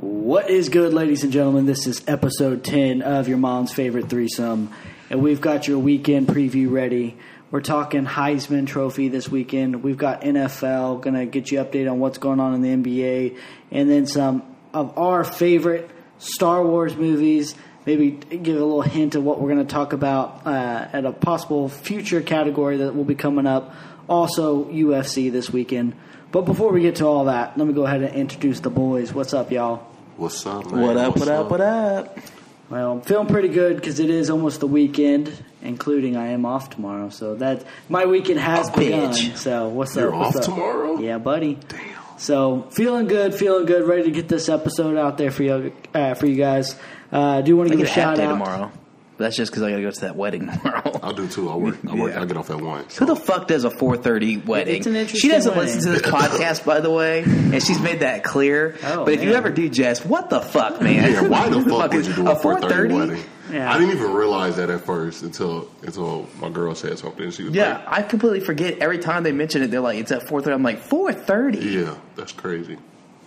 What is good, ladies and gentlemen? This is episode 10 of your mom's favorite threesome, and we've got your weekend preview ready. We're talking Heisman Trophy this weekend. We've got NFL, going to get you updated on what's going on in the NBA, and then some of our favorite Star Wars movies. Maybe give a little hint of what we're going to talk about uh, at a possible future category that will be coming up. Also, UFC this weekend. But before we get to all that, let me go ahead and introduce the boys. What's up, y'all? What's up, man? What up, What's what up, what up? Well, I'm feeling pretty good because it is almost the weekend, including I am off tomorrow. So that my weekend has A begun. bitch. So what's up? You're up? what's off up? tomorrow? Yeah, buddy. Damn. So feeling good, feeling good, ready to get this episode out there for you, uh, for you guys. Uh, I do want to give a a shout day out. tomorrow. But that's just because I got to go to that wedding tomorrow. I do too. I work. I work. Yeah. I get off at one. Who the fuck does a 4:30 wedding? It's an interesting she doesn't wedding. listen to this podcast, by the way, and she's made that clear. Oh, but if you ever do, Jess, what the fuck, man? Yeah, why the fuck would is- you do a a 4:30 wedding? Yeah. I didn't even realize that at first until until my girl said something. She was Yeah, I completely forget every time they mention it. They're like, "It's at 4:30." I'm like, "4:30." yeah, that's crazy.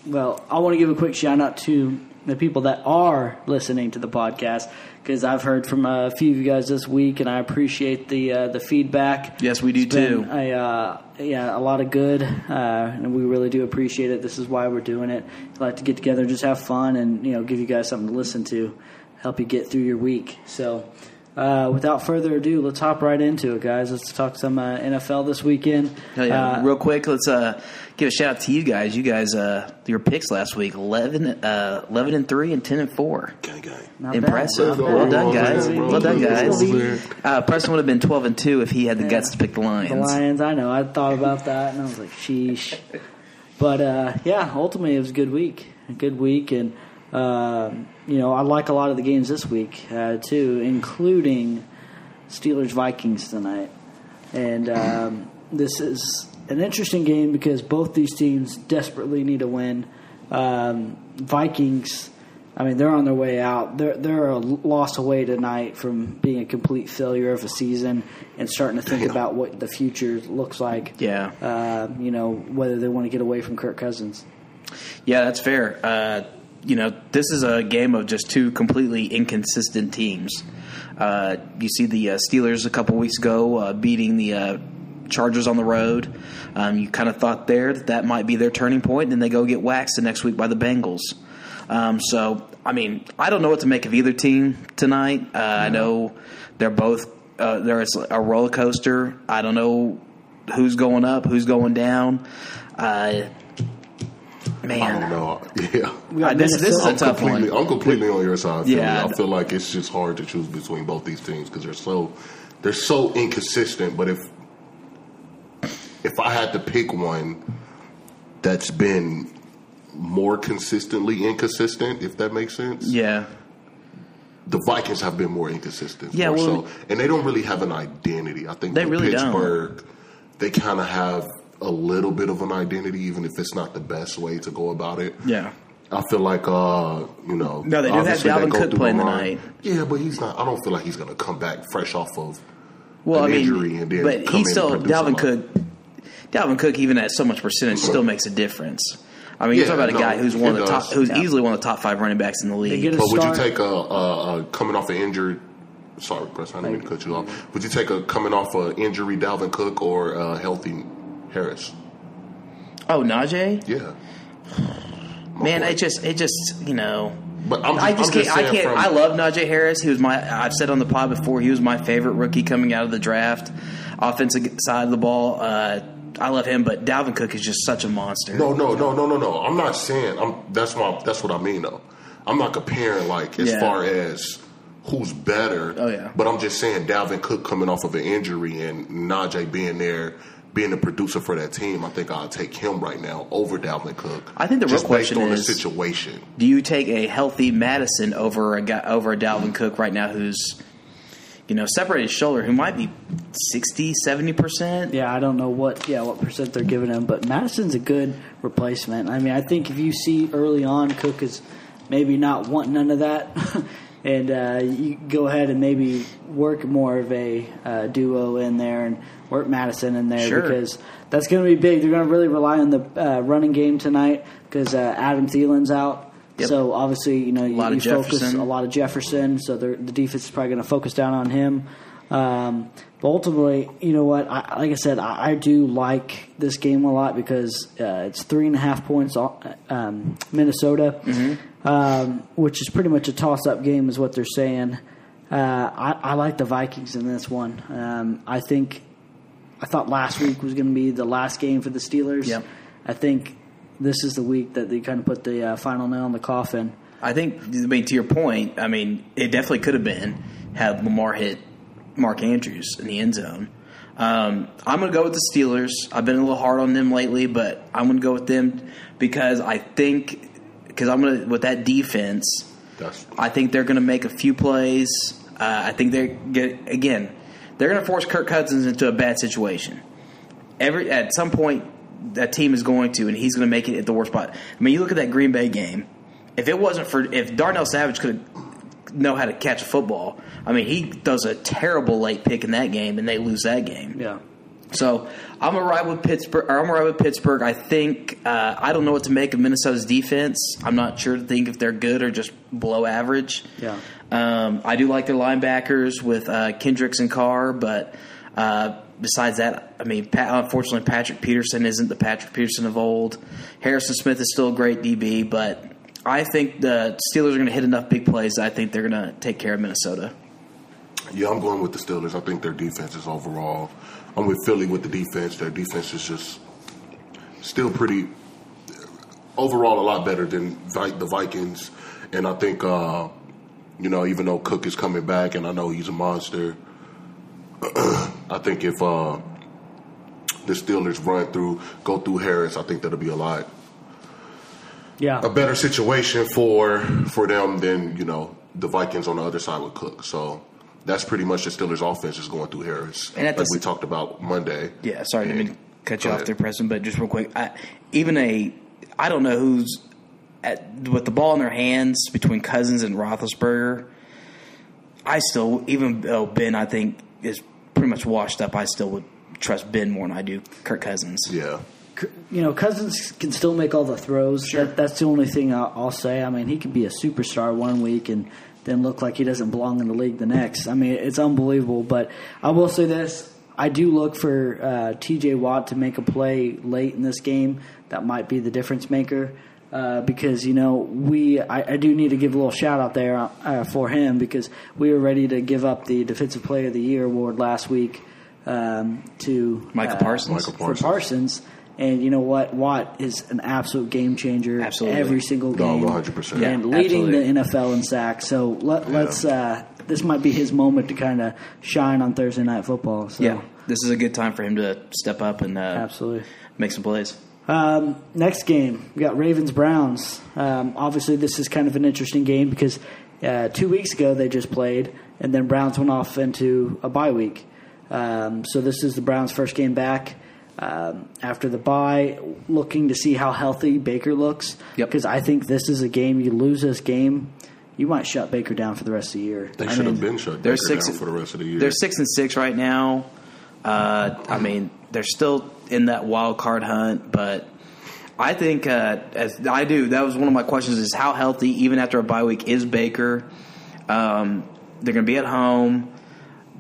Well, I want to give a quick shout out to the people that are listening to the podcast because I've heard from a few of you guys this week, and I appreciate the uh, the feedback. Yes, we do too. A, uh, yeah, a lot of good, uh, and we really do appreciate it. This is why we're doing it. We like to get together, and just have fun, and you know, give you guys something to listen to, help you get through your week. So. Uh, without further ado, let's hop right into it, guys. Let's talk some uh, NFL this weekend. Hell yeah. Uh, Real quick, let's uh, give a shout out to you guys. You guys, uh, your picks last week 11, uh, 11 and 3 and 10 and 4. Gang, gang. Impressive. bad. Well done, guys. Bro, Well done, guys. bro. Uh, Preston would have been 12 and 2 if he had the guts to pick the Lions. The Lions, I know. I thought about that, and I was like, sheesh. But uh, yeah, ultimately it was a good week. A good week, and um, you know I like a lot of the games this week uh, too, including Steelers Vikings tonight. And um, this is an interesting game because both these teams desperately need a win. Um, Vikings. I mean, they're on their way out. They're they're a loss away tonight from being a complete failure of a season and starting to think about what the future looks like. Yeah. Uh, you know, whether they want to get away from Kirk Cousins. Yeah, that's fair. Uh, you know, this is a game of just two completely inconsistent teams. Uh, you see the uh, Steelers a couple weeks ago uh, beating the uh, Chargers on the road. Um, you kind of thought there that that might be their turning point, and then they go get waxed the next week by the Bengals. Um, so, I mean, I don't know what to make of either team tonight. Uh, I know they're both uh, there's a roller coaster. I don't know who's going up, who's going down. Man, I don't know. Yeah. Uh, this, this is a I'm tough completely, one. I'm completely on your side. Philly. Yeah. I feel like it's just hard to choose between both these teams because they're so they're so inconsistent. But if if I had to pick one that's been more consistently inconsistent, if that makes sense, Yeah, the Vikings have been more inconsistent. Yeah, more well- so, and they don't really have an identity. I think They with really don't. Pittsburgh, they kind of have a little bit of an identity, even if it's not the best way to go about it. yeah. I feel like, uh, you know, No, they do have obviously Dalvin Cook playing the line. tonight. Yeah, but he's not. I don't feel like he's going to come back fresh off of Well, an I mean, injury and then but come he's in still and Dalvin. Cook. Dalvin Cook, even at so much percentage, still makes a difference. I mean, you're talking about a no, guy who's one of it the top, who's Yeah. easily one of the top five running backs in the league. get a But would you take a, a, a coming off an injured? Sorry, Chris, I didn't mean to cut you off. Would you take a coming off an injury Dalvin Cook or a healthy Harris? oh, Najee, Yeah, My man, boy. it just, it just, you know. But I'm just, I just I'm can't. I can't. from- I love Najee Harris. He was my. I've said on the pod before. He was my favorite rookie coming out of the draft. Offensive side of the ball. Uh, I love him, but Dalvin Cook is just such a monster. No, no, no, no, no, no. I'm not saying. I'm. That's my. That's what I mean, though. I'm not comparing like as Yeah. far as who's better. Oh, yeah. But I'm just saying Dalvin Cook coming off of an injury and Najee being there, being a producer for that team. I think I'll take him right now over Dalvin Cook. I think the real question based on is- the situation. Do you take a healthy Mattison over a guy over a Dalvin Cook right now who's you know separated shoulder who might be 60 70 percent? Yeah, I don't know what yeah what percent they're giving him, but Mattison's a good replacement. I mean, I think if you see early on Cook is maybe not wanting none of that, and uh, you go ahead and maybe work more of a uh, duo in there and work Mattison in there Sure. because that's going to be big. They're going to really rely on the uh, running game tonight because uh, Adam Thielen's out. Yep. So obviously, you know, you, you focus a lot of Jefferson. So the defense is probably going to focus down on him. Um, but ultimately, you know what? I, like I said, I, I do like this game a lot because uh, it's three and a half points. Um, Minnesota, Mm-hmm. Um, which is pretty much a toss-up game, is what they're saying. Uh, I, I like the Vikings in this one. Um, I think I thought last week was going to be the last game for the Steelers. Yep. I think this is the week that they kind of put the uh, final nail in the coffin. I think, I mean, to your point, I mean, it definitely could have been had Lamar hit Mark Andrews in the end zone. Um, I'm going to go with the Steelers. I've been a little hard on them lately, but I'm going to go with them because I think because I'm going to with that defense. That's I think they're going to make a few plays. Uh, I think they're get again. They're going to force Kirk Cousins into a bad situation. Every at some point, that team is going to, and he's going to make it at the worst spot. I mean, you look at that Green Bay game. If it wasn't for if Darnell Savage could know how to catch a football, I mean, he does a terrible late pick in that game, and they lose that game. Yeah. So I'm gonna ride with Pittsburgh. Or I'm gonna ride with Pittsburgh. I think uh, I don't know what to make of Minnesota's defense. I'm not sure to think if they're good or just below average. Yeah. Um, I do like their linebackers with uh, Kendricks and Carr, but uh, besides that, I mean, Pat, unfortunately, Patrick Peterson isn't the Patrick Peterson of old. Harrison Smith is still a great DB, but I think the Steelers are going to hit enough big plays. I think they're going to take care of Minnesota. Yeah, I'm going with the Steelers. I think their defense is overall. I'm with Philly with the defense. Their defense is just still pretty overall a lot better than the Vikings. And I think uh, you know, even though Cook is coming back, and I know he's a monster, I think if uh, the Steelers run through, go through Harris, I think that'll be a lot Yeah. a better situation for for them than you know the Vikings on the other side with Cook. So that's pretty much the Steelers' offense is going through Harris, And at the we talked about Monday. Yeah, sorry, I didn't mean to cut you off ahead. there, Preston, but just real quick, I, even a, I don't know who's at, with the ball in their hands between Cousins and Roethlisberger. I still, even though Ben, I think is pretty much washed up, I still would trust Ben more than I do Kirk Cousins. Yeah, you know, Cousins can still make all the throws. That, that's the only thing I'll, I'll say. I mean, he could be a superstar one week and then look like he doesn't belong in the league the next. I mean, it's unbelievable. But I will say this: I do look for uh, T.J. Watt to make a play late in this game. That might be the difference maker. Uh, because you know we, I, I do need to give a little shout out there uh, for him because we were ready to give up the Defensive Player of the Year award last week um, to Michael uh, Parsons. For Parsons. Parsons. And you know what? Watt is an absolute game changer Absolutely. every single No, game. 100%. Yeah, and leading absolutely. the NFL in sacks. So let, let's. Uh, this might be his moment to kind of shine on Thursday Night Football. So Yeah, this is a good time for him to step up and uh, absolutely. make some plays. Um, next game, we got Ravens Browns. Um, obviously, this is kind of an interesting game because uh, two weeks ago they just played, and then Browns went off into a bye week. Um, so this is the Browns' first game back um, after the bye, looking to see how healthy Baker looks. Yep. Because I think this is a game you lose this game, you might shut Baker down for the rest of the year. they I should have been shut they're Baker six- down for the rest of the year. They're six and six right now. Uh, I mean, they're still in that wild card hunt, but I think uh, as I do. That was one of my questions: is how healthy, even after a bye week, is Baker? Um, they're going to be at home.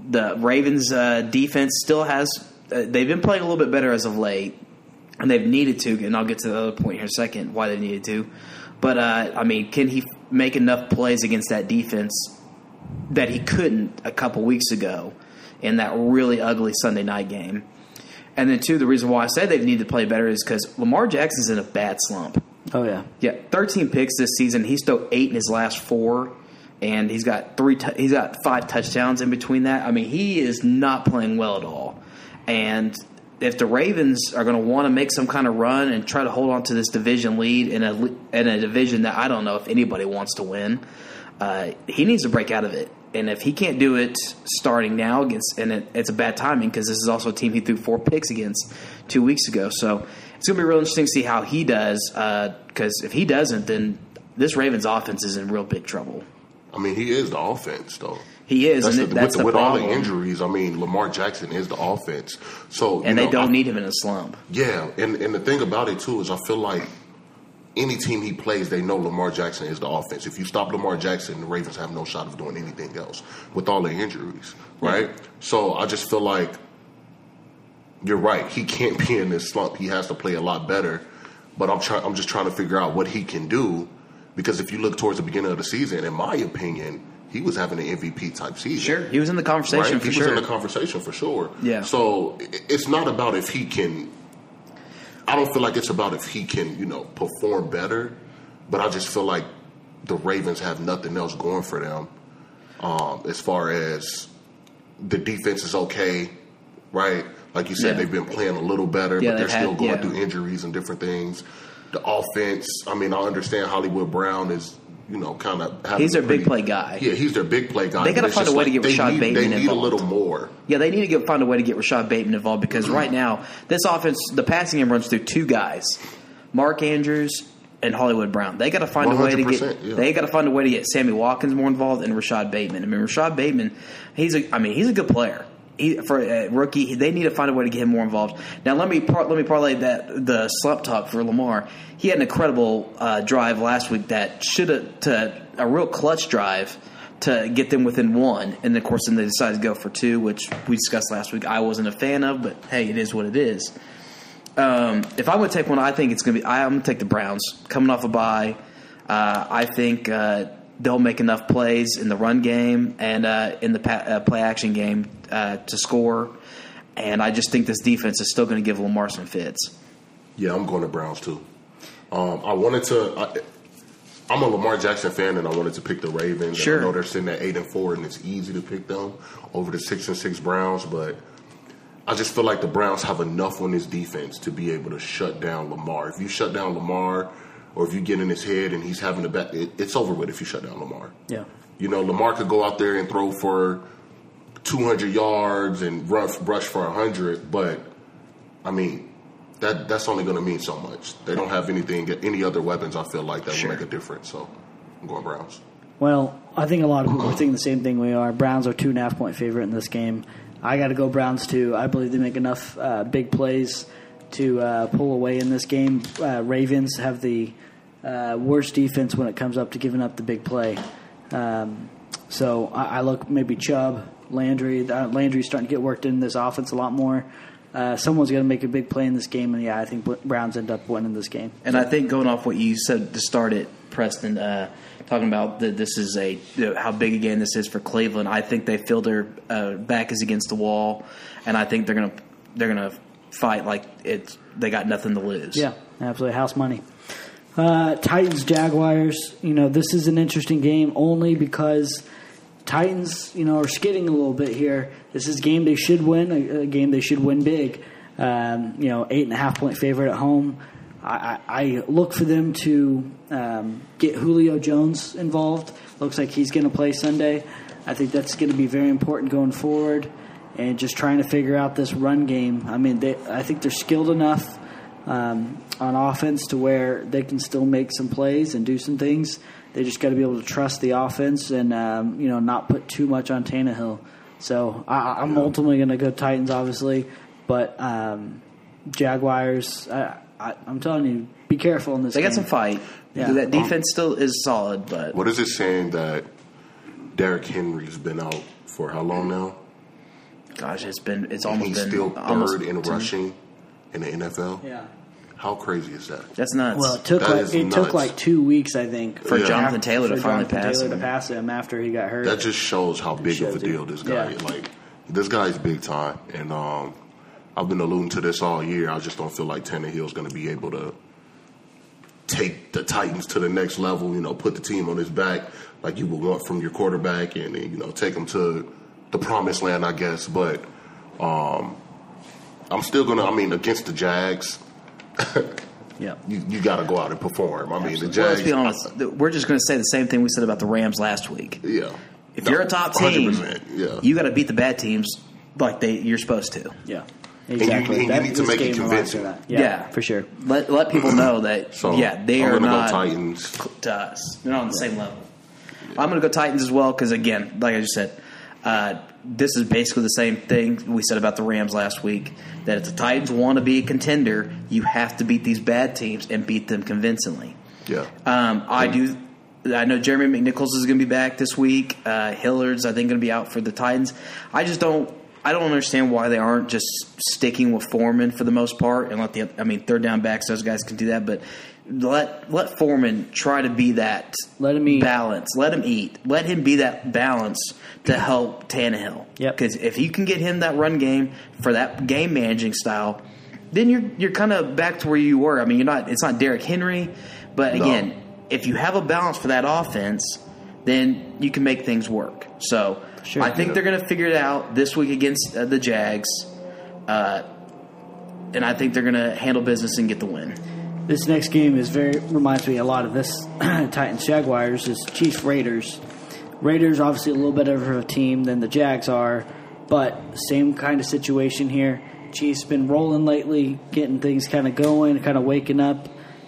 The Ravens' uh, defense still has. Uh, they've been playing a little bit better as of late, and they've needed to. And I'll get to the other point here in a second why they needed to. But uh, I mean, can he make enough plays against that defense that he couldn't a couple weeks ago in that really ugly Sunday night game. And then, two, the reason why I say they need to play better is because Lamar Jackson's in a bad slump. Oh yeah, Yeah, 13 picks this season. He's still eight in his last four, and he's got three. T- he's got five touchdowns in between that. I mean, he is not playing well at all. And if the Ravens are going to want to make some kind of run and try to hold on to this division lead in a in a division that I don't know if anybody wants to win, uh, he needs to break out of it. And if he can't do it starting now against, and it, it's a bad timing because this is also a team he threw four picks against two weeks ago. So it's going to be real interesting to see how he does. Because if he doesn't, then this Ravens offense is in real big trouble. I mean, he is the offense, though. He is, That's and the, that's with, the with all the injuries. I mean, Lamar Jackson is the offense. So and they know, don't I- need him in a slump. Yeah, and and the thing about it too is I feel like any team he plays, they know Lamar Jackson is the offense. If you stop Lamar Jackson, the Ravens have no shot of doing anything else with all the injuries, right? So I just feel like you're right. He can't be in this slump. He has to play a lot better. But I'm trying. I'm just trying to figure out what he can do because if you look towards the beginning of the season, in my opinion, he was having an MVP type season. Sure, he was in the conversation Right? he sure. was in the conversation for sure. Yeah. So it's not about if he can. I don't feel like it's about if he can, you know, perform better, but I just feel like the Ravens have nothing else going for them. Um, as far as the defense is okay, right? Like you said, Yeah. they've been playing a little better, Yeah, but they're still had- going yeah. through injuries and different things. The offense, I mean, I understand Hollywood Brown is, you know, kind of He's their big play guy. Yeah, he's their big play guy. They gotta find a way to get Rashod need, Bateman They need involved. a little more. Yeah, they need to get, find a way to get Rashod Bateman involved because right now this offense, the passing game runs through two guys, Mark Andrews and Hollywood Brown. They got to find a way to get. yeah. They got to find a way to get Sammy Watkins more involved and Rashod Bateman. I mean, Rashod Bateman, he's a. I mean, he's a good player. He, for a rookie, they need to find a way to get him more involved. Now, let me par- let me parlay that the slump talk for Lamar. He had an incredible uh, drive last week that should have a real clutch drive to get them within one, and of course, then they decided to go for two, which we discussed last week. I wasn't a fan of, but hey, it is what it is. Um, if I'm going to take one, I think it's going to be. I, I'm going to take the Browns coming off a bye. Uh, I think uh, they'll make enough plays in the run game and uh, in the pa- uh, play action game uh, to score. And I just think this defense is still going to give Lamar some fits. Yeah, I'm going to Browns too. Um, I wanted to. I, I'm a Lamar Jackson fan, and I wanted to pick the Ravens. and Sure. I know they're sitting at eight and four, and it's easy to pick them over the six and six Browns, but I just feel like the Browns have enough on this defense to be able to shut down Lamar. If you shut down Lamar, or if you get in his head and he's having a bad, it, it's over with. If you shut down Lamar, Yeah. you know Lamar could go out there and throw for 200 yards and rush rush for 100, but I mean that that's only going to mean so much. They don't have anything, any other weapons. I feel like that Sure. will make a difference. So I'm going Browns. Well, I think a lot of people are thinking the same thing we are. Browns are two and a half point favorite in this game. I got to go Browns too. I believe they make enough uh, big plays to uh, pull away in this game. Uh, Ravens have the uh, worst defense when it comes up to giving up the big play. Um, so I, I look maybe Chubb, Landry. Uh, Landry's starting to get worked in this offense a lot more. Uh, someone's going to make a big play in this game, and yeah, I think Browns end up winning this game. And I think going off what you said to start it, Preston, uh, talking about that this is a you know, how big a game this is for Cleveland. I think they feel their uh, back is against the wall, and I think they're gonna they're gonna fight like it's they got nothing to lose. Yeah, absolutely. House money. Uh, Titans Jaguars. You know, this is an interesting game only because Titans, you know, are skidding a little bit here. This is a game they should win, a, a game they should win big. Um, you know, eight and a half point favorite at home. I, I, look for them to um, get Julio Jones involved. Looks like he's going to play Sunday. I think that's going to be very important going forward. And just trying to figure out this run game. I mean, they, I think they're skilled enough um, on offense to where they can still make some plays and do some things. They just got to be able to trust the offense and um, you know not put too much on Tannehill. So I, I'm ultimately going to go Titans, obviously, but um, Jaguars. I, I, I'm telling you, be careful in this. they got some fight. Yeah. That defense still is solid, but What is it saying that Derrick Henry's been out for how long now? Gosh, it's been it's And almost he's been still almost third in two- rushing in the NFL. Yeah. How crazy is that? That's nuts. Well, it took That like is it nuts. took like two weeks, I think, For Yeah. Jonathan Taylor to for finally Jonathan pass Taylor him. to pass him after he got hurt. That just shows how big of a shows it. deal this guy. Yeah. Like this guy's big time, and um, I've been alluding to this all year. I just don't feel like Tannehill's going to be able to take the Titans to the next level. You know, put the team on his back like you would want from your quarterback, and you know, take them to the promised land, I guess. But um, I'm still gonna. I mean, against the Jags, yeah. you, you got to go out and perform. I mean, the Well, Jags. let's be honest. We're just going to say the same thing we said about the Rams last week. Yeah. If you're a top team, yeah. you got to beat the bad teams like they you're supposed to. Yeah. Exactly. and you That- need to make it convincing. that. Yeah, Yeah. for sure. Let let people know that So yeah they I'm are gonna not go Titans. to us. They're not on the same level. I'm going to go Titans as well because again, like I just said, uh, this is basically the same thing we said about the Rams last week. That if the Titans want to be a contender, you have to beat these bad teams and beat them convincingly. Yeah. Um, I do. I know Jeremy McNichols is going to be back this week. Uh, Hilliard's, I think, going to be out for the Titans. I just don't. I don't understand why they aren't just sticking with Foreman for the most part and let the. I mean, third down backs, those guys can do that, but let let Foreman try to be that. Let him eat. balance. Let him eat. Let him be that balance to help Tannehill. Yep. Because if you can get him that run game for that game managing style, then you're you're kind of back to where you were. I mean, you're not. It's not Derrick Henry, but No. again, if you have a balance for that offense, then you can make things work. So Sure. I think Yeah. they're going to figure it out this week against uh, the Jags, uh, and I think they're going to handle business and get the win. This next game is very reminds me a lot of this Titans Jaguars is Chiefs Raiders. Raiders obviously a little bit of a team than the Jags are, but same kind of situation here. Chiefs been rolling lately, getting things kind of going, kind of waking up.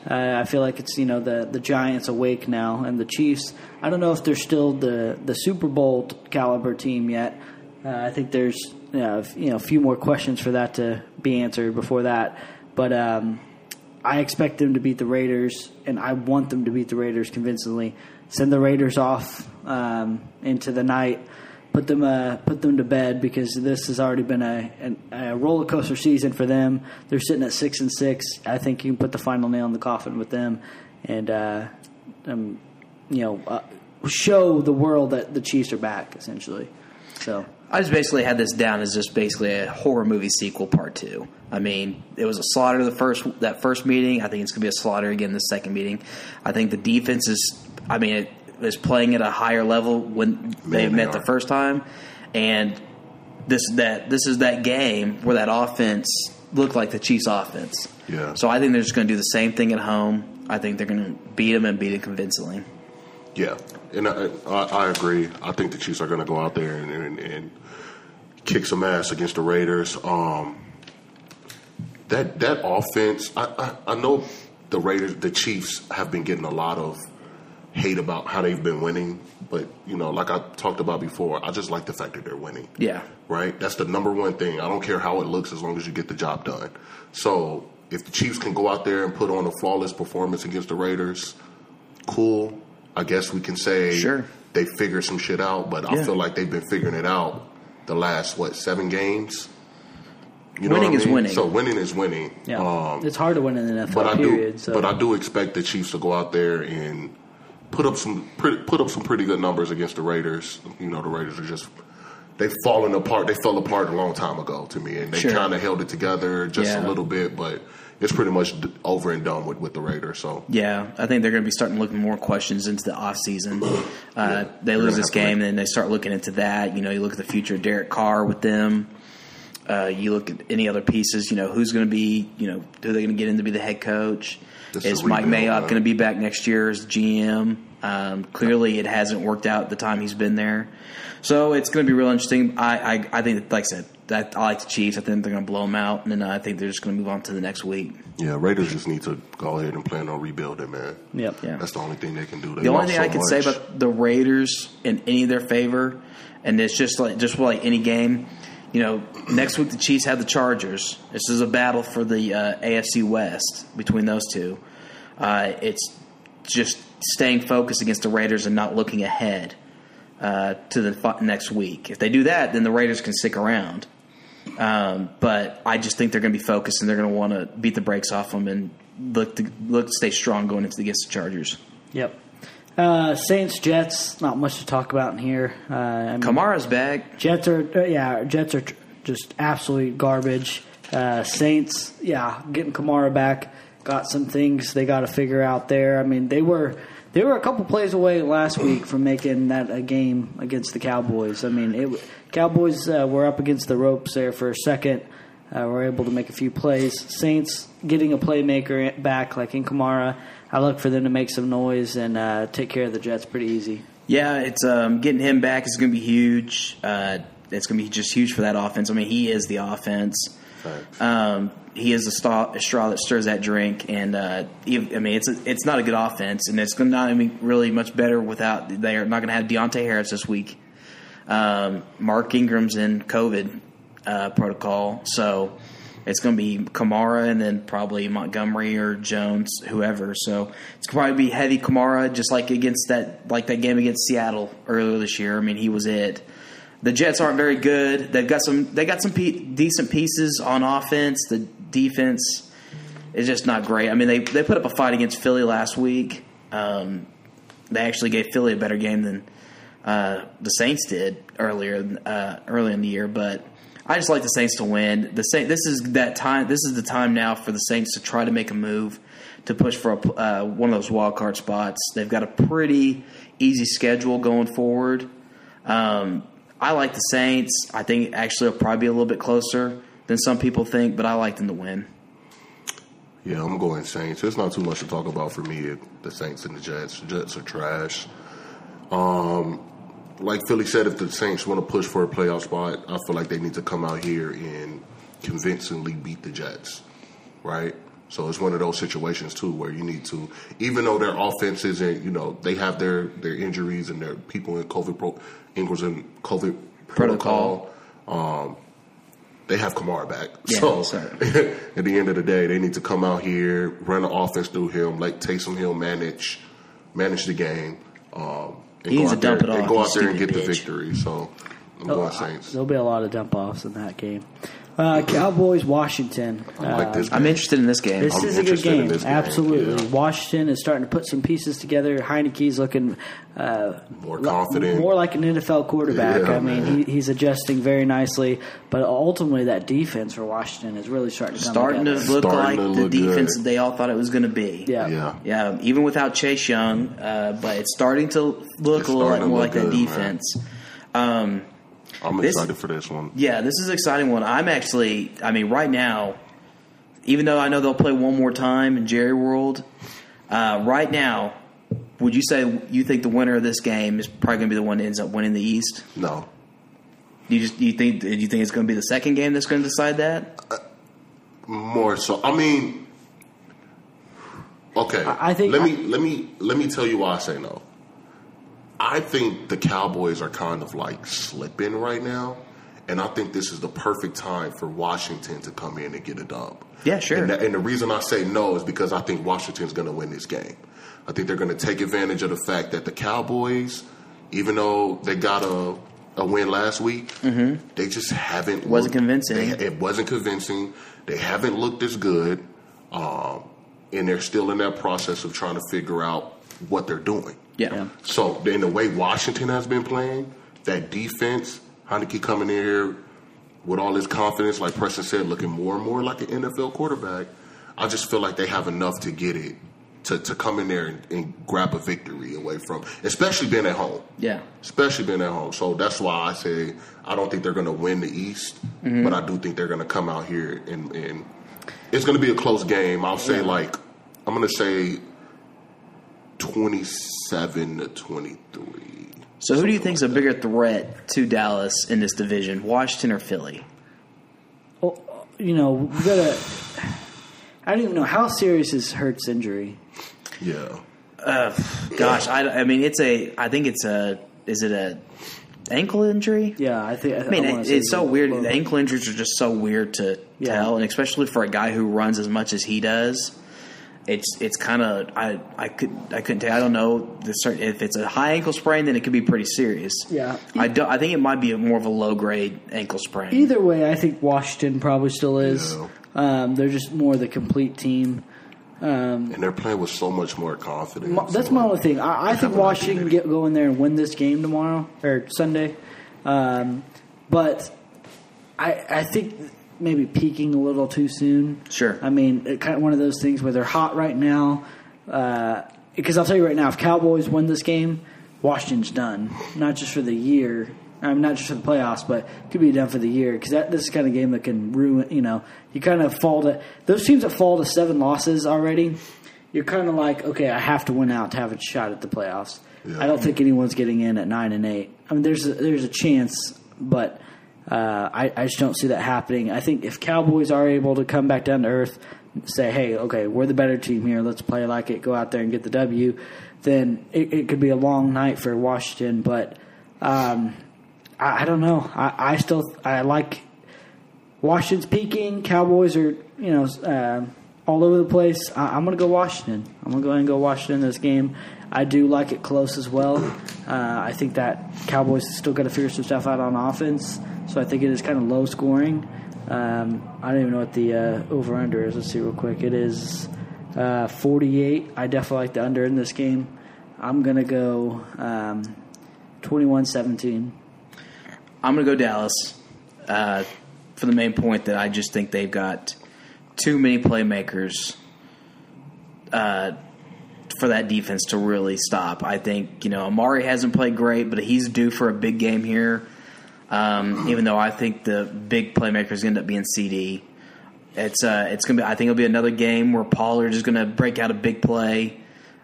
Uh, I feel like it's you know the the Giants awake now, and the Chiefs. I don't know if they're still the the Super Bowl caliber team yet. Uh, I think there's a- you know a few more questions for that to be answered before that, but. Um, I expect them to beat the Raiders, and I want them to beat the Raiders convincingly. Send the Raiders off um, into the night, put them uh, put them to bed because this has already been a, a roller coaster season for them. They're sitting at six and six. I think you can put the final nail in the coffin with them, and uh, um, you know uh, show the world that the Chiefs are back essentially. So I just basically had this down as just basically a horror movie sequel part two. I mean, it was a slaughter the first that first meeting. I think it's gonna be a slaughter again the second meeting. I think the defense is. I mean, it is playing at a higher level when they Man, they met the first time, and this that this is that game where that offense looked like the Chiefs' offense. Yeah. So I think they're just going to do the same thing at home. I think they're going to beat them and beat them convincingly. Yeah, and I, I, agree. I think the Chiefs are going to go out there and, and, and kick some ass against the Raiders. Um, that that offense, I, I, I know the Raiders, the Chiefs have been getting a lot of hate about how they've been winning, but you know, like I talked about before, I just like the fact that they're winning. Yeah. Right? That's the number one thing. I don't care how it looks as long as you get the job done. So if the Chiefs can go out there and put on a flawless performance against the Raiders, cool. I guess we can say Sure. they figured some shit out, but I feel like they've been figuring it out the last what seven games. You Winning what I is mean? winning. So winning is winning. yeah, Um, it's hard to win in the NFL. but I period. do, so. but I do expect the Chiefs to go out there and put up some pretty, put up some pretty good numbers against the Raiders. You know, the Raiders are just they've fallen apart. They fell apart a long time ago to me, and they Sure. kind of held it together just Yeah. a little bit, but it's pretty much over and done with with the Raiders. So Yeah, I think they're going to be starting looking more questions into the offseason. Uh, they They're lose this game, and then they start looking into that. You know, you look at the future of Derek Carr with them. Uh, you look at any other pieces. You know, who's going to be? You know, who are they going to get in to be the head coach? This is Mike Mayock man. going to be back next year as GM? Um, clearly, it hasn't worked out the time he's been there. So it's going to be real interesting. I, I, I think, like I said, that I like the Chiefs. I think they're going to blow them out, and then I think they're just going to move on to the next week. yeah, Raiders just need to go ahead and plan on rebuilding, man. Yep. Yeah. That's the only thing they can do. They The only thing so I can say about the Raiders in any of their favor, and it's just like just like any game, you know, next week the Chiefs have the Chargers. This is a battle for the uh, AFC West between those two. Uh, it's just staying focused against the Raiders and not looking ahead uh, to the next week. If they do that, then the Raiders can stick around. Um, but I just think they're going to be focused and they're going to want to beat the brakes off them and look to look to stay strong going into against the Chargers. Yep. Uh, Saints Jets. Not much to talk about in here. Uh, I mean, Kamara's back. Jets are uh, yeah. Jets are tr- just absolute garbage. Uh, Saints, yeah, getting Kamara back. Got some things they got to figure out there. I mean, they were they were a couple plays away last week from making that a game against the Cowboys. I mean, it Cowboys uh, were up against the ropes there for a second. Uh, were able to make a few plays. Saints getting a playmaker back like in Kamara. I look for them to make some noise and uh, take care of the Jets pretty easy. Yeah, it's um, getting him back is going to be huge. Uh, it's going to be just huge for that offense. I mean, he is the offense. Um, he is the straw, a straw that stirs that drink, and uh, I mean, it's a, it's not a good offense, and it's not be really much better without. They are not going to have Deonte Harris this week. Um, Mark Ingram's in COVID uh, protocol, so it's going to be Kamara and then probably Montgomery or Jones, whoever. So it's going to probably be heavy Kamara, just like against that like that game against Seattle earlier this year. I mean, he was it. The Jets aren't very good. They've got some they got some pe- decent pieces on offense. The defense is just not great. I mean, they they put up a fight against Philly last week. Um, they actually gave Philly a better game than uh, the Saints did earlier uh, early in the year, but I just like the Saints to win. The Saint, this is that time. This is the time now for the Saints to try to make a move to push for a, uh, one of those wild card spots. They've got a pretty easy schedule going forward. Um, I like the Saints. I think actually it'll probably be a little bit closer than some people think, but I like them to win. Yeah, I'm going Saints. There's not too much to talk about for me. The Saints and the Jets. The Jets are trash. Um, like Philly said, if the Saints want to push for a playoff spot, I feel like they need to come out here and convincingly beat the Jets, right? So it's one of those situations too where you need to, even though their offense isn't, you know, they have their their injuries and their people in COVID pro, in COVID protocol. Um, they have Kamara back. Yeah, so sorry. at the end of the day, they need to come out here, run the offense through him, let Taysom Hill manage manage the game. Um, and He go out there, and go out there and get the victory. So I'm Oh, going Saints. There'll be a lot of dump offs in that game. Uh, Cowboys, Washington. I like this. I'm interested in this game. This I'm is a good game. game, Absolutely. yeah. Washington is starting to put some pieces together. Heinicke's looking uh, More li- confident. more like an NFL quarterback. Yeah, I mean, he, he's adjusting very nicely. But ultimately, that defense for Washington is really starting to come starting to look Starting like to the look defense good. that they all thought it was going to be. Yeah. Yeah. Yeah, even without Chase Young, uh, but it's starting to look It's a little starting like more look like that good, man. defense. Um, I'm This- excited for this one. yeah, this is an exciting one. I'm actually, I mean, right now, even though I know they'll play one more time in Jerry World, uh, right now, would you say you think the winner of this game is probably going to be the one that ends up winning the East? No, You just you think do you think it's going to be the second game that's going to decide that? more so. I mean, okay. I- I think- Let me let me let me tell you why I say no. I think the Cowboys are kind of like slipping right now, and I think this is the perfect time for Washington to come in and get a dub. Yeah, sure. And the, and the reason I say no is because I think Washington's going to win this game. I think they're going to take advantage of the fact that the Cowboys, even though they got a a win last week, they just haven't Mm-hmm. Wasn't looked- convincing. they- it wasn't convincing. They haven't looked as good, um, and they're still in that process of trying to figure out what they're doing. Yeah. Yeah. So in the way Washington has been playing, that defense, Heinicke coming in here with all his confidence, like Preston said, looking more and more like an NFL quarterback. I just feel like they have enough to get it to, to come in there and, and grab a victory away from, especially being at home. Yeah. Especially being at home. So that's why I say I don't think they're going to win the East, Mm-hmm. but I do think they're going to come out here and, and it's going to be a close game. I'll say like I'm going to say 27 to 23. So who do you think is a bigger threat to Dallas in this division, Washington or Philly? Well, you know, we gotta. I don't even know how serious is Hurts' injury. Yeah. Uh, gosh, I, I mean, it's a. I think it's a. Is it a ankle injury? Yeah, I think. I mean, wanna it, it's so weird. low- The ankle injuries are just so weird to Yeah. tell, and especially for a guy who runs as much as he does. It's it's kind of I I could I couldn't tell. I don't know the certain, if it's a high ankle sprain, then it could be pretty serious. Yeah. I do, I think it might be a more of a low grade ankle sprain. Either way, I think Washington probably still is. Yeah. Um, they're just more the complete team. Um, And they're playing with so much more confidence. my- that's my only thing. I, I think Washington can get go in there and win this game tomorrow or Sunday. Um, but I I think maybe peaking a little too soon. Sure. I mean, it kind of one of those things where they're hot right now. Uh, because I'll tell you right now, if Cowboys win this game, Washington's done. Not just for the year. I mean, not just for the playoffs, but could be done for the year. Because that this is kind of game that can ruin. You know, you kind of fall to those teams that fall to seven losses already. You're kind of like, okay, I have to win out to have a shot at the playoffs. Yeah. I don't think anyone's getting in at nine and eight. I mean, there's a, there's a chance, but uh, I, I just don't see that happening. I think if Cowboys are able to come back down to earth, say, hey, okay, we're the better team here. Let's play like it. Go out there and get the W. Then it, it could be a long night for Washington. But um, I, I don't know. I, I still I like Washington's peaking. Cowboys are you know uh, all over the place. I, I'm going to go Washington. I'm to go ahead and go Washington this game. I do like it close as well. Uh, I think that Cowboys still got to figure some stuff out on offense, so I think it is kind of low scoring. Um, I don't even know what the uh, over under is. Let's see real quick. It is uh, 48. I definitely like the under in this game. I'm going to go um, 21 17. I'm going to go Dallas uh, for the main point that I just think they've got too many playmakers uh, for that defense to really stop. I think you know Amari hasn't played great, but he's due for a big game here. Um, even though I think the big playmakers gonna end up being CeeDee. It's uh, it's gonna be. I think it'll be another game where Pollard is gonna break out a big play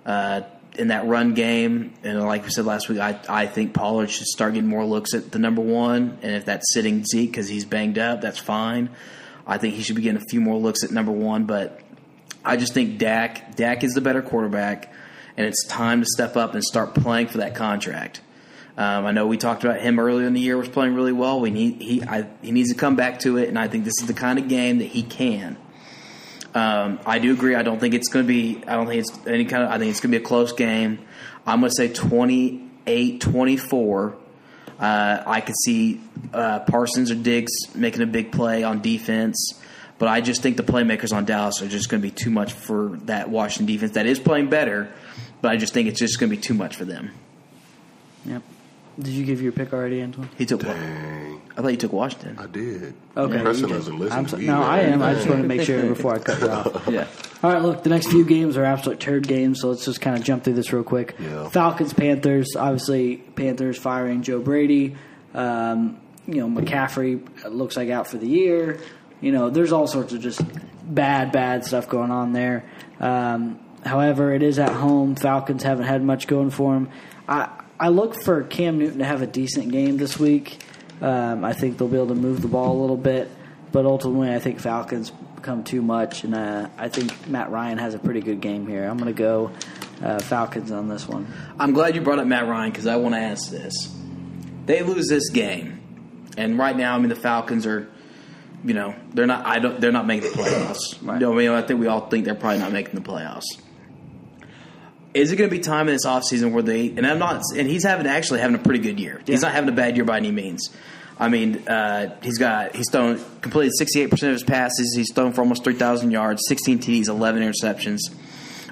uh, in that run game. And like we said last week, I I think Pollard should start getting more looks at the number one. And if that's sitting Zeke because he's banged up, that's fine. I think he should be getting a few more looks at number one. But I just think Dak Dak is the better quarterback, and it's time to step up and start playing for that contract. Um, I know we talked about him earlier in the year was playing really well. We need he I, he needs to come back to it, and I think this is the kind of game that he can. Um, I do agree. I don't think it's going to be. I don't think it's any kind of. I think it's going to be a close game. I'm going to say 28-24. Uh, I could see uh, Parsons or Diggs making a big play on defense, but I just think the playmakers on Dallas are just going to be too much for that Washington defense that is playing better. But I just think it's just going to be too much for them. Yep. Did you give your pick already, Antoine? He took. Dang, I thought you took Washington. I did. Okay. Preston doesn't listen I'm to so- me. No, man. I am. I just want to make sure before I cut you off. Yeah. All right, look, the next few games are absolute turd games, so let's just kind of jump through this real quick. Yeah. Falcons, Panthers, obviously Panthers firing Joe Brady. Um, you know, McCaffrey looks like out for the year. You know, there's all sorts of just bad, bad stuff going on there. Um, however, it is at home. Falcons haven't had much going for them. I I look for Cam Newton to have a decent game this week. Um, I think they'll be able to move the ball a little bit, but ultimately, I think Falcons come too much, and uh, I think Matt Ryan has a pretty good game here. I'm going to go uh, Falcons on this one. I'm glad you brought up Matt Ryan because I want to ask this. They lose this game, and right now, I mean, the Falcons are, you know, they're not. I don't. They're not making the playoffs. Right. You know, I mean, I think we all think they're probably not making the playoffs. Is it going to be time in this offseason where they and I'm not and he's having actually having a pretty good year. He's not having a bad year by any means. I mean, uh, he's got he's thrown completed 68 percent of his passes. He's thrown for almost 3,000 yards, 16 TDs, 11 interceptions.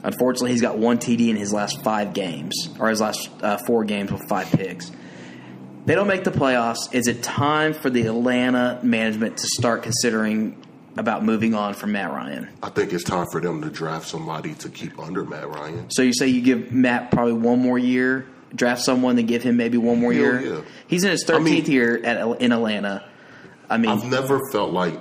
Unfortunately, he's got one TD in his last five games or his last uh, four games with five picks. They don't make the playoffs. Is it time for the Atlanta management to start considering about moving on from Matt Ryan? I think it's time for them to draft somebody to keep under Matt Ryan. So you say you give Matt probably one more year, draft someone to give him maybe one more Hell year. yeah. He's in his I thirteenth mean- year at in Atlanta. I mean, I've never felt like.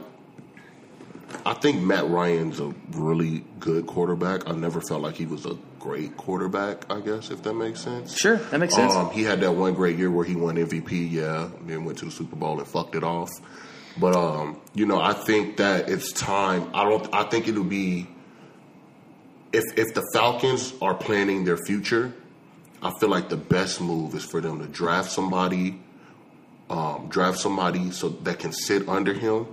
I think Matt Ryan's a really good quarterback. I never felt like he was a great quarterback. I guess if that makes sense. sure that makes sense. Um, he had that one great year where he won MVP, yeah, and then went to the Super Bowl and fucked it off. But um, you know, I think that it's time. I don't. I think it'll be if if the Falcons are planning their future. I feel like the best move is for them to draft somebody, um, draft somebody so that can sit under him.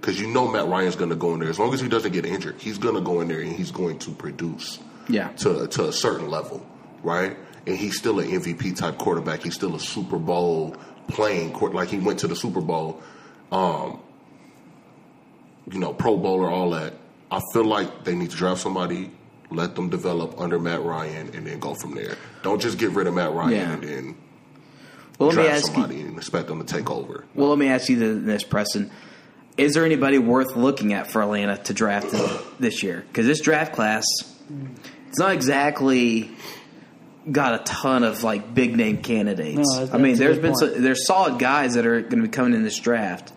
Because you know Matt Ryan's going to go in there as long as he doesn't get injured. He's going to go in there and he's going to produce yeah, to to a certain level, right? And he's still an MVP type quarterback. He's still a Super Bowl playing court like he went to the Super Bowl, um, you know, Pro Bowler, all that. I feel like they need to draft somebody, let them develop under Matt Ryan, and then go from there. Don't just get rid of Matt Ryan Yeah. and then well let me draft ask you. somebody and expect them to take over. Well, let me ask you this, Preston. Is there anybody worth looking at for Atlanta to draft this year? Because this draft class, it's not exactly got a ton of like big name candidates. No, I mean, there's been some, there's solid guys that are going to be coming in this draft.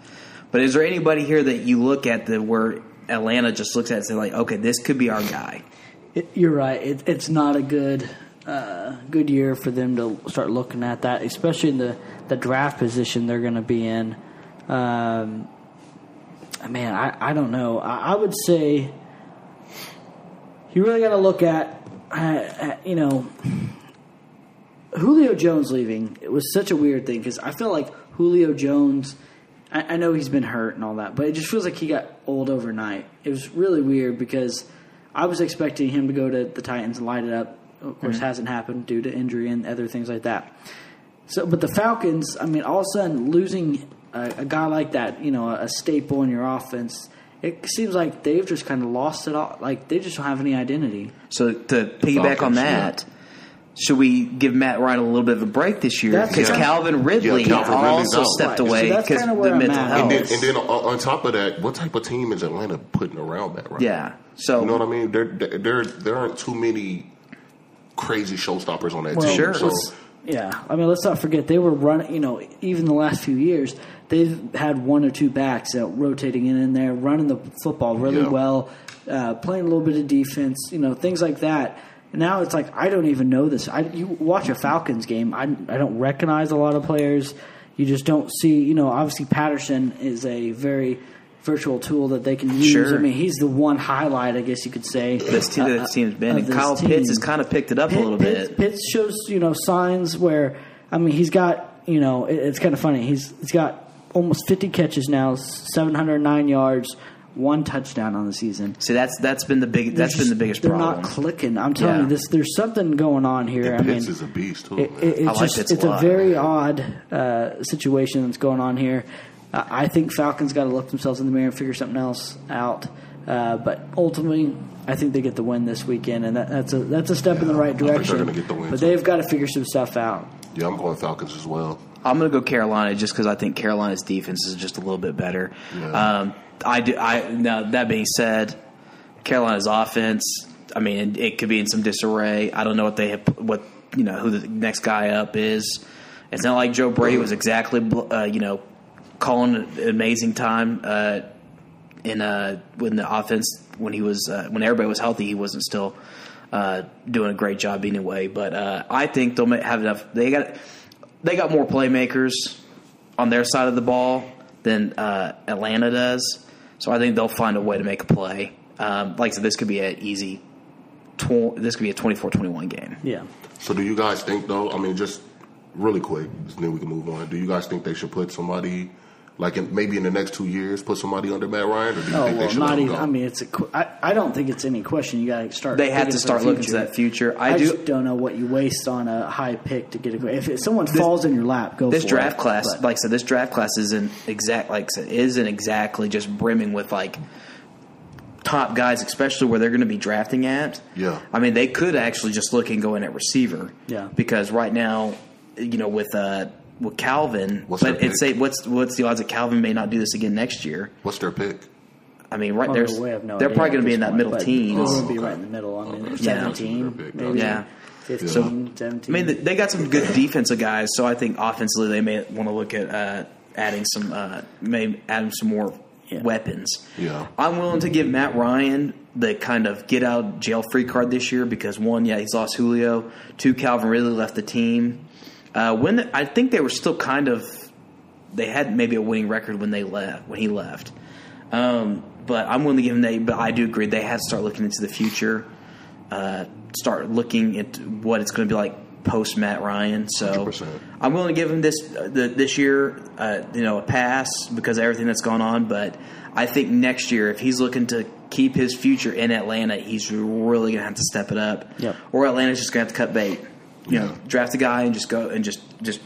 But is there anybody here that you look at that where Atlanta just looks at it and say like, okay, this could be our guy? It, you're right. It, it's not a good uh, good year for them to start looking at that, especially in the, the draft position they're going to be in. Um, man, I, I don't know. I, I would say you really got to look at, uh, you know, Julio Jones leaving. It was such a weird thing because I feel like Julio Jones I, I know he's been hurt and all that, but it just feels like he got old overnight. It was really weird because I was expecting him to go to the Titans and light it up. Of course, hasn't happened due to injury and other things like that. So, but the Falcons, I mean, all of a sudden losing a, a guy like that, you know, a, a staple in your offense, it seems like they've just kind of lost it all. Like they just don't have any identity. So to piggyback on Falcons, that, should we give Matt Ryan a little bit of a break this year? That's- Because Yeah. Calvin Ridley Yeah, Calvin also out. stepped Right. Away that's because kinda where the I'm mental at. health. And then, and then on, on top of that, what type of team is Atlanta putting around that right yeah. So You know what I mean? There, there, there aren't too many crazy showstoppers on that Well, team. Sure. So, yeah, I mean, let's not forget they were running. You know, even the last few years, they've had one or two backs uh, rotating in and there, running the football really Yeah. well, uh, playing a little bit of defense. You know, things like that. And now it's like I don't even know this. I you watch a Falcons game, I I don't recognize a lot of players. You just don't see. You know, obviously Patterson is a very virtual tool that they can use. Sure. I mean, he's the one highlight, I guess you could say. this team, uh, this team's been. And Kyle Pitts has kind of picked it up a little Pitt- bit. Pitts shows you know signs where I mean he's got you know it, it's kind of funny. He's he's got almost 50 catches now, 709 yards, one touchdown on the season. See, that's that's been the big that's They're been the biggest They're problem. not clicking. I'm telling Yeah. you this. There's something going on here. and I Pitts mean, is a beast too. it, it, it's I like just Pitts it's a a lot. very odd uh, situation that's going on here. Uh, I think Falcons got to look themselves in the mirror and figure something else out. Uh, but ultimately, I think they get the win this weekend, and that, that's a that's a step in the right I think they're direction. get the win, but too. they've got to figure some stuff out. yeah, I'm going Falcons as well. I'm going to go Carolina just because I think Carolina's defense is just a little bit better. Yeah. Um, I do. I now that being said, Carolina's offense. I mean, it, it could be in some disarray. I don't know what they have, what you know who the next guy up is. It's not like Joe Brady was exactly uh, you know calling an amazing time uh, in uh, when the offense when he was uh, when everybody was healthy. He wasn't still uh, doing a great job anyway. But uh, I think they'll have enough. They got they got more playmakers on their side of the ball than uh, Atlanta does. So I think they'll find a way to make a play. Um, like I said, this could be an easy. Tw- this could be a 24-21 game. Yeah. So do you guys think though? I mean, just really quick, then we can move on. Do you guys think they should put somebody, like in, maybe in the next two years, put somebody under Matt Ryan, or do you Oh think they should let not even. I mean, it's a. qu- I, I don't think it's any question. You got to start. They have to start the looking to that future. I, I, do. just don't know what you waste on a high pick to get a. If it, someone falls in your lap, go this for draft it. class, But- like I said, this draft class isn't exact. Like I said, isn't exactly just brimming with like top guys, especially where they're going to be drafting at. Yeah. I mean, they could actually just look and go in at receiver. Yeah. Because right now, you know, with uh, with Calvin, What's but it's say what's what's the odds that Calvin may not do this again next year? What's their pick? I mean, right Well, there's we no they're probably going to be in that point, middle but teens. They're going to be right in the middle. I mean, Okay. Yeah. 17, maybe Yeah. 15, 17. I mean, they got some good defensive guys, so I think offensively they may want to look at uh, adding some, uh, maybe adding some more Yeah. weapons. Yeah. I'm willing to give Matt Ryan the kind of get out jail free card this year because one, yeah, he's lost Julio. Two, Calvin Ridley left the team. Uh, when I think they were still kind of, they had maybe a winning record when they left when he left. Um, but I'm willing to give him that. But I do agree they have to start looking into the future uh, start looking at what it's going to be like post Matt Ryan. So 100%. I'm willing to give him this uh, the, this year, uh, you know, a pass because of everything that's gone on. But I think next year, if he's looking to keep his future in Atlanta, he's really going to have to step it up. Yep. Or Atlanta's just going to have to cut bait. You know, draft a guy and just go and just just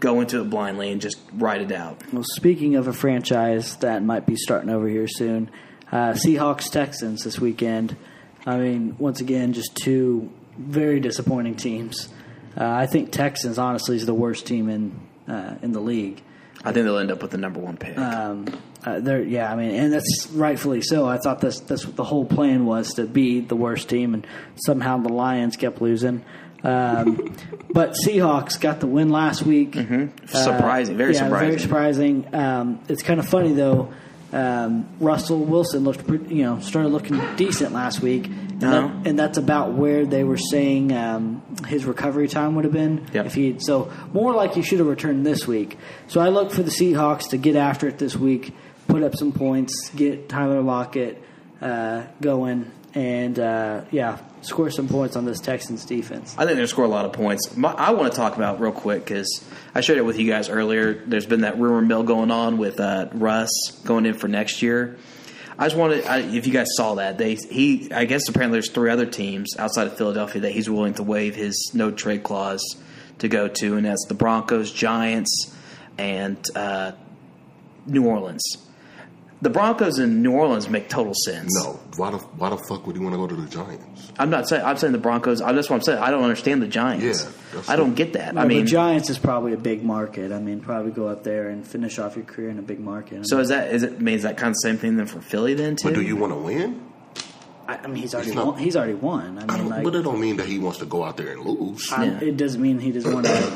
go into it blindly and just ride it out. Well, speaking of a franchise that might be starting over here soon, uh, Seahawks Texans this weekend. I mean, once again, just two very disappointing teams. Uh, I think Texans honestly is the worst team in uh, in the league. I think they'll end up with the number one pick. Um, uh, they're yeah, I mean, and that's rightfully so. I thought this that's what the whole plan was to be the worst team, and somehow the Lions kept losing. Um, but Seahawks got the win last week. Mm-hmm. Surprising, very yeah, surprising. Very surprising. Um, it's kind of funny though. Um, Russell Wilson looked, pretty, you know, started looking decent last week, and, Uh-huh. that, and that's about where they were saying um, his recovery time would have been Yep. if he. So more like he should have returned this week. So I look for the Seahawks to get after it this week, put up some points, get Tyler Lockett uh, going, and uh, yeah, score some points on this Texans defense. I think they'll score a lot of points. My, I want to talk about real quick because I shared it with you guys earlier. There's been that rumor mill going on with uh, Russ going in for next year. I just wanted, I, if you guys saw that, they he, I guess apparently there's three other teams outside of Philadelphia that he's willing to waive his no trade clause to go to, and that's the Broncos, Giants, and uh, New Orleans. The Broncos in New Orleans make total sense. No, why the why the fuck would you want to go to the Giants? I'm not saying I'm saying the Broncos. I- That's what I'm saying. I don't understand the Giants. Yeah, I don't get that. No, I mean, the Giants is probably a big market. I mean, probably go up there and finish off your career in a big market. so is that is it means that kind of same thing then for Philly then too? But do you want to win? I, I mean, he's already He's not- won, he's already won. I I mean, don't, like, but it don't mean that he wants to go out there and lose. I- Yeah. it doesn't mean he doesn't want to,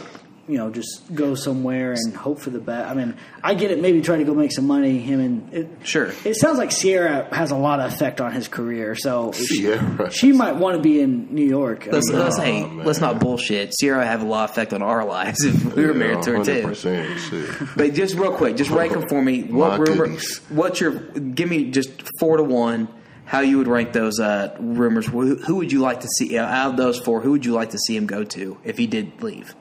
you know, just go somewhere and hope for the best. I mean, I get it. Maybe try to go make some money. Him and it, Sure. It sounds like Ciara has a lot of effect on his career. So she, Ciara. she might want to be in New York. I Let's, mean, let's, hey, let's not bullshit. Ciara have a lot of effect on our lives if we were married to her too. 100%, But just real quick, just rank them for me. What My rumor? goodies. What's your? Give me just four to one. How you would rank those uh, rumors? Who, who would you like to see out of those four? Who would you like to see him go to if he did leave?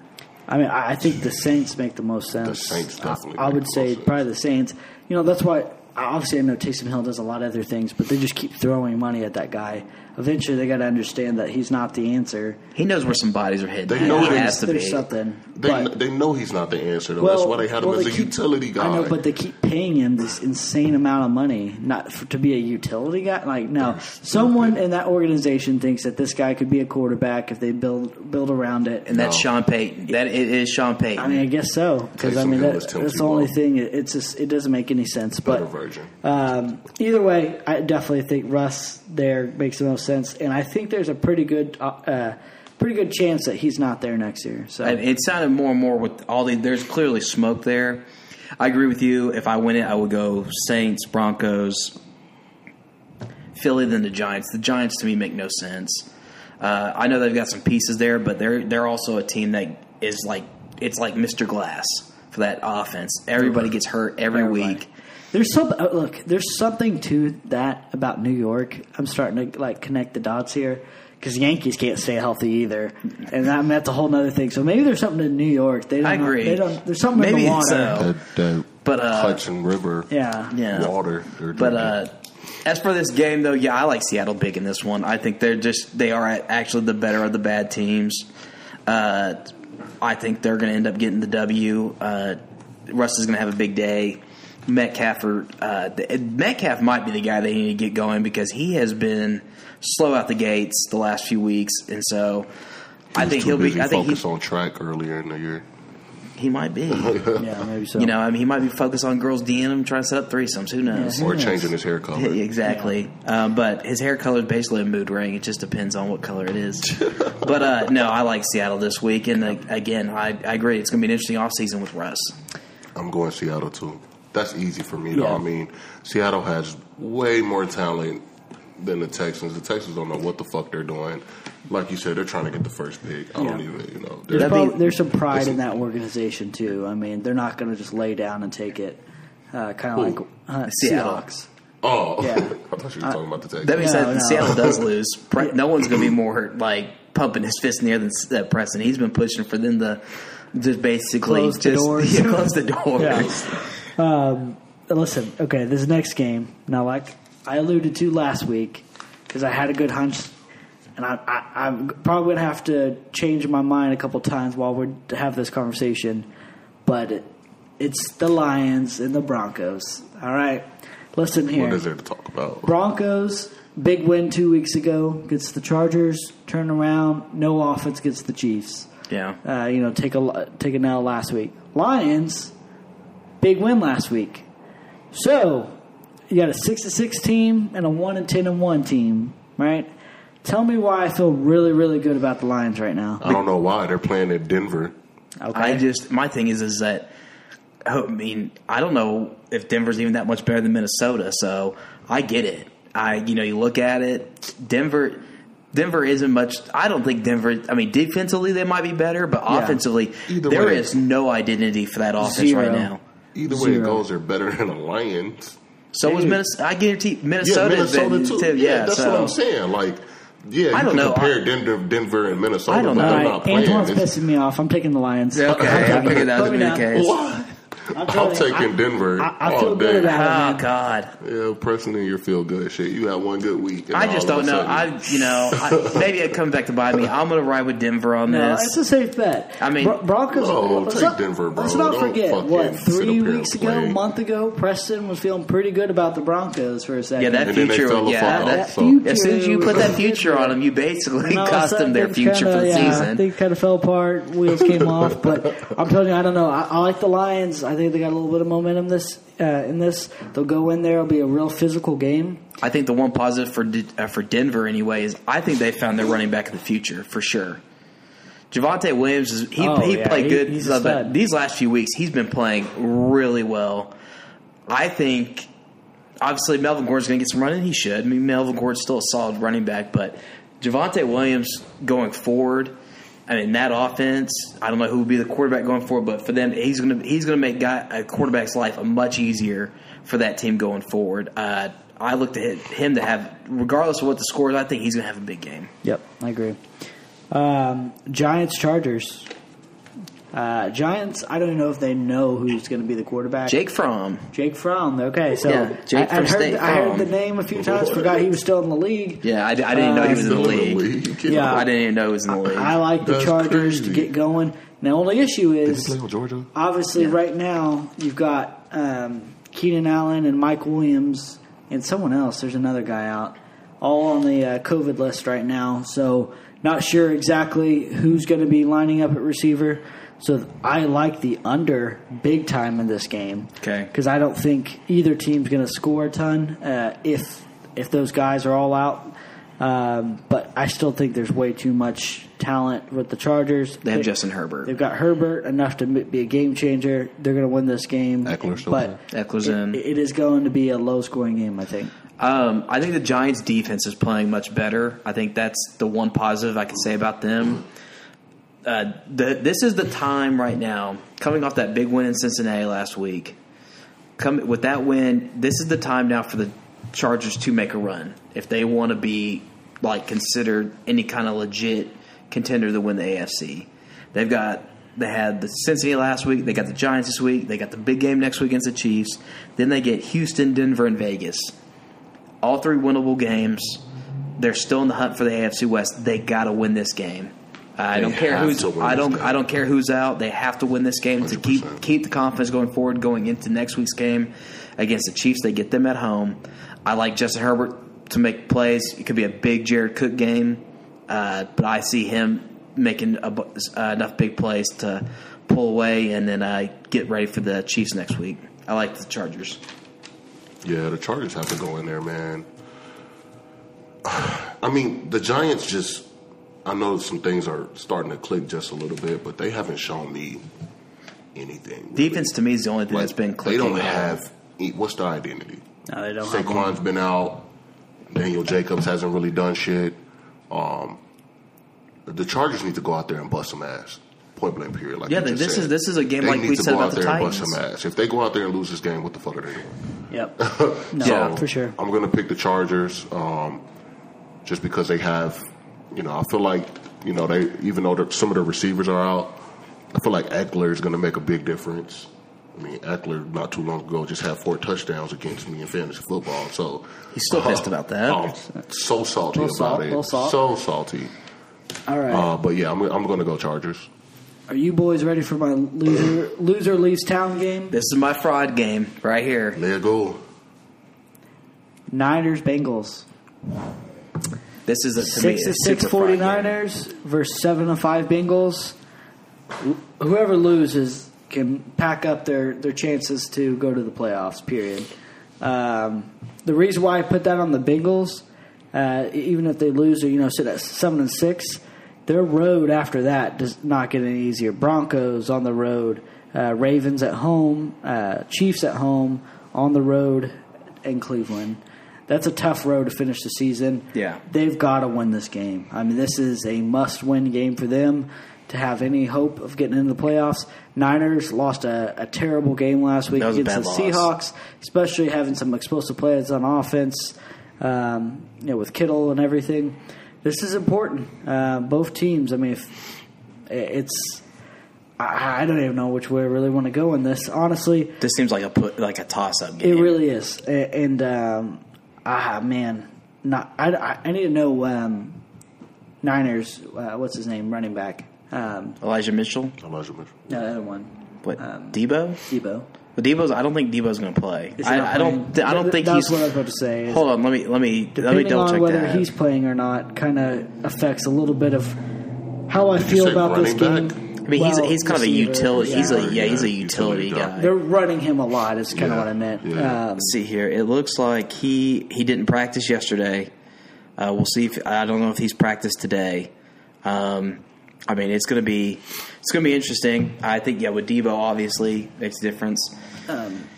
I mean, I think the Saints make the most sense. The Saints definitely I, I would say probably the Saints. You know, that's why. Obviously, I know Taysom Hill does a lot of other things, but they just keep throwing money at that guy. Eventually, they got to understand that he's not the answer. He knows where some bodies are hidden. They he know has there's- to be. something. They, but, they know he's not the answer though. That's why they had him well, as a keep- utility guy. I know, but they keep paying him this insane amount of money not for, to be a utility guy. Like, no, someone in that organization thinks that this guy could be a quarterback if they build build around it. and that's Sean Payton. That it is Sean Payton. I mean, I guess so because I mean Hill that, is the only thing. It, it's just it doesn't make any sense. better But version. um, either way, I definitely think Russ there makes the most sense, and I think there's a pretty good, uh, uh, pretty good chance that he's not there next year. So it sounded more and more with all the. There's clearly smoke there. I agree with you. If I win it, I would go Saints, Broncos, Philly, then the Giants. The Giants to me make no sense. Uh, I know they've got some pieces there, but they're they're also a team that is like it's like Mr. Glass for that offense. Everybody gets hurt every Everybody. week. There's some uh, look. There's something to that about New York. I'm starting to like connect the dots here because Yankees can't stay healthy either, and that, I mean, that's a whole other thing. So maybe there's something in New York. They don't I agree. They don't. There's something Maybe in the it's, water. uh, that, that But, uh, Hudson River yeah, Yeah. water. But uh, as for this game, though, yeah, I like Seattle big in this one. I think they're just they are actually the better of the bad teams. Uh, I think they're going to end up getting the W. Uh, Russ is going to have a big day. Metcalf, or, uh, Metcalf might be the guy they need to get going because he has been slow out the gates the last few weeks, and so I He was think he'll be. I think focused he, on track earlier in the year. he might be. yeah, maybe so. You know, I mean, he might be focused on girls DMing him, trying to set up threesomes. Who knows? Yeah. Or Yes. changing his hair color. Yeah, exactly. Um, but his hair color is basically a mood ring. It just depends on what color it is. but uh, no, I like Seattle this week. And uh, again, I, I agree. It's going to be an interesting offseason with Russ. I'm going Seattle too. That's easy for me though. Yeah. I mean, Seattle has way more talent than the Texans. The Texans don't know what the fuck they're doing. Like you said, they're trying to get the first pick. I don't even, you know. There's, they're- That'd be- prob- there's some pride in that organization too. I mean, they're not going to just lay down and take it. Uh, kind of like uh, Seattle. Seahawks. Oh, Yeah. I thought you were talking about the Texans. That being said, No, no. Seattle does lose. No one's going to be more hurt like pumping his fist in the air than uh, Preston. He's been pushing for them to just basically Close the just doors. Yeah, close the doors. Yeah. Um, listen, okay, this next game. Now, like I alluded to last week, because I had a good hunch, and I, I, I'm probably gonna have to change my mind a couple times while we have this conversation. But it, it's the Lions and the Broncos. All right, listen here. What is there to talk about? Broncos, big win two weeks ago gets the Chargers. Turn around, no offense gets the Chiefs. Yeah. Uh, you know, take a take a L last week. Lions, big win last week. So you got a six to six team and a one and ten and one team, right? Tell me why I feel really really good about the Lions right now. I don't know why they're playing at Denver. Okay, I just my thing is is that I mean I don't know if Denver's even that much better than Minnesota, so I get it. I you know you look at it, Denver. Denver isn't much. I don't think Denver. I mean, defensively they might be better, but Yeah. offensively Either there way. is no identity for that offense Zero. right now. Either way it Zero. goes, they're better than the Lions. So was Minnesota. I guarantee Minnesota. Yeah, Minnesota. Minnesota been, too. too. Yeah, that's so. what I'm saying. Like, yeah, you I don't can know. compare I- Denver, Denver and Minnesota, I don't but know. they're not right, playing. Antoine's It's- pissing me off. I'm taking the Lions. Yeah, Okay, I figured that was Put me gonna be the case. What? I'm, I'm telling you, taking I- Denver. I, I all feel good day. about it. Oh man. God. Yeah, Preston and your feel good shit. You had one good week. I just don't know. sudden- I, you know, I, maybe it comes back to bite me. I'm going to ride with Denver on No, this. it's a safe bet. I mean- Bro- Broncos. No, let's take not, Denver, bro. Let's not Don't forget what three up here and weeks ago, a month ago, Preston was feeling pretty good about the Broncos for a second. yeah, that And then they future. fell Yeah, fuck that, off, so- as soon as you put that future on them, you basically No, cost them their future kinda, for the yeah, season. Things kind of fell apart. Wheels came off. But I'm telling you, I don't know. I, I like the Lions. I think they got a little bit of momentum this uh, in this. They'll go in there. It'll be a real physical game. I think the one positive for uh, for Denver anyway is I think they found their running back of the future for sure. Javonte Williams is he, Oh, he yeah, played he- good he's a uh, stud. these last few weeks he's been playing really well. I think obviously Melvin Gordon's going to get some running. He should. I mean Melvin Gordon's still a solid running back, but Javonte Williams going forward. I mean that offense. I don't know who will be the quarterback going forward, but for them, he's going to he's going to make guy, a quarterback's life a much easier for that team going forward. Uh, I look to him to have, regardless of what the score is, I think he's going to have a big game. Yep, I agree. Um, Giants Chargers. Uh, Giants. I don't know if they know who's going to be the quarterback. Jake Fromm. Jake Fromm. Okay, so Yeah, Jake I, I'd from heard, State I heard the name a few times. Forgot he was still in the league. Yeah, I, I didn't even know he was in the Still in league. You Yeah. I didn't even know he was in the league. I like the That's Chargers to get going. The only issue is play with Georgia? obviously right now you've got um, Keenan Allen and Mike Williams and someone else. There's another guy out, all on the uh, COVID list right now. So not sure exactly who's going to be lining up at receiver. So I like the under big time in this game. Okay. because I don't think either team's going to score a ton uh, if if those guys are all out. Um, but I still think there's way too much talent with the Chargers. They have Justin Herbert. They've got Herbert enough to be a game changer. They're going to win this game. Ekeler's still but Ekeler's it- in. it is going to be a low scoring game. I think. Um, I think the Giants' defense is playing much better. I think that's the one positive I can say about them. Uh, the, this is the time right now, coming off that big win in Cincinnati last week. Come with that win, this is the time now for the Chargers to make a run if they want to be like considered any kind of legit contender to win the AFC. They've got they had the Cincinnati last week. They got the Giants this week. They got the big game next week against the Chiefs. Then they get Houston, Denver, and Vegas all three winnable games. They're still in the hunt for the AFC West. They got to win this game. I They don't care who's. I don't. I don't care who's out. They have to win this game to keep 100%. keep the confidence going forward. Going into next week's game against the Chiefs, they get them at home. I like Justin Herbert to make plays. It could be a big Jared Cook game, uh, but I see him making a, uh, enough big plays to pull away and then uh, get ready for the Chiefs next week. I like the Chargers. Yeah, the Chargers have to go in there, man. I mean, the Giants just. I know some things are starting to click just a little bit, but they haven't shown me anything. really. Defense to me is the only thing Like, that's been They don't at have. What's the identity? No, they don't. have one. Saquon's been out. Daniel Jacobs hasn't really done shit. Um, the Chargers need to go out there and bust some ass. Point blank period. Like Yeah, you just this said. is- this is a game they like need we to said go about out the there and bust Titans. some ass. If they go out there and lose this game, what the fuck are they doing? Yep. No, Yeah. for sure. I'm going to pick the Chargers um, just because they have, you know, I feel like, you know, they even though some of the receivers are out, I feel like Ekeler is going to make a big difference. I mean, Ekeler not too long ago just had four touchdowns against me in fantasy football, so He's still pissed about that. I'm so salty Little about salt, it, little salt. so salty. All right. Uh, but yeah, I'm, I'm going to go Chargers. Are you boys ready for my loser loser leaves town game? This is my fraud game right here. Let it go. Niners Bengals. This is a, to Six me, to a six super fraud game. 49ers versus seven to five Bengals. Whoever loses can pack up their, their chances to go to the playoffs. Period. Um, the reason why I put that on the Bengals, uh, even if they lose or you know sit at seven and six, their road after that does not get any easier. Broncos on the road, uh, Ravens at home, uh, Chiefs at home, on the road, in Cleveland. That's a tough road to finish the season. Yeah. They've got to win this game. I mean, this is a must win game for them. to have any hope of getting into the playoffs. Niners lost a, a terrible game last week That was a against the loss. Seahawks, especially having some explosive players on offense, um, you know, with Kittle and everything. This is important. Uh, both teams. I mean, if it's. I I don't even know which way I really want to go in this. Honestly, This seems like a put like a toss up it really is, A- and um, ah man, not I, I, I need to know um, Niners. Uh, what's his name? Running back. Um, Elijah Mitchell. Elijah Mitchell. no, the other one. What? Um, Deebo. Deebo. But Deebo's. I don't think Deebo's going to play. Is he not I, I don't. playing? I don't That- think that's he's. what I was about to say. Hold on. Let me. Let me. Let me Depending double on check whether that. he's playing or not, kind of affects a little bit of how I you feel about this running game. back? I mean, he's Well, he's kind of a receiver, utility. He's a yeah. yeah. He's a utility utility guy. guy. They're running him a lot. Is kind of Yeah, what I meant. yeah. Um, Let's see here. It looks like he he didn't practice yesterday. Uh, we'll see if I don't know if he's practiced today. Um, I mean, it's going to be it's going to be interesting. I think yeah, with Deebo obviously makes a difference.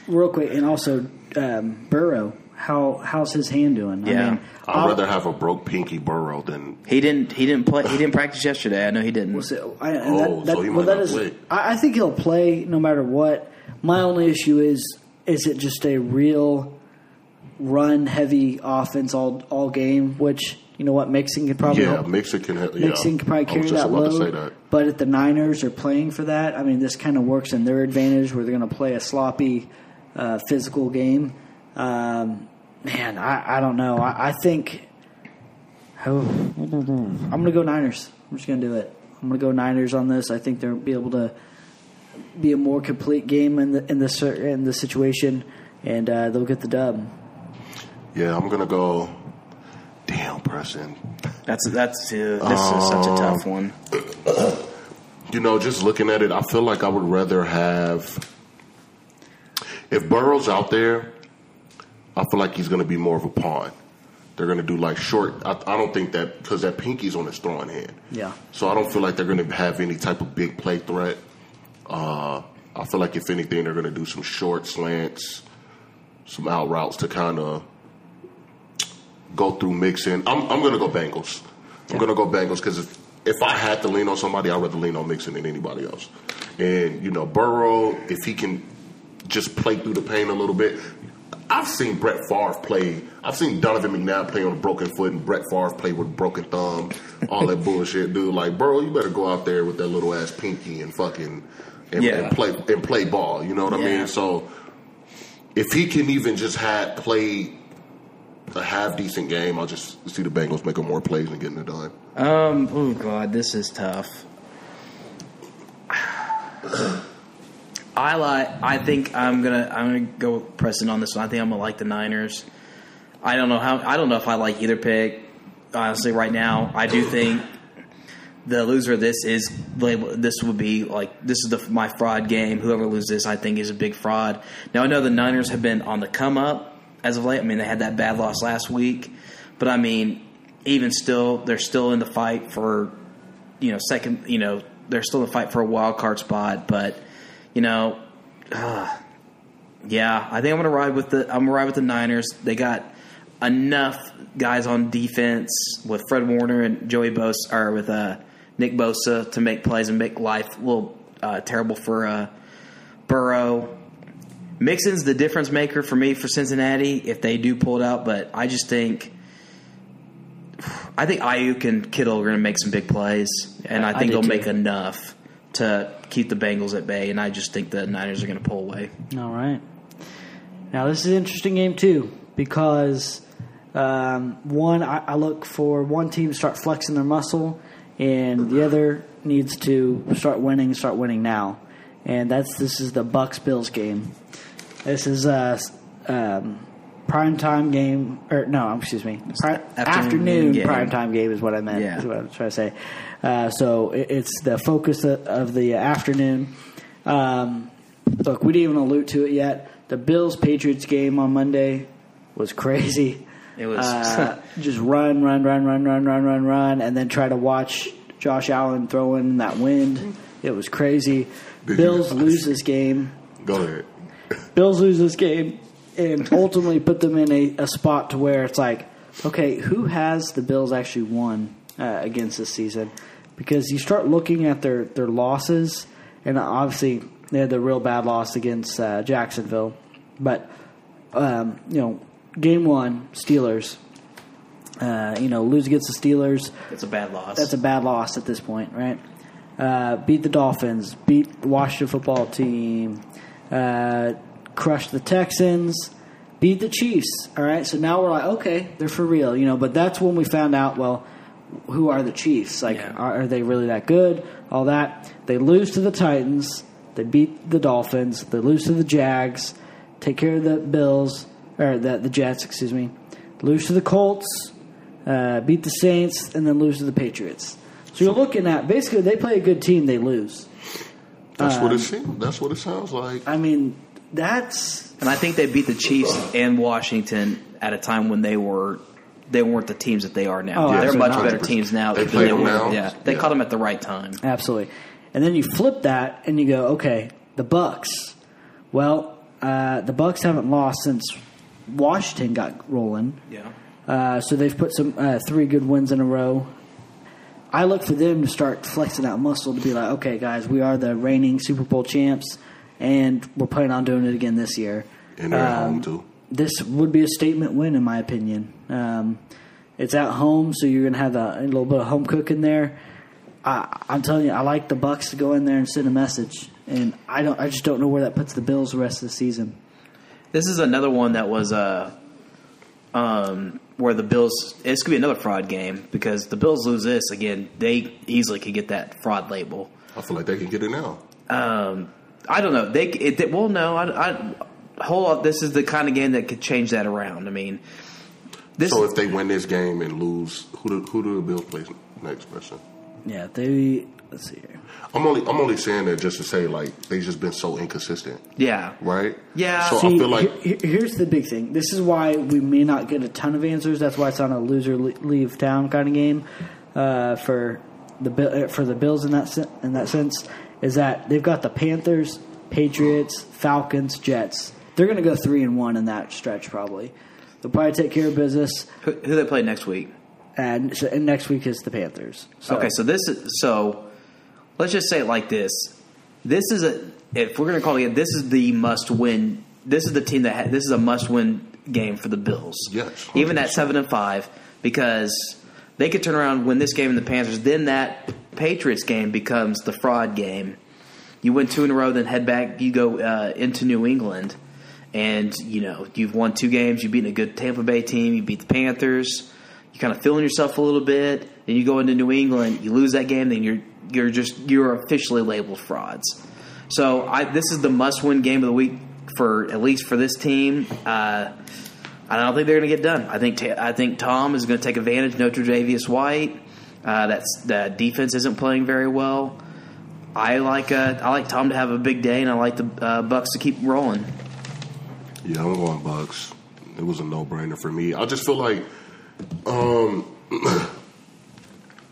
real quick, and also um, Burrow. How how's his hand doing? Yeah. I mean, I'd I'll- rather have a broke pinky Burrow than He didn't he didn't play he didn't practice yesterday. I know he didn't. So, I, and Oh, so he well, might that not is- play. I, I think he'll play no matter what. My only issue is is it just a real run heavy offense all all game, which you know what Mixon could probably yeah, help. Mixon can. Yeah, Mixon could probably I carry was just that about load. to say that. But if the Niners are playing for that, I mean, this kind of works in their advantage where they're going to play a sloppy, uh, physical game. Um, man, I, I don't know. I, I think. Oh, I'm going to go Niners. I'm just going to do it. I'm going to go Niners on this. I think they'll be able to be a more complete game in the in the in the situation, and uh, they'll get the dub. Yeah, I'm gonna go. Damn, Preston. That's that's uh, this is such a tough one. You know, just looking at it, I feel like I would rather have. If Burrow's out there, I feel like he's going to be more of a pawn. They're going to do like short. I, I don't think that because that pinky's on his throwing hand. Yeah. So I don't feel like they're going to have any type of big play threat. Uh, I feel like if anything, they're going to do some short slants, some out routes to kind of go through Mixon. I'm, I'm going to go Bengals. I'm going to go Bengals because if, if I had to lean on somebody, I'd rather lean on Mixon than anybody else. And, you know, Burrow, if he can just play through the pain a little bit. I've seen Brett Favre play. I've seen Donovan McNabb play on a broken foot and Brett Favre play with a broken thumb. All that bullshit, dude. Like, Burrow, you better go out there with that little ass pinky and fucking and, Yeah. and play and play ball. You know what I mean? So if he can even just have play a half decent game, I'll just see the Bengals making more plays and getting it done. Um. Oh God, this is tough. I like. I think I'm gonna. I'm gonna go Preston on this one. I think I'm gonna like the Niners. I don't know how. I don't know if I like either pick. Honestly, right now, I do think the loser of this is label. This would be like this is the my fraud game. Whoever loses this, I think, is a big fraud. Now I know the Niners have been on the come up as of late. I mean, they had that bad loss last week, but I mean, even still, they're still in the fight for you know second. You know, they're still in the fight for a wild card spot. But you know, uh, yeah, I think I'm gonna ride with the. I'm gonna ride with the Niners. They got enough guys on defense with Fred Warner and Joey Bosa, or with uh, Nick Bosa to make plays and make life a little uh, terrible for uh, Burrow. Mixon's the difference maker for me for Cincinnati if they do pull it out, but I just think I think Aiyuk and Kittle are going to make some big plays, and I I think do they'll too. make enough to keep the Bengals at bay. And I just think the Niners are going to pull away. All right. Now this is an interesting game too because um, one I, I look for one team to start flexing their muscle, and the other needs to start winning. Start winning now, and that's this is the Bucks Bills game. This is a um, prime time game, or no, excuse me, pri- afternoon afternoon game. prime time game is what I meant. Yeah. Is what I was trying to say. Uh, so it, it's the focus of, of the afternoon. Um, look, we didn't even allude to it yet. The Bills Patriots game on Monday was crazy. It was- uh, just run, run, run, run, run, run, run, run, and then try to watch Josh Allen throw in that wind. It was crazy. Bills lose this game. Go ahead. Bills lose this game and ultimately put them in a, a spot to where it's like, okay, who has the Bills actually won uh, against this season? because you start looking at their their losses, and obviously they had the real bad loss against uh, Jacksonville, but um, you know, game one Steelers. Uh, you know, lose against the Steelers. That's a bad loss. That's a bad loss at this point, right? Uh, beat the Dolphins, beat the Washington football team, uh, crushed the Texans, beat the Chiefs. All right, so now we're like, okay, they're for real, you know. But that's when we found out, well, who are the Chiefs? Like, Yeah. are, are they really that good? All that. They lose to the Titans. They beat the Dolphins. They lose to the Jags. Take care of the Bills or the the Jets. Excuse me. Lose to the Colts. Uh, beat the Saints and then lose to the Patriots. So you're looking at basically they play a good team, they lose. That's Um, what it seems. That's what it sounds like. I mean, that's and I think they beat the Chiefs and Washington at a time when they were they weren't the teams that they are now. Oh, They're absolutely much not. better teams now They than they them were. now? Yeah, they Yeah. caught them at the right time. absolutely. And then you flip that and you go, okay, the Bucks. Well, uh, the Bucks haven't lost since Washington got rolling. Yeah. Uh, so they've put some uh, three good wins in a row. I look for them to start flexing that muscle to be like, okay, guys, we are the reigning Super Bowl champs, and we're planning on doing it again this year. And they're at Um, home too. This would be a statement win, in my opinion. Um, it's at home, so you're going to have a, a little bit of home cooking there. I, I'm telling you, I like the Bucks to go in there and send a message, and I don't. I just don't know where that puts the Bills the rest of the season. This is another one that was uh, um, where the Bills. It's gonna be another fraud game because the Bills lose this again. They easily could get that fraud label. I feel like they can get it now. Um, I don't know. They it, they- well, no. I, I hold up. This is the kind of game that could change that around. I mean, this. So if they win this game and lose, who do, who do the Bills play next? Person. Yeah, they. Let's see here. I'm only I'm only saying that just to say like they've just been so inconsistent, yeah. right? Yeah. So See, I feel like here- here's the big thing. This is why we may not get a ton of answers. That's why it's on a loser leave town kind of game uh, for the uh, for the Bills in that in that sense. Is that they've got the Panthers, Patriots, Falcons, Jets. They're going to go three and one in that stretch probably. They'll probably take care of business, Who, who they play next week? and, so, and next week is the Panthers. So, Okay, so this is so. Let's just say it like this: This is a if we're going to call it, this is the must-win. This is the team that ha- this is a must-win game for the Bills. Yes, even at seven and five, because they could turn around, win this game in the Panthers. Then that Patriots game becomes the fraud game. You win two in a row, then head back. You go uh, into New England, and you know you've won two games. You've beaten a good Tampa Bay team. You beat the Panthers. You kind of feeling yourself a little bit. Then you go into New England. You lose that game. Then you're you're just you're officially labeled frauds. So I, this is the must-win game of the week for at least for this team. Uh, I don't think they're going to get done. I think I think Tom is going to take advantage. No Tre'Davious White. Uh, that's the defense isn't playing very well. I like uh, I like Tom to have a big day, and I like the uh, Bucks to keep rolling. Yeah, I'm going Bucks. It was a no brainer for me. I just feel like, um,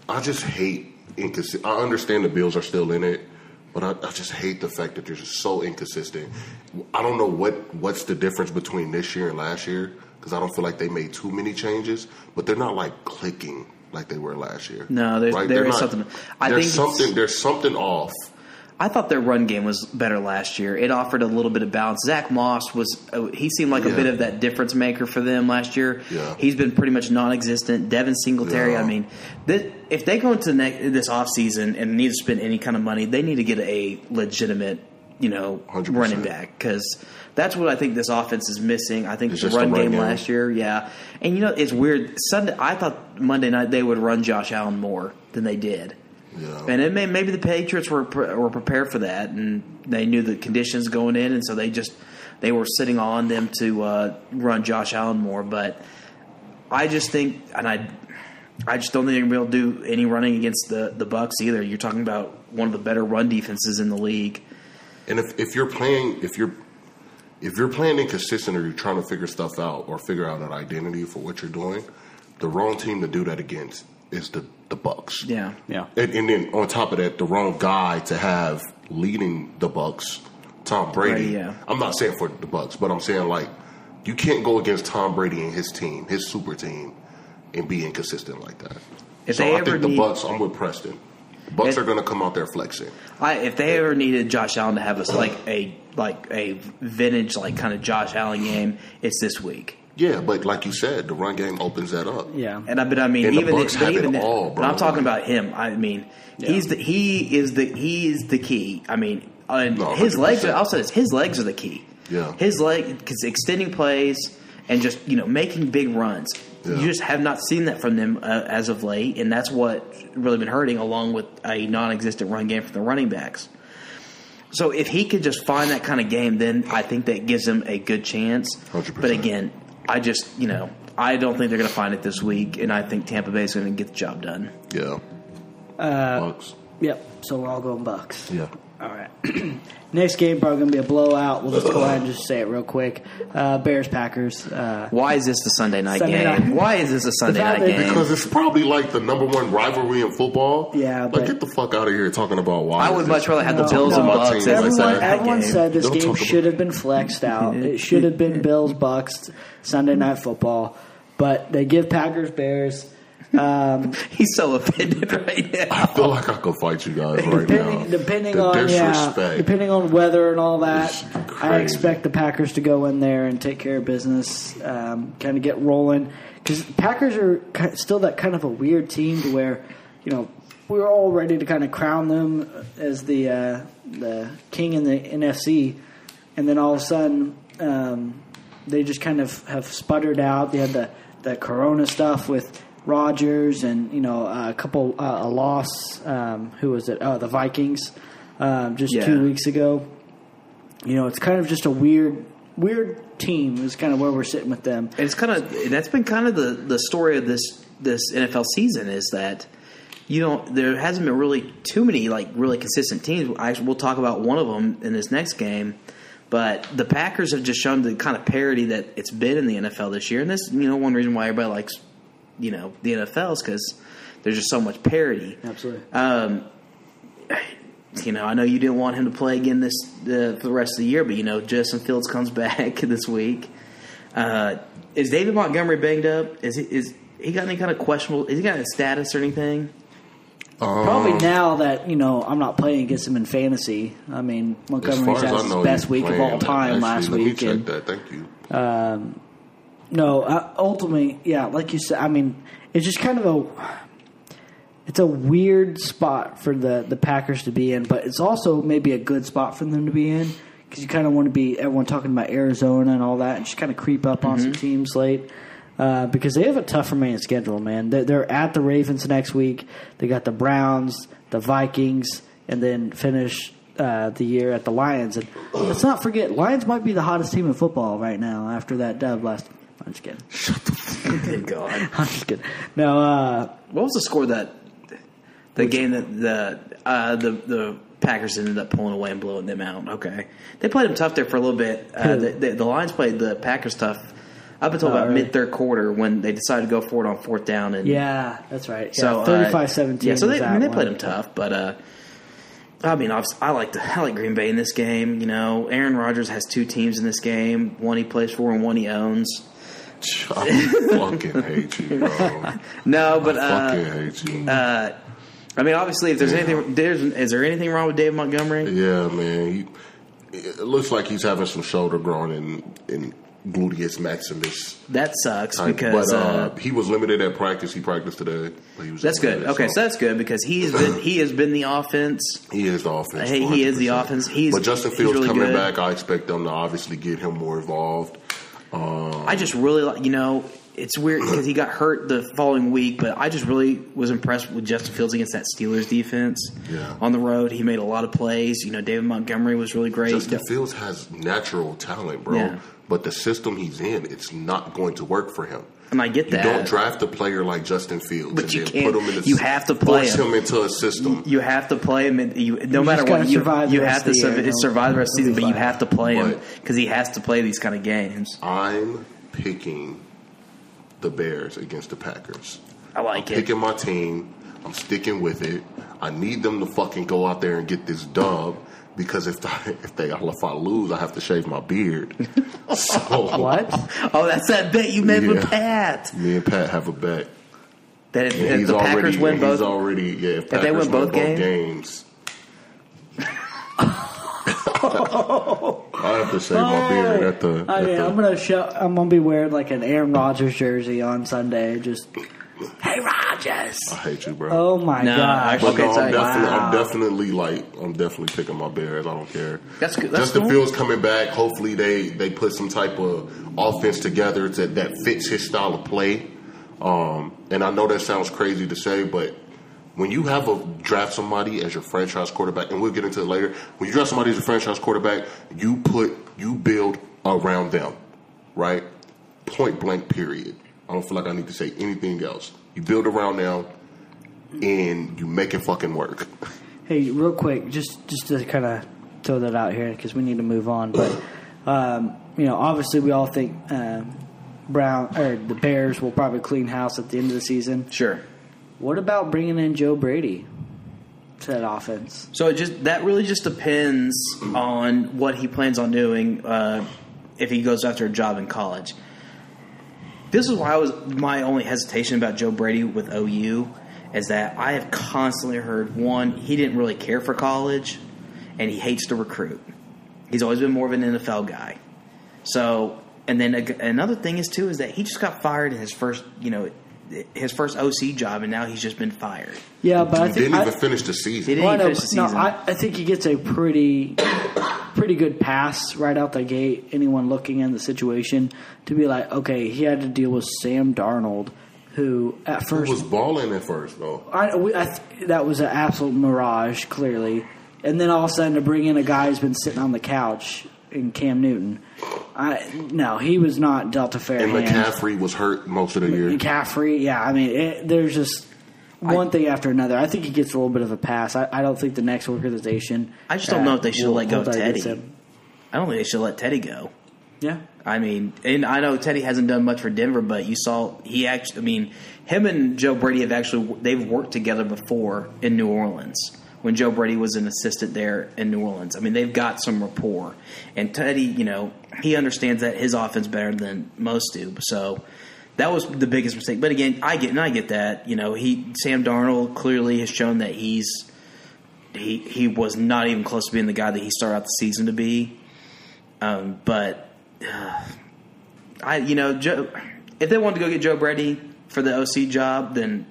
I just hate inconsistent. I understand the Bills are still in it, but I, I just hate the fact that they're just so inconsistent. I don't know what what's the difference between this year and last year because I don't feel like they made too many changes, but they're not like clicking like they were last year. No, there's- there They're is not- something- I there's think something. There's something off. I thought their run game was better last year. It offered a little bit of balance. Zack Moss was uh, he seemed like a bit of that difference maker for them last year. Yeah. He's been pretty much non-existent. Devin Singletary. Yeah. I mean, th- if they go into ne- this offseason and need to spend any kind of money, they need to get a legitimate, you know, 100%. running back because that's what I think this offense is missing. I think It's the run, run game, game. last year, yeah. And you know, it's weird. Sunday, I thought Monday night they would run Josh Allen more than they did. Yeah. And it may, maybe the Patriots were pre- were prepared for that, and they knew the conditions going in, and so they just they were sitting on them to uh, run Josh Allen more. But I just think, and I I just don't think they're gonna be able to do any running against the the Bucks either. You're talking about one of the better run defenses in the league. And if, if you're playing, if you're if you're playing inconsistent or you're trying to figure stuff out or figure out an identity for what you're doing, the wrong team to do that against is the the Bucks. Yeah, Yeah. And, and then on top of that, the wrong guy to have leading the Bucks, Tom Brady. Yeah. I'm not saying for the Bucks, but I'm saying like you can't go against Tom Brady and his team, his super team, and be inconsistent like that. If so they I ever think the need- Bucks. I'm with Preston. Bucks It- are going to come out there flexing. I, if they ever needed Josh Allen to have a, like a like a vintage like kind of Josh Allen game, it's this week. Yeah, but like you said, the run game opens that up. Yeah. And I but I mean And the even Bucks but have it even all, but bro. I'm talking about him. I mean he's the he is the he is the key. I mean and No, his legs. Are, I'll say this: his legs are the key. Yeah. his leg because extending plays and just you know making big runs. Yeah. You just have not seen that from them uh, as of late, and that's what really been hurting, along with a non-existent run game from the running backs. So if he could just find that kind of game, then I think that gives him a good chance. 100%. But again, I just you know I don't think they're going to find it this week, and I think Tampa Bay is going to get the job done. Yeah. Uh, Bucks. Yep. So we're all going Bucks. Yeah. All right. Next game probably going to be a blowout. We'll just go ahead and just say it real quick. Uh, Bears Packers. Uh, Why is this the Sunday night Sunday game? night. Why is this a Sunday night game? Because it's probably like the number one rivalry in football. Yeah, Like, but- get the fuck out of here talking about why. I would much rather have the No, Bills and no. Bucks as a everyone, night everyone game. said this Don't game talk about- should have been flexed out. it should have been Bills Bucks Sunday night football, but they give Packers Bears. Um, He's so offended right now. I feel like I could fight you guys right depending now. depending the on yeah, depending on weather and all that, I expect the Packers to go in there and take care of business, um, kind of get rolling. Because Packers are still that kind of a weird team to where, you know, we were all ready to kind of crown them as the uh, the king in the NFC, and then all of a sudden um, they just kind of have sputtered out. They had the the Corona stuff with. Rodgers and you know a couple uh, a loss. Um, who was it? Oh, the Vikings. Um, just Yeah. two weeks ago. You know, it's kind of just a weird, weird team. Is kind of where we're sitting with them. And it's kind of that's been kind of the the story of this this NFL season is that you know there hasn't been really too many like really consistent teams. I, we'll talk about one of them in this next game, but the Packers have just shown the kind of parity that it's been in the NFL this year, and this you know one reason why everybody likes you know the NFLs because there's just so much parity. Absolutely. Um, you know, I know you didn't want him to play again this uh, for the rest of the year, but you know, Justin Fields comes back this week. Uh, is David Montgomery banged up? Is he is he got any kind of questionable? Is he got a status or anything? Probably Um, now that you know I'm not playing against him in fantasy. I mean, As Montgomery's had his best week of all time Actually, last let me week. check and, that. Thank you. No, uh, ultimately, yeah, like you said, I mean, it's just kind of a it's a weird spot for the the Packers to be in, but it's also maybe a good spot for them to be in because you kind of want to be everyone talking about Arizona and all that, and just kind of creep up on some teams late. Uh, because they have a tough remaining schedule, man. They're, they're at the Ravens next week. They got the Browns, the Vikings, and then finish uh, the year at the Lions. And let's not forget, Lions might be the hottest team in football right now after that dub last. I'm just kidding. Shut the Good God! I'm just kidding. No, uh, What was the score that the game that the uh, the the Packers ended up pulling away and blowing them out? Okay, they played them tough there for a little bit. Uh, Who? the, the, the Lions played the Packers tough up until Oh, about really? mid third quarter when they decided to go for it on fourth down and yeah, that's right. Yeah, So uh, 35-17 Yeah, so was they, I that mean, they one. played them tough, but uh, I mean, I like the I like Green Bay in this game. You know, Aaron Rodgers has two teams in this game: one he plays for and one he owns. I fucking hate you, bro. No, but I fucking uh, hate you. uh, I mean, obviously, if there's Yeah. anything, there's is there anything wrong with Dave Montgomery? yeah, man. He, it looks like he's having some shoulder growing in and gluteus maximus. That sucks type, because but uh, uh, he was limited at practice. He practiced today. But he was that's good. Okay, so that's good because he's been he has been the offense. He is the offense. Hey, he is the 100%. offense. He's- but Justin he's Fields really coming good. back, I expect them to obviously get him more involved. Um, I just really like, you know, it's weird because he got hurt the following week, but I just really was impressed with Justin Fields against that Steelers defense Yeah. on the road. He made a lot of plays. You know, David Montgomery was really great. Justin Fields has natural talent, bro. Yeah. But the system he's in, it's not going to work for him. And I get that. You that. don't draft a player like Justin Fields But and you can't- put him in a you have to play force him. him into a system. you have to play him. And you, no matter what, you, you have to of year. survive, He'll- the rest of the season, be but you have to play him because he has to play these kind of games. I'm picking the Bears against the Packers. I like it. Picking my team. I'm sticking with it. I need them to fucking go out there and get this dub because if I, if they if I lose, I have to shave my beard. so What? Oh, that's that bet you made Yeah. with Pat. Me and Pat have a bet. That if, if He's the Packers already, win he's both, already yeah. If, they Packers win both games? games I have to shave my beard oh. at the. I at mean, the- I'm gonna show. I'm gonna be wearing like an Aaron Rodgers jersey on Sunday. Just, hey Rodgers. I hate you, bro. Oh my No, gosh. But Okay, no, I'm definitely, Wow. I'm definitely like, I'm definitely picking my Bears. I don't care. That's good- that's Justin cool. Fields coming back. Hopefully, they they put some type of offense together that that fits his style of play. Um, and I know that sounds crazy to say, but when you have a draft somebody as your franchise quarterback, and we'll get into it later. When you draft somebody as a franchise quarterback, you put you build around them, right? Point blank. Period. I don't feel like I need to say anything else. You build around them, and you make it fucking work. Hey, real quick, just just to kind of throw that out here because we need to move on. But um, you know, obviously, we all think um, Brown or the Bears will probably clean house at the end of the season. sure. What about bringing in Joe Brady to that offense? So it just that really just depends on what he plans on doing uh, if he goes after a job in college. This is why I was my only hesitation about Joe Brady with OU is that I have constantly heard one he didn't really care for college and he hates to recruit. He's always been more of an NFL guy. So and then another thing is too is that he just got fired in his first you know his first OC job and now he's just been fired. Yeah, but I He think didn't I, even finish the season. He didn't Well, I even know, finish the but no, season. I, I think he gets a pretty, pretty good pass right out the gate. Anyone looking in the situation to be like, okay, he had to deal with Sam Darnold, who at He first was balling at first, though. I, we, I th- that was an absolute mirage, clearly. And then all of a sudden to bring in a guy who's been sitting on the couch in Cam Newton. I no, he was not dealt a fair And hand. McCaffrey was hurt most of the year. McCaffrey, yeah, I mean, it, there's just one thing after another. I think he gets a little bit of a pass. I, I don't think the next organization. I just don't know if they should will let go of Teddy. I don't think they should let Teddy go. Yeah, I mean, and I know Teddy hasn't done much for Denver, but you saw he actually. I mean, him and Joe Brady have actually they've worked together before in New Orleans when Joe Brady was an assistant there in New Orleans. I mean, they've got some rapport, and Teddy, you know, he understands that his offense better than most do. So that was the biggest mistake. But again, I get and I get that. You know, he Sam Darnold clearly has shown that he's he he was not even close to being the guy that he started out the season to be. Um, but uh, I, you know, Joe, if they wanted to go get Joe Brady for the OC job, then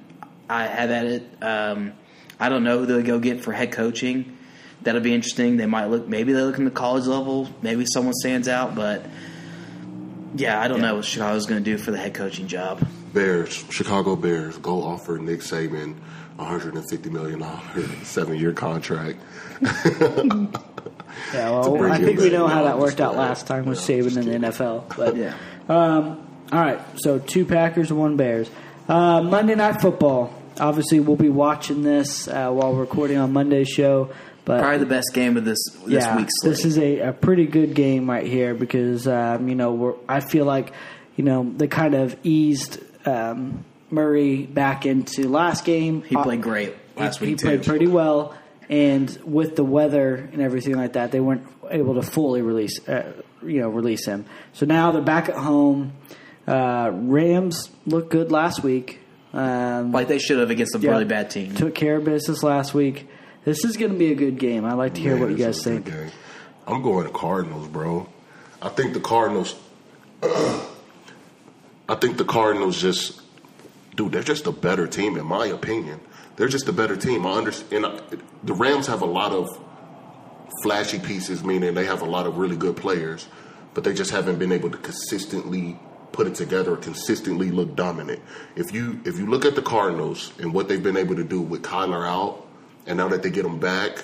I have at it. Um, I don't know who they'll go get for head coaching. That'll be interesting. They might look, maybe they look in the college level. Maybe someone stands out, but yeah, I don't know what Chicago's going to do for the head coaching job. Bears, Chicago Bears, go offer Nick Saban a hundred and fifty million dollar seven year contract. yeah. Well, I think we know how that worked out last time with No, Saban in the. NFL. But Yeah. Um, all right, so two Packers, one Bears. Uh, Monday Night Football. Obviously, we'll be watching this uh, while recording on Monday's show. But Probably the best game of this this yeah, week's slate. this is a, a pretty good game right here because um, you know we're, I feel like you know they kind of eased um, Murray back into last game. he played great last he, week he played pretty well, and with the weather and everything like that, they weren't able to fully release, uh, you know, release him. So now they're back at home. Uh, Rams looked good last week. Um, like they should have against a yeah, really bad team. Took care of business last week. This is going to be a good game. I'd like to hear Man, what you guys is a good think. game. I'm going to Cardinals, bro. I think the Cardinals. I think the Cardinals just, dude, they're just a better team in my opinion. They're just a better team. I understand. The Rams have a lot of flashy pieces, meaning they have a lot of really good players, but they just haven't been able to consistently put it together consistently look dominant. If you if you look at the Cardinals and what they've been able to do with Kyler out, and now that they get him back,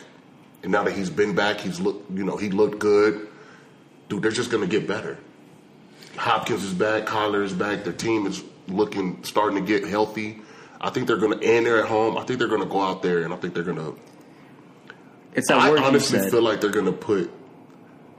and now that he's been back, he's looked you know he looked good. Dude, they're just gonna get better. Hopkins is back, Kyler is back. Their team is looking starting to get healthy. I think they're gonna and they're at home. I think they're gonna go out there and I think they're gonna It's that I word honestly feel like they're gonna put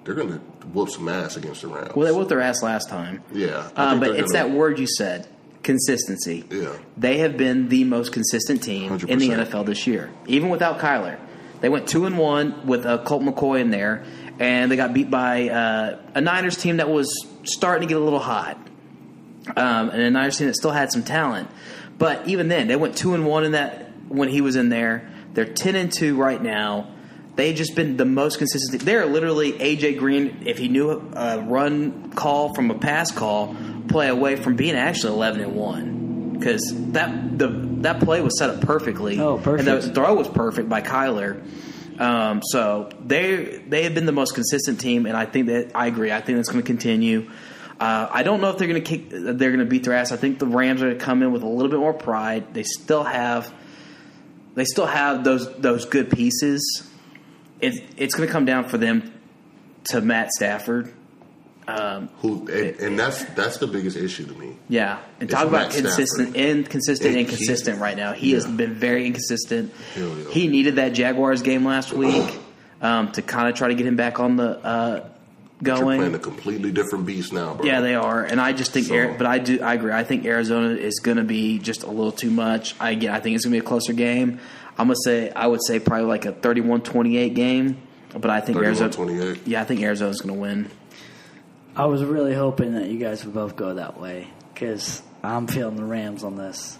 they're gonna whoop some ass against the Rams. well, they whooped their ass last time. Yeah, uh, but it's gonna- that word you said, consistency. Yeah. they have been the most consistent team in the NFL this year, even without Kyler. They went two and one with uh, Colt McCoy in there, and they got beat by uh, a Niners team that was starting to get a little hot, um, and a Niners team that still had some talent. But even then, they went two and one in that when he was in there. They're ten and two right now. They've just been the most consistent. They're literally AJ Green. If he knew a run call from a pass call, play away from being actually eleven and one because that the that play was set up perfectly. Oh, perfect. And the throw was perfect by Kyler. Um, so they they have been the most consistent team, and I think that I agree. I think that's going to continue. Uh, I don't know if they're going to kick. They're going to beat their ass. I think the Rams are going to come in with a little bit more pride. They still have. They still have those those good pieces. It's it's going to come down for them to Matt Stafford. Um, Who and, and that's that's the biggest issue to me. yeah, and talk about Matt consistent, Stafford. inconsistent, It- inconsistent. Right now, he has been very inconsistent. Yeah. He needed that Jaguars game last week um, to kind of try to get him back on the uh, You're playing a completely different beast now, bro. Yeah, they are, and I just think, So- Ari- but I do, I agree. I think Arizona is going to be just a little too much. I again, I think it's going to be a closer game. I'm gonna say, I would say probably like a 31-28 game, but I think Arizona. Yeah, I think Arizona's going to win. I was really hoping that you guys would both go that way because I'm feeling the Rams on this.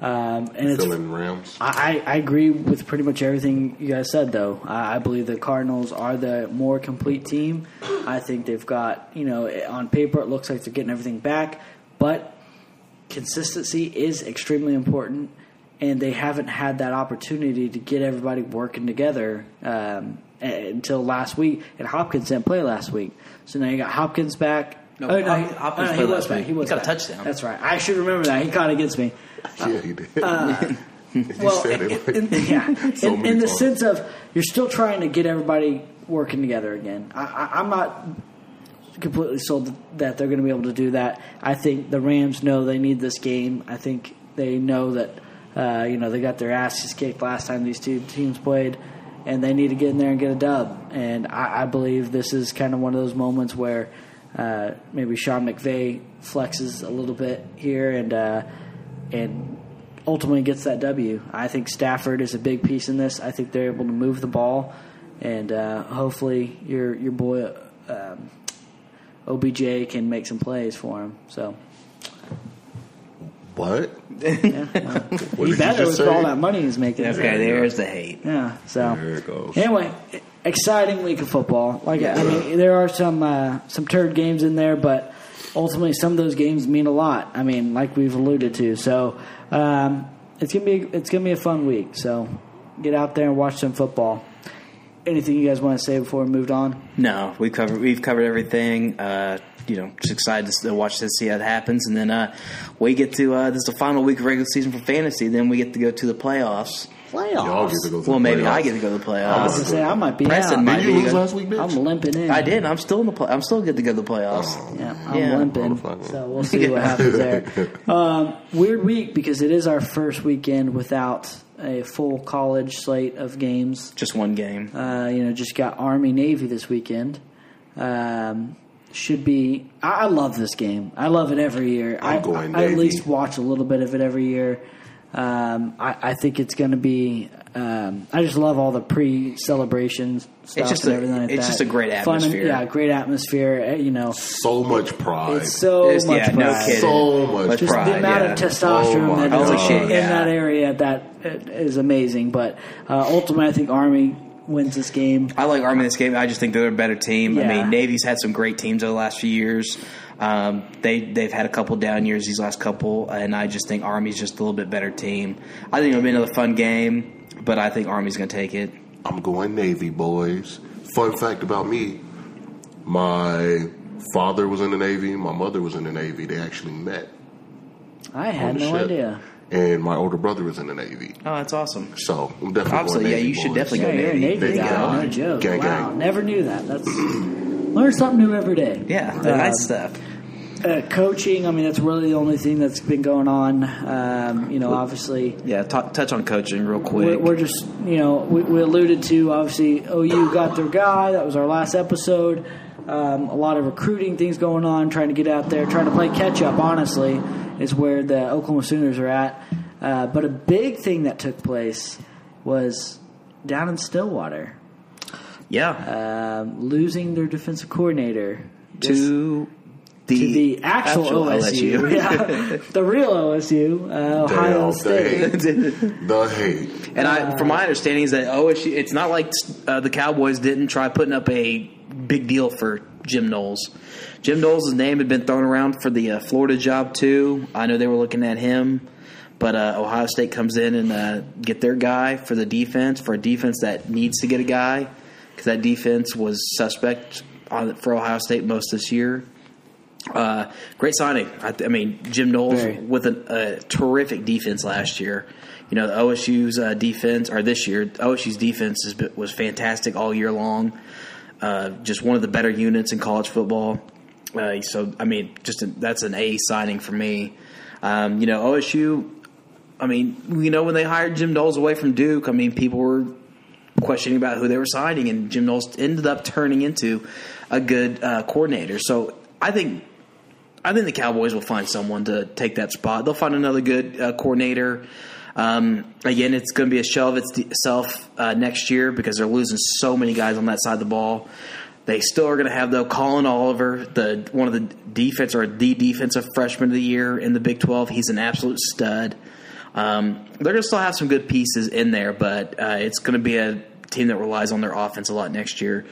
Um, and it's Feeling Rams. I, I I agree with pretty much everything you guys said, though. I, I believe the Cardinals are the more complete team. I think they've got, you know, on paper it looks like they're getting everything back, but consistency is extremely important, and they haven't had that opportunity to get everybody working together um, until last week. And Hopkins didn't play last week, so now you got Hopkins back. No, Oh, Hop- he- Hopkins oh, he played was last back. week. He was He got a back. touchdown. That's right. I should remember that. He caught against me. yeah, he did. Well, said it in, like- in- yeah, so in, in the sense of you're still trying to get everybody working together again. I, I, I'm not completely sold that they're going to be able to do that. I think the Rams know they need this game. I think they know that uh, you know they got their asses kicked last time these two teams played, and they need to get in there and get a dub. And I, I believe this is kind of one of those moments where uh, maybe Sean McVay flexes a little bit here and uh, and ultimately gets that W. I think Stafford is a big piece in this. I think they're able to move the ball, and uh, hopefully your your boy um, OBJ can make some plays for him. So what? yeah, well, What he did you better just with all that money he's making. Okay, there's the hate. Yeah. So There it goes. anyway, exciting week of football. Like I mean, there are some uh, some turd games in there, but ultimately some of those games mean a lot. I mean, like we've alluded to. So um, it's gonna be it's gonna be a fun week. So get out there and watch some football. Anything you guys want to say before we moved on? No, we've covered we've covered everything. Uh, you know, just excited to watch this, see how it happens, and then uh, we get to uh, this is the final week of regular season for fantasy. Then we get to go to the playoffs. Playoffs. Y'all get to go to Well, maybe playoffs. I get to go to the playoffs. I was playoffs. gonna say I might be Preston out. might Did you be lose last week, bitch? I'm limping in. I did. I'm still in the. Play- I'm still good to go to the playoffs. Yeah, I'm Yeah. limping. So we'll see what happens there. Um, weird week because it is our first weekend without a full college slate of games. Just one game. Uh, you know, just got Army Navy this weekend. Um, should be. I, I love this game. I love it every year. I'm I, going I, I at least watch a little bit of it every year. Um, I, I think it's going to be. Um, I just love all the pre-celebrations stuff just and a- like it's that. just a great Fun and- atmosphere. yeah, great atmosphere. uh, You know, So much pride. it's so It's- much yeah, no pride. kidding. so much Just pride. the amount yeah. of testosterone Oh that is Holy in yeah. that area that is amazing. But uh, ultimately, I think Army wins this game. I like Army in this game. I just think they're a better team. I mean, Navy's had some great teams over the last few years. Um, they they've had a couple down years these last couple, and I just think Army's just a little bit better team. I think it'll be another fun game, but I think Army's going to take it. I'm going Navy, boys. Fun fact about me: my father was in the Navy. My mother was in the Navy. They actually met I had no ship. idea. And my older brother was in the Navy. Oh, that's awesome. So I'm definitely Obviously, going yeah, Navy. you should boys. definitely Yeah, go you're a Navy. Navy There you guy. No joke. Gang, wow, gang. never knew that. That's learn something new every day. Yeah, Uh, nice stuff. uh, coaching. I mean, that's really the only thing that's been going on. Um, you know, obviously. Yeah, t- touch on coaching real We're, quick. we're just, you know, we, we alluded to obviously OU got their guy. That was our last episode. Um, a lot of recruiting things going on, trying to get out there, trying to play catch up. Honestly, is where the Oklahoma Sooners are at. Uh, but a big thing that took place was down in Stillwater, yeah, um, losing their defensive coordinator. This- to The to the actual, OSU, yeah, the real OSU, uh, Ohio Damn, State. The hate. And I, from my understanding, is that OSU. It's not like uh, the Cowboys didn't try putting up a big deal for Jim Knowles. Jim Knowles' name had been thrown around for the uh, Florida job too. I know they were looking at him, but uh, Ohio State comes in and uh, get their guy for the defense for a defense that needs to get a guy because that defense was suspect on, for Ohio State most this year. Uh, great signing. I, I mean, Jim Knowles Very. with a, a terrific defense last year. You know, the OSU's uh, defense, or this year, OSU's defense was fantastic all year long. Uh, just one of the better units in college football. Uh, so, I mean, just a, that's an A signing for me. Um, you know, OSU. I mean, you know, when they hired Jim Knowles away from Duke, I mean, people were questioning about who they were signing, and Jim Knowles ended up turning into a good uh, coordinator. So, I think I think the Cowboys will find someone to take that spot. They'll find another good uh, coordinator. Um, again, it's going to be a shell of itself uh, next year because they're losing so many guys on that side of the ball. They still are going to have though Collin Oliver, the one of the defense or the defensive freshman of the year in the Big Twelve. He's an absolute stud. Um, they're going to still have some good pieces in there, but uh, it's going to be a team that relies on their offense a lot next year.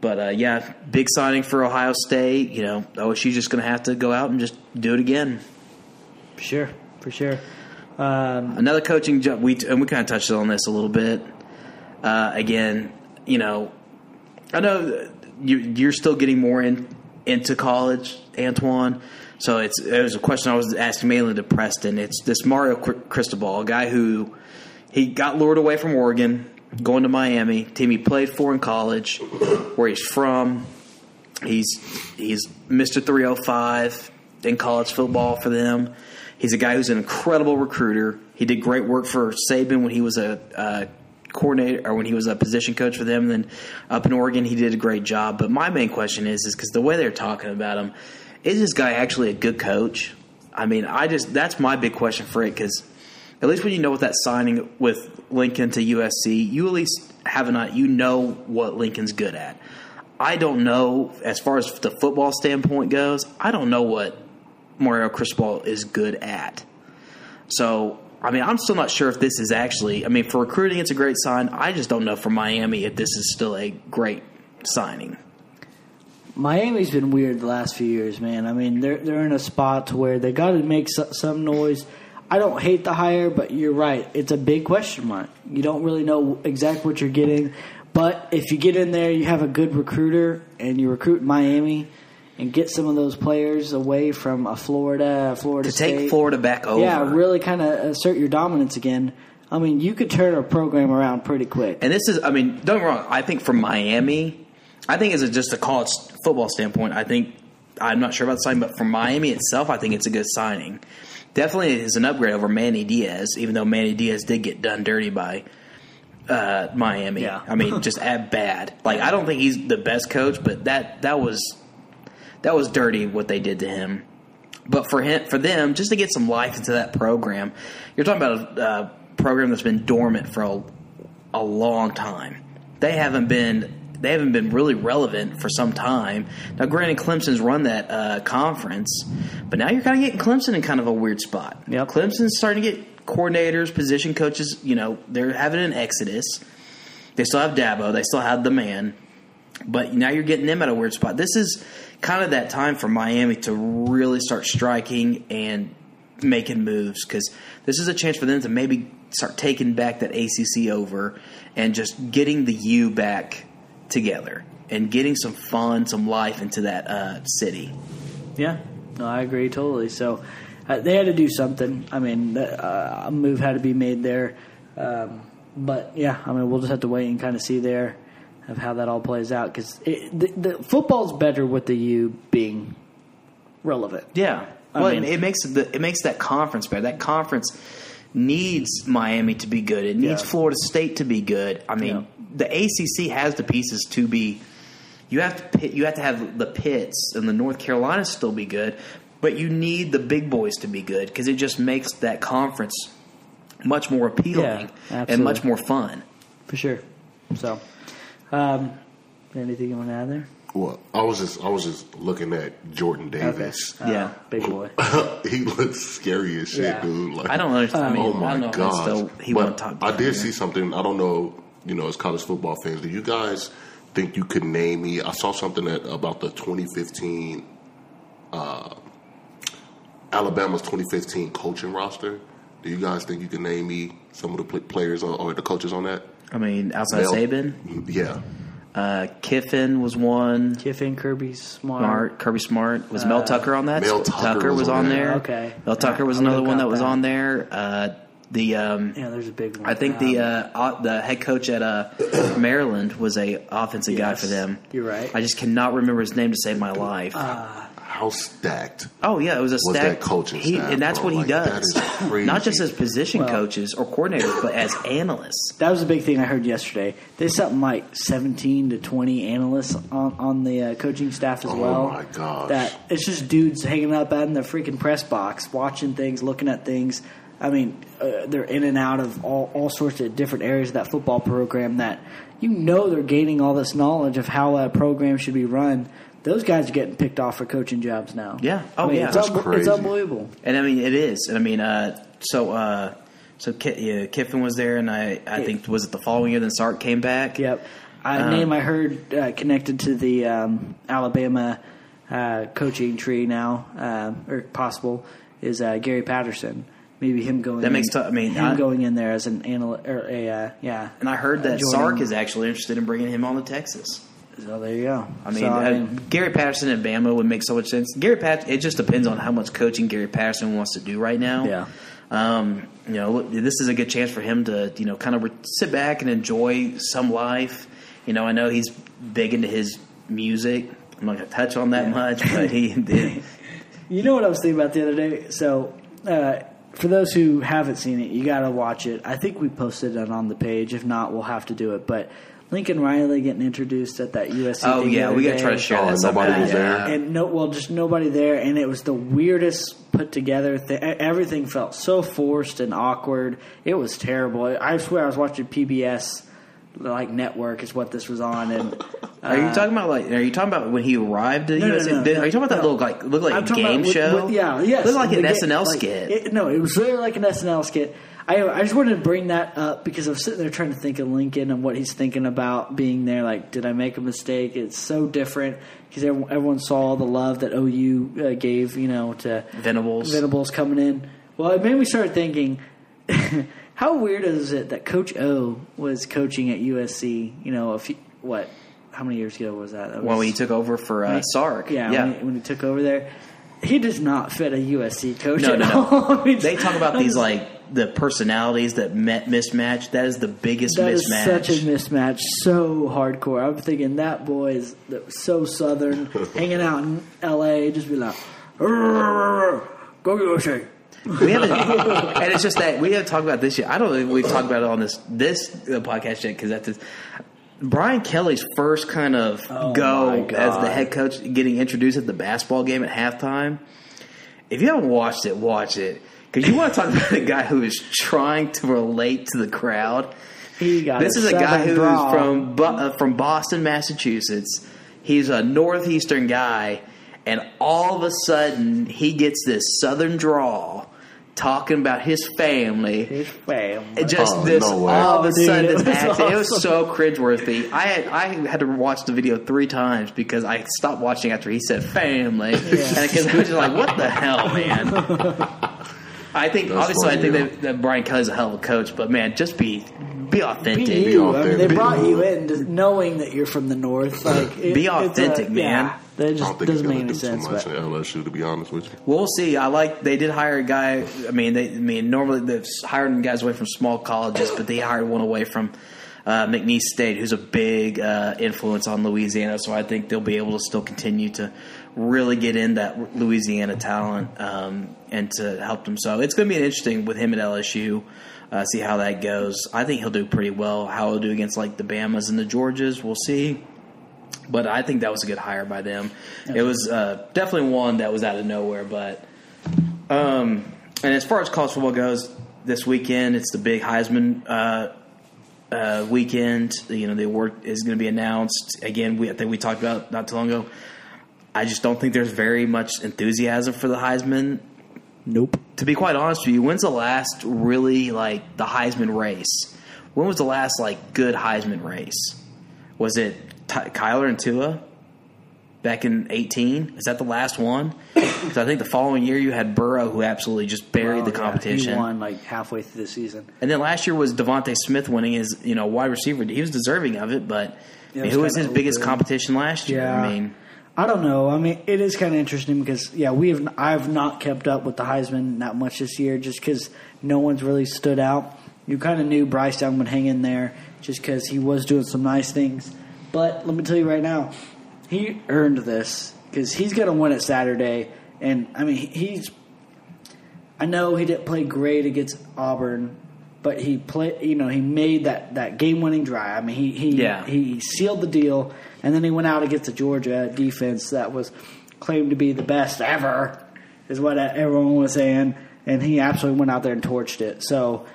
But uh, yeah, big signing for Ohio State. You know, OSU's just going to have to go out and just do it again. Sure, for sure. Um, Another coaching job. We and we kind of touched on this a little bit. Uh, again, you know, I know you, you're still getting more in, into college, Antoine. So it's it was a question I was asking mainly to Preston. It's this Mario Cristobal, a guy who he got lured away from Oregon, going to Miami, team he played for in college, where he's from. He's he's Mr. 305 in college football for them. He's a guy who's an incredible recruiter. He did great work for Saban when he was a, uh coordinator or when he was a position coach for them. Then up in Oregon, he did a great job. But my main question is, is because the way they're talking about him, is this guy actually a good coach? I mean, I just that's my big question for it because at least when you know what that signing with Lincoln to USC, you at least have an you know what Lincoln's good at. I don't know as far as the football standpoint goes. I don't know what Mario Cristobal is good at. So, I mean, I'm still not sure if this is actually. I mean, for recruiting, it's a great sign. I just don't know for Miami if this is still a great signing. Miami's been weird the last few years, man. I mean, they're they're in a spot to where they got to make some noise. I don't hate the hire, but you're right. It's a big question mark. You don't really know exactly what you're getting. But if you get in there, you have a good recruiter, and you recruit Miami, and get some of those players away from a Florida, Florida To State. take Florida back over. yeah, really kind of assert your dominance again. I mean, you could turn a program around pretty quick. And this is, I mean, don't get me wrong. I think for Miami, I think as a, just a college football standpoint, I think I'm not sure about the signing, but for Miami itself, I think it's a good signing. Definitely is an upgrade over Manny Diaz, even though Manny Diaz did get done dirty by uh, Miami. Yeah. I mean, just at bad. Like I don't think he's the best coach, but that that was that was dirty what they did to him. But for him, for them, just to get some life into that program, you're talking about a, uh program that's been dormant for a, a long time. They haven't been they haven't been really relevant for some time. Now, granted, Clemson's run that uh, conference, but now you're kind of getting Clemson in kind of a weird spot. Yep. Clemson's starting to get coordinators, position coaches. You know, they're having an exodus. They still have Dabo. They still have the man. But now you're getting them at a weird spot. This is kind of that time for Miami to really start striking and making moves because this is a chance for them to maybe start taking back that ACC over and just getting the U back together and getting some fun, some life into that uh, city. Yeah, no, I agree totally. So uh, they had to do something. I mean, uh, a move had to be made there. Um, but yeah, I mean, we'll just have to wait and kind of see there of how that all plays out because the, the football's better with the U being relevant. Yeah. I Well, mean- it makes the it makes that conference better. That conference needs Miami to be good. It needs Yeah. Florida State to be good. I mean, the ACC has the pieces to be. You have to pit, you have to have the Pits and the North Carolina still be good, but you need the big boys to be good because it just makes that conference much more appealing Yeah, and much more fun. for sure. So, um, anything you want to add there? Well, I was just I was just looking at Jordan Davis. Uh, Yeah. big boy. he looks scary as shit, Yeah. dude. Like I don't understand. I mean, oh my don't know. if god! Still, he but won't top. I did see something. I don't know. You know, as college football fans, do you guys think you could name me? I saw something that about the 2015 uh, Alabama's 2015 coaching roster. Do you guys think you can name me some of the players or, or the coaches on that? I mean, outside Mel? Saban, Yeah, uh, Kiffin was one. Kiffin, Kirby, Smart. Smart, Kirby Smart. Was Mel Tucker on that? Mel Tucker was on there. there. Okay. Mel Tucker was I would've another one that was that. on there. Uh, the um, Yeah, there's a big one. I think the Um, uh, uh, the head coach at uh, Maryland was a offensive guy for them. you're right. I just cannot remember his name to save my life. How stacked? oh yeah, it was a was stack. that coaching he, staff, and that's bro? what he Like, that does. is crazy. Not just as position Well- coaches or coordinators, but as analysts. That was a big thing I heard yesterday. There's something like 17 to 20 analysts on, on the uh, coaching staff as Oh well. Oh my gosh. That it's just dudes hanging up out in the freaking press box, watching things, looking at things. I mean, uh, they're in and out of all, all sorts of different areas of that football program that you know they're gaining all this knowledge of how a program should be run. Those guys are getting picked off for coaching jobs now. Yeah. I Oh, mean, yeah. It's, That's unbe- it's unbelievable. And I mean, it is. And I mean, uh, so uh, so Ki- yeah, Kiffin was there, and I I think was it the following year then Sark came back. Yep. A Um, name I heard uh, connected to the um, Alabama uh, coaching tree now, uh, or possible, is uh, Gary Patterson. Maybe him going. In. That in, makes t- I mean, him I- going in there as an analyst or a uh, yeah. And I heard that Joining- Sark is actually interested in bringing him on to Texas. So there you go. I mean, So, uh, Gary Patterson at Bama would make so much sense. Gary Pat, it just depends on how much coaching Gary Patterson wants to do right now. Yeah. Um, you know, this is a good chance for him to, you know, kind of re- sit back and enjoy some life. You know, I know he's big into his music. I'm not going to touch on that much, but he did. You know what I was thinking about the other day? So, uh, for those who haven't seen it, you got to watch it. I think we posted it on the page. If not, we'll have to do it. But Lincoln Riley getting introduced at that USC. Oh thing yeah, other we got to try to share Oh, that. and somehow. nobody was there? and no, well, just nobody there, and it was the weirdest put together thing. Everything felt so forced and awkward. It was terrible. I swear, I was watching PBS like network is what this was on, and Are you uh, talking about like? Are you talking about when he arrived at No, no, USC? no, no, are you talking about that no. little like look like I'm game about show? with- yeah, yes, looked like an ga- SNL like, skit. It, no, it was really like an SNL skit. I I just wanted to bring that up because I was sitting there trying to think of Lincoln and what he's thinking about being there. Like, did I make a mistake? It's so different because everyone, everyone saw the love that OU uh, gave, you know, to Venables. Venables coming in. Well, it made me start thinking, how weird is it that Coach O was coaching at USC? You know, a few, what? How many years ago was that? that when he took over for uh, Sark. yeah, yeah. When, he, when he took over there, he does not fit a USC coach. No, no, no. I mean, they talk about these like the personalities that met mismatch. That is the biggest mismatch. That is mismatch. such a mismatch, so hardcore. I'm thinking that boy is so southern, hanging out in L.A. Just be like, "Rrrr, "Go USA." we haven't, and it's just that we haven't talked about this yet. I don't think we've talked about it on this this uh, podcast yet because that's Brian Kelly's first kind of Oh, go as the head coach, getting introduced at the basketball game at halftime. If you haven't watched it, watch it because you want to talk about a guy who is trying to relate to the crowd. He got This is a guy southern who's drawl. from uh, from Boston, Massachusetts. He's a northeastern guy, and all of a sudden he gets this southern drawl talking about his family. his family. It just Oh, this no all of a Oh, dude, sudden it this was accent. It was so cringeworthy. I had I had to watch the video three times because I stopped watching after he said family, and because I was just like, "What the hell, man." I think That's obviously I think yeah. that, that Brian Kelly's a hell of a coach, but man, just be be authentic. Be you. I mean, they authentic. brought you in just knowing that you're from the north. Like, it- Be it's a- authentic, man. Yeah, that I just don't think he's doesn't make gonna any do too sense. much But in LSU, to be honest with you. Well, we'll see. I like they did hire a guy. I mean, they I mean normally they've hired guys away from small colleges, but they hired one away from uh, McNeese State, who's a big uh, influence on Louisiana. So I think they'll be able to still continue to really get in that Louisiana talent um, and to help them. So it's going to be interesting with him at LSU. Uh, see how that goes. I think he'll do pretty well. How he'll do against like the Bamas and the Georges, we'll see. But I think that was a good hire by them. It was uh, definitely one that was out of nowhere. But um, and as far as college football goes, this weekend it's the big Heisman uh, uh, weekend. You know, the award is going to be announced again. We I think we talked about not too long ago. I just don't think there's very much enthusiasm for the Heisman. Nope. To be quite honest with you, when's the last really like the Heisman race? When was the last like good Heisman race? Was it Ty- Kyler and Tua back in 18? Is that the last one? Because I think the following year you had Burrow who absolutely just buried Oh, the yeah, competition. he won like halfway through the season. And then last year was DeVonta Smith winning his, you know, wide receiver. He was deserving of it, but Yeah, I mean, it was who was his biggest competition last year? Yeah. I mean, I don't know. I mean, it is kind of interesting because yeah, we have I've not kept up with the Heisman that much this year, just because no one's really stood out. You kind of knew Bryce Young would hang in there just because he was doing some nice things. But let me tell you right now, he earned this because he's going to win it Saturday. And I mean, he's. I know he didn't play great against Auburn, but he played. You know, he made that, that game winning drive. I mean, he he Yeah. he sealed the deal, and then he went out against the Georgia defense that was claimed to be the best ever, is what everyone was saying, and he absolutely went out there and torched it. So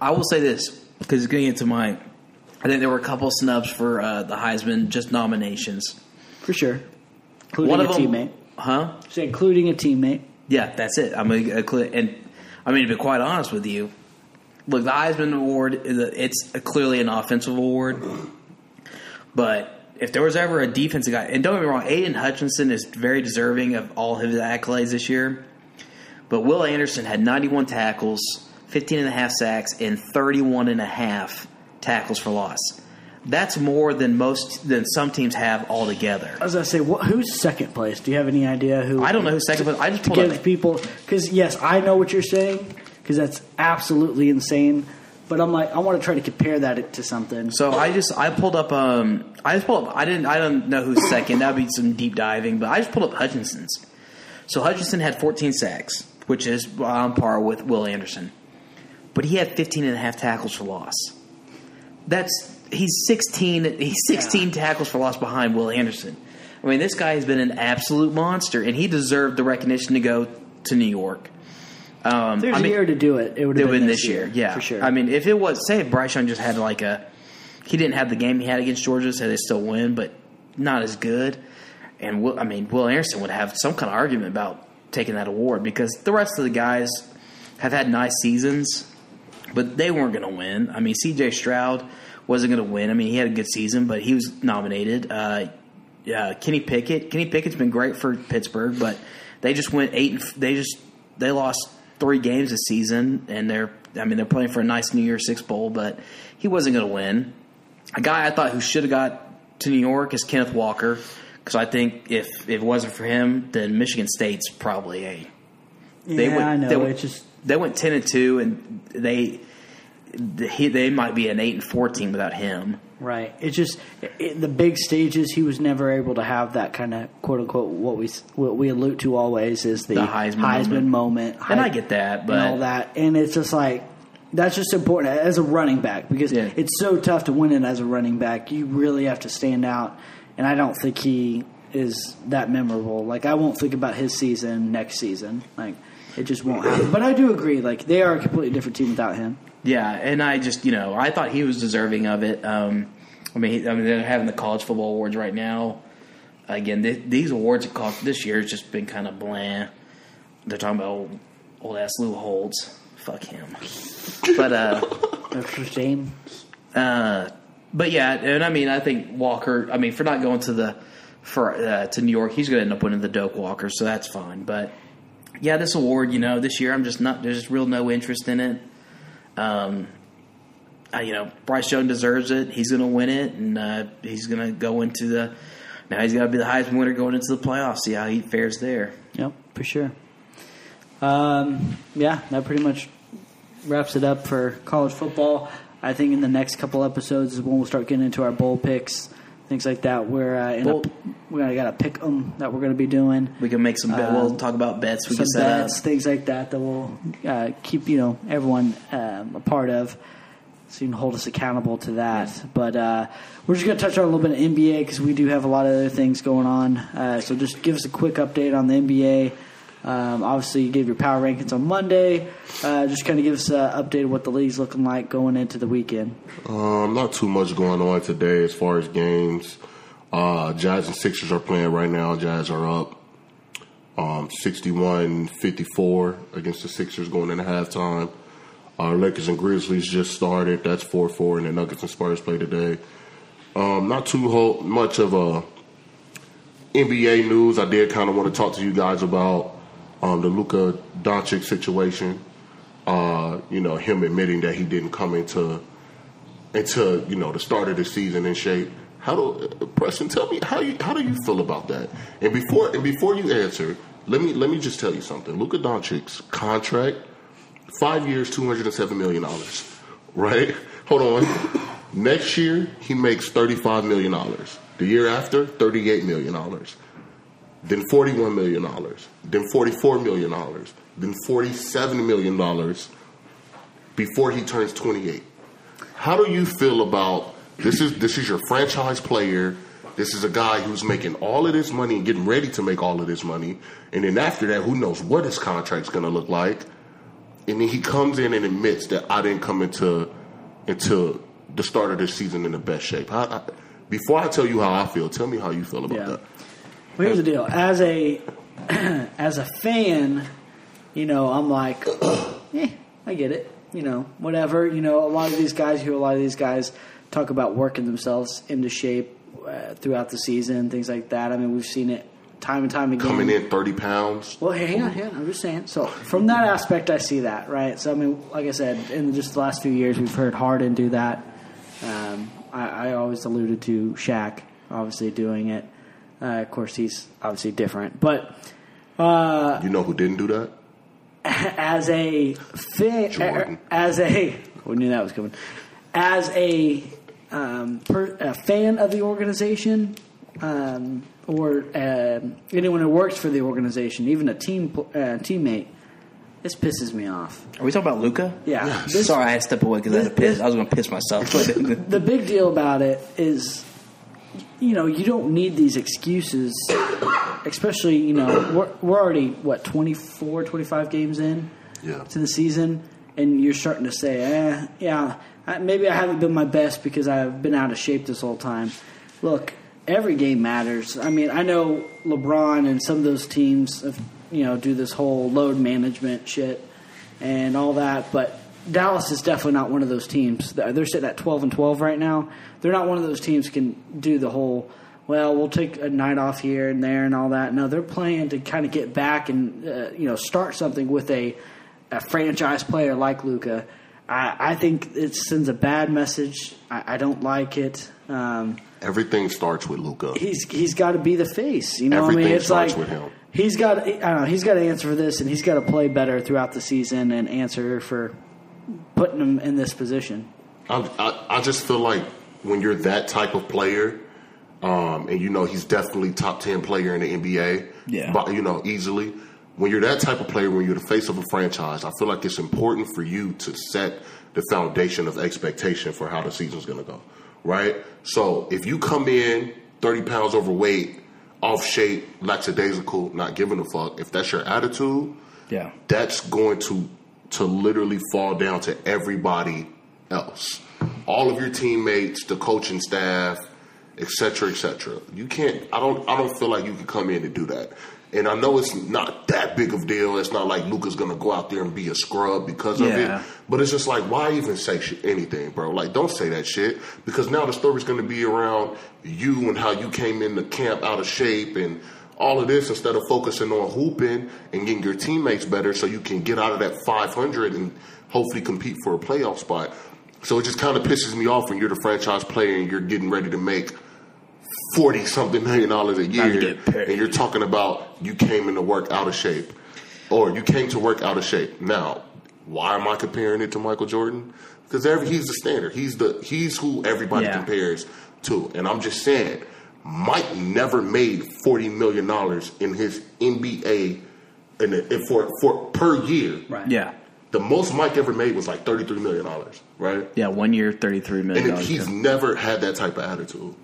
I will say this because getting into my, I think there were a couple snubs for uh, the Heisman, just nominations. for sure, including One a of them, teammate, huh? so including a teammate. Yeah, that's it. I'm gonna and I mean to be quite honest with you, look, the Heisman Award it's clearly an offensive award, but if there was ever a defensive guy, and don't get me wrong, Aidan Hutchinson is very deserving of all his accolades this year, but Will Anderson had 91 tackles, 15 and a half sacks, and 31 and a half tackles for loss. That's more than most than some teams have altogether. I was gonna say, what, who's second place? Do you have any idea who? I don't know who's second, but I just to pulled give people because yes, I know what you're saying because that's absolutely insane. But I'm like, I want to try to compare that to something. So I just I pulled up um I just pulled up I didn't I don't know who's second that'd be some deep diving but I just pulled up Hutchinson's. So Hutchinson had 14 sacks, which is on par with Will Anderson, but he had 15 and a half tackles for loss. That's he's 16 he's 16 tackles for loss behind Will Anderson. I mean this guy has been an absolute monster and he deserved the recognition to go to New York. Um, there's I mean- a year to do it, it would have been been this year, yeah, for sure. I mean, if it was, say, if Bryce Young just had like a, he didn't have the game he had against Georgia, say they still win, but not as good. And Will, I mean, Will Anderson would have some kind of argument about taking that award because the rest of the guys have had nice seasons, but they weren't going to win. I mean, C.J. Stroud wasn't going to win. I mean, he had a good season, but he was nominated. Uh, uh, Kenny Pickett, Kenny Pickett's been great for Pittsburgh, but they just went eight. And, f- they just they lost three games this season, and they're I mean they're playing for a nice New Year's Six bowl, but he wasn't going to win. A guy I thought who should have got to New York is Kenneth Walker because I think if, if it wasn't for him, then Michigan State's probably a they yeah, went, I know. They went, it's just they went ten and two, and they he, they might be an eight and four team without him. Right. It's just it, the big stages. He was never able to have that kind of quote unquote what we what we allude to always is the, The Heisman moment. And I get that, and but all that, and it's just like that's just important as a running back because Yeah. it's so tough to win it as a running back. You really have to stand out, and I don't think he is that memorable. Like I won't think about his season next season. Like it just won't happen. But I do agree. Like they are a completely different team without him. Yeah, and I just you know I thought he was deserving of it. Um, I mean, he, I mean they're having the college football awards right now. Again, th- these awards at college this year has just been kind of bland. They're talking about old, old ass Lou Holtz. Fuck him. But uh, That's a shame. uh, but yeah, and I mean I think Walker. I mean for not going to the for uh, to New York, he's going to end up winning the Doak Walker, so that's fine. But yeah, this award, you know, this year I'm just not. There's just real no interest in it. Um, I, you know, Bryce Young deserves it. He's going to win it, and uh, he's going to go into the. Now he's got to be the Heisman winner going into the playoffs. See how he fares there. Yep, for sure. Um, yeah, that pretty much wraps it up for college football. I think in the next couple episodes is when we'll start getting into our bowl picks, things like that. We're uh, in Bowl- a, we got a pick 'em that we're going to be doing. We can make some. bet we'll talk about bets. We some can set bets, up. things like that that will uh, keep you know everyone um, a part of. So you can hold us accountable to that. But uh, we're just going to touch on a little bit of NBA because we do have a lot of other things going on. Uh, so just give us a quick update on the NBA. Um, obviously, you gave your power rankings on Monday. Uh, just kind of give us an update of what the league's looking like going into the weekend. Um, not too much going on today as far as games. Uh, Jazz and Sixers are playing right now. Jazz are up um, 61-54 against the Sixers going into halftime. Uh, Lakers and Grizzlies just started. That's 4-4, and the Nuggets and Spurs play today. Um, not too much of a NBA news. I did kind of want to talk to you guys about um, the Luka Doncic situation. Uh, you know, him admitting that he didn't come into into you know the start of the season in shape. How do Preston tell me how you how do you feel about that? And before and before you answer, let me let me just tell you something. Luka Doncic's contract, five years, two hundred and seven million dollars. Right? Hold on. Next year he makes thirty five million dollars. The year after, thirty eight million dollars. Then forty one million dollars. Then forty four million dollars. Then forty seven million dollars before he turns twenty eight. How do you feel about this? Is this is your franchise player? This is a guy who's making all of this money and getting ready to make all of this money, and then after that, who knows what his contract's going to look like? And then he comes in and admits that I didn't come into into the start of this season in the best shape. How, I, before I tell you how I feel, tell me how you feel about Yeah. that. Well, here's the deal. As a as a fan, you know, I'm like, eh, I get it. You know, whatever. You know, a lot of these guys, you hear a lot of these guys talk about working themselves into shape uh, throughout the season, things like that. I mean, we've seen it time and time again. Coming in thirty pounds. Well, hang on, hang on. I'm just saying. So, from that aspect, I see that, right? So, I mean, like I said, in just the last few years, we've heard Harden do that. Um, I, I always alluded to Shaq, obviously doing it. Uh, of course, he's obviously different, but You know who didn't do that? as a fan, Jordan. as a we knew that was coming. As a, um, per, a fan of the organization, um, or um anyone who works for the organization, even a team uh, teammate, this pisses me off. Are we talking about Luka? Yeah, this- Sorry, I had to step away because I had to piss. I was going to piss myself. the big deal about it is, you know, you don't need these excuses, especially, you know, we're, we're already, what, 24, 25 games in Yeah. to the season, and you're starting to say, eh, yeah, I, maybe I haven't been my best because I've been out of shape this whole time. Look, every game matters. I mean, I know LeBron and some of those teams, have, you know, do this whole load management shit and all that, but Dallas is definitely not one of those teams. They're sitting at 12 and 12 right now. They're not one of those teams can do the whole, well, we'll take a night off here and there and all that. No, they're playing to kind of get back and, uh, you know, start something with a, a franchise player like Luka. I, I think it sends a bad message. I, I don't like it. Um, Everything starts with Luka. he's he's got to be the face. You know, what I Everything mean, it's starts like with him. he's got I don't know, he's got to answer for this, and he's got to play better throughout the season and answer for putting him in this position. I, I, I just feel like when you're that type of player, um, and you know he's definitely top ten player in the NBA. Yeah. but you know easily. When you're that type of player, when you're the face of a franchise, I feel like it's important for you to set the foundation of expectation for how the season's going to go, right? So if you come in 30 pounds overweight, off shape, lackadaisical, not giving a fuck, if that's your attitude, yeah. that's going to to literally fall down to everybody else. All of your teammates, the coaching staff, et cetera, et cetera. You can't I don't I don't feel like you can come in and do that. And I know it's not that big of deal. It's not like Luka's gonna go out there and be a scrub because of Yeah. it. But it's just like, why even say shit, anything, bro? Like, don't say that shit because now the story's gonna be around you and how you came into camp out of shape and all of this instead of focusing on hooping and getting your teammates better so you can get out of that 500 and hopefully compete for a playoff spot. So it just kind of pisses me off when you're the franchise player and you're getting ready to make 40 something million dollars a year and you're talking about you came into work out of shape or you came to work out of shape. Now, why am I comparing it to Michael Jordan? Because every, he's the standard. He's the he's who everybody Yeah. compares to. And I'm just saying, Mike never made forty million dollars in his NBA in the, in for for per year. Right. Yeah. The most Mike ever made was like thirty three million dollars, right? Yeah. One year, $33 million. And he's never had that type of attitude.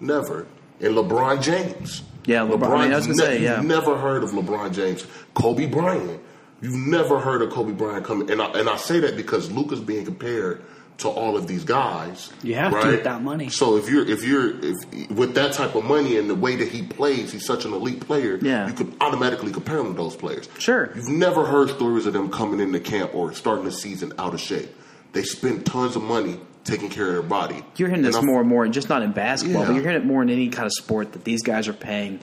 Never. And LeBron James. Yeah, LeBron- I mean, I was gonna ne- say, yeah. You've never heard of LeBron James, Kobe Bryant. You've never heard of Kobe Bryant coming, and I, and I say that because Luka's being compared to all of these guys. You have to right? with that money. So if you're if you're if with that type of money and the way that he plays, he's such an elite player. Yeah. you could automatically compare him to those players. Sure. You've never heard stories of them coming into camp or starting the season out of shape. They spend tons of money taking care of their body. You're hearing this more And more and more, just not in basketball, Yeah. but you're hearing it more in any kind of sport that these guys are paying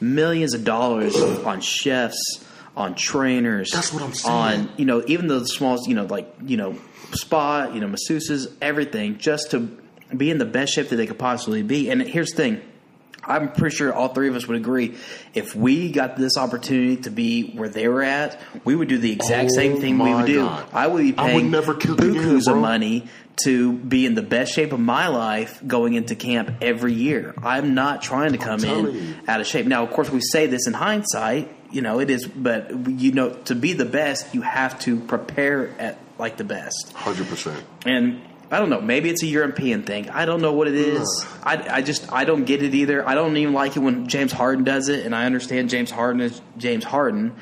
millions of dollars on chefs, on trainers. That's what I'm saying. On you know, even the smallest, you know, like you know, spa, you know, masseuses, everything, just to be in the best shape that they could possibly be. And here's the thing. I'm pretty sure all three of us would agree. If we got this opportunity to be where they were at, we would do the exact Oh same thing we would do. God. I would be I would paying never kill bukus of money to be in the best shape of my life going into camp every year. I'm not trying to come in you. out of shape. Now, of course, we say this in hindsight. You know, it is, but you know, to be the best, you have to prepare at like the best. Hundred percent. And I don't know. Maybe it's a European thing. I don't know what it is. I, I just I don't get it either. I don't even like it when James Harden does it, and I understand James Harden is James Harden,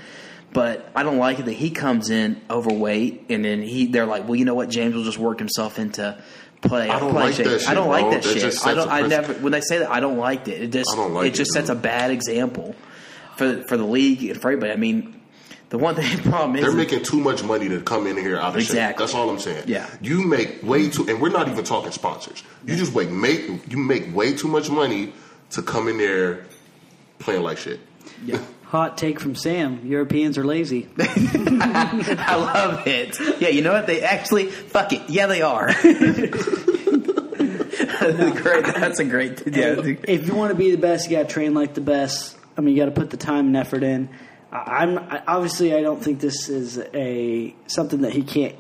but I don't like it that he comes in overweight, and then he they're like, well, you know what? James will just work himself into play. I don't play like shape. that shit, I don't like bro. that, That shit. I don't. I never. When they say that, I don't like it. It just like it just it, sets a bad example for for the league and for everybody. I mean. The one thing problem is They're making too much money to come in here out of shape. Exactly. That's all I'm saying. Yeah. You make way too, and we're not even talking sponsors. You just wait, make you make way too much money to come in there playing like shit. yeah. Hot take from Sam: Europeans are lazy. I love it. Yeah, you know what? They actually fuck it. Yeah, they are. great. That's a great. Yeah. if you want to be the best, you got to train like the best. I mean, you got to put the time and effort in. I- I'm I, obviously I don't think this is a something that he can't.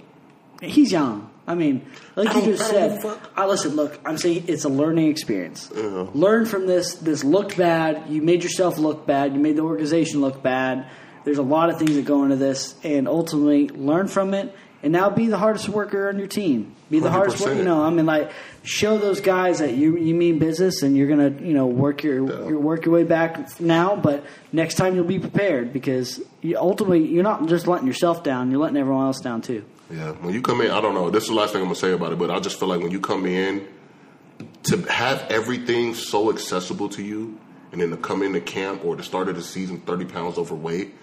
He's young. I mean, like you don't- just said. I listen. Look, I'm saying it's a learning experience. Learn from this. This looked bad. You made yourself look bad. You made the organization look bad. There's a lot of things that go into this, and ultimately learn from it. And now be the hardest worker on your team. Be the hardest worker. You know, I mean, like show those guys that you you mean business, and you're gonna you know work your your work your way back now. But next time you'll be prepared because you, ultimately you're not just letting yourself down; you're letting everyone else down too. Yeah, when you come in, I don't know. This is the last thing I'm gonna say about it, but I just feel like when you come in, to have everything so accessible to you, and then to come into camp or the start of the season 30 pounds overweight,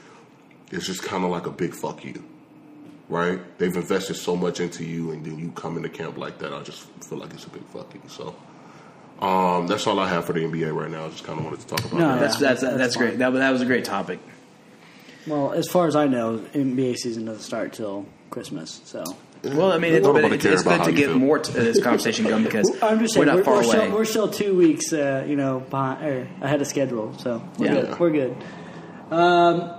it's just kind of like a big fuck you, right? They've invested so much into you, and then you come into camp like that. I just feel like it's a big fucking. So. Um, that's all I have for the NBA right now. I just kind of wanted to talk about No, that. That's that's That's that's, fine. great. That, that was a great topic. Well, as far as I know, NBA season doesn't start till Christmas. So Well, I mean, it's, Nobody but it's, it's good to get feel. more to this conversation going because I'm just we're saying not we're, far we're, away. still, we're still two weeks, uh, you know, behind or ahead of schedule. So we're Yeah. good. We're good. Um,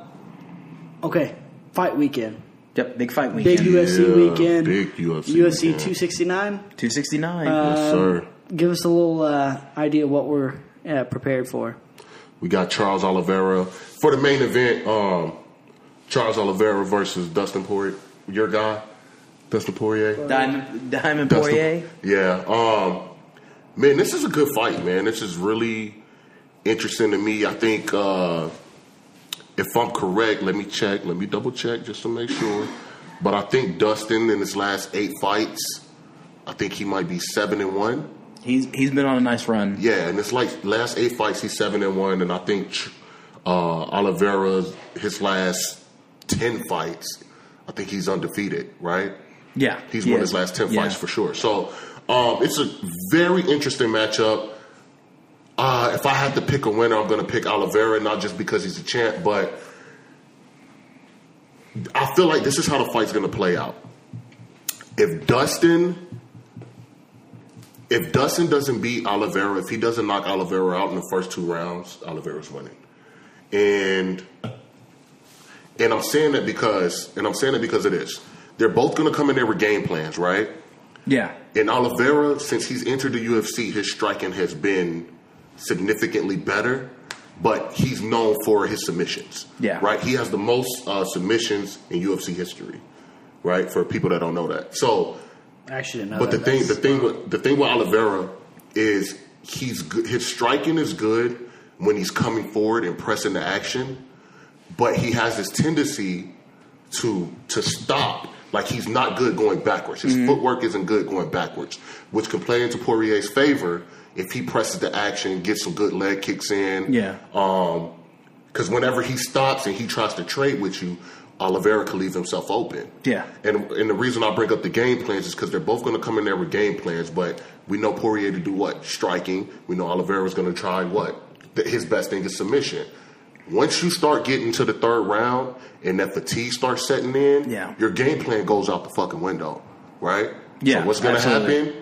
okay, fight weekend. Yep, big fight Big weekend. UFC Yeah, weekend. big UFC UFC weekend. 269. Two sixty nine. yes, sir. Give us a little uh, idea of what we're uh, prepared for. We got Charles Oliveira for the main event. Um, Charles Oliveira versus Dustin Poirier, your guy, Dustin Poirier. Diamond, Diamond Dustin- Poirier. Yeah. Um, man, this is a good fight, man. This is really interesting to me. I think uh, if I'm correct, let me check. Let me double check just to make sure. But I think Dustin in his last eight fights, I think he might be seven and one. He's he's been on a nice run. Yeah, and it's like last eight fights he's seven and one, and I think uh, Oliveira's his last ten fights, I think he's undefeated. Right? Yeah, He's he won is. his last ten Yeah. fights for sure. So um, it's a very interesting matchup. Uh, if I had to pick a winner, I'm going to pick Oliveira, not just because he's a champ, but I feel like this is how the fight's going to play out. If Dustin, if Dustin doesn't beat Oliveira, if he doesn't knock Oliveira out in the first two rounds, Oliveira's winning. And and I'm saying that because, and I'm saying that because of this. They're both going to come in there with game plans, right? Yeah, And Oliveira, since he's entered the UFC, his striking has been significantly better, but he's known for his submissions. Yeah. Right? He has the most uh, submissions in UFC history, right? For people that don't know that. So, actually know but the that. thing, the thing, with, the thing with Oliveira is he's good. His striking is good, when he's coming forward and pressing the action, but he has this tendency to to stop. Like he's not good going backwards. His footwork isn't good going backwards, which can play into Poirier's favor if he presses the action, gets some good leg kicks in. Yeah. Um, because whenever he stops and he tries to trade with you, Oliveira can leave himself open. Yeah. And and the reason I bring up the game plans is because they're both going to come in there with game plans, but we know Poirier to do what striking. We know Oliveira's going to try what his best thing is submission. Once you start getting to the third round and that fatigue starts setting in, Yeah. your game plan goes out the fucking window, right? Yeah, So what's going to happen?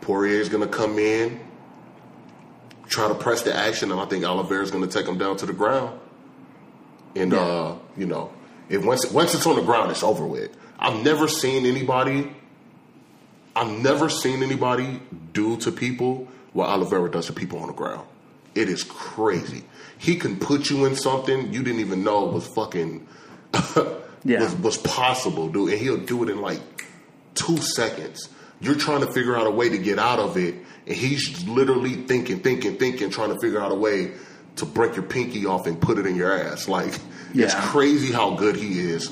Poirier's going to come in, try to press the action, and I think Oliveira's going to take him down to the ground. And Yeah. uh, you know, if once once it's on the ground, it's over with. I've never seen anybody. I've never seen anybody do to people what Oliveira does to people on the ground. It is crazy. He can put you in something you didn't even know was fucking Yeah. was was possible, dude, and he'll do it in like two seconds. You're trying to figure out a way to get out of it, and he's literally thinking, thinking, thinking, trying to figure out a way to break your pinky off and put it in your ass. Like it's crazy how good he is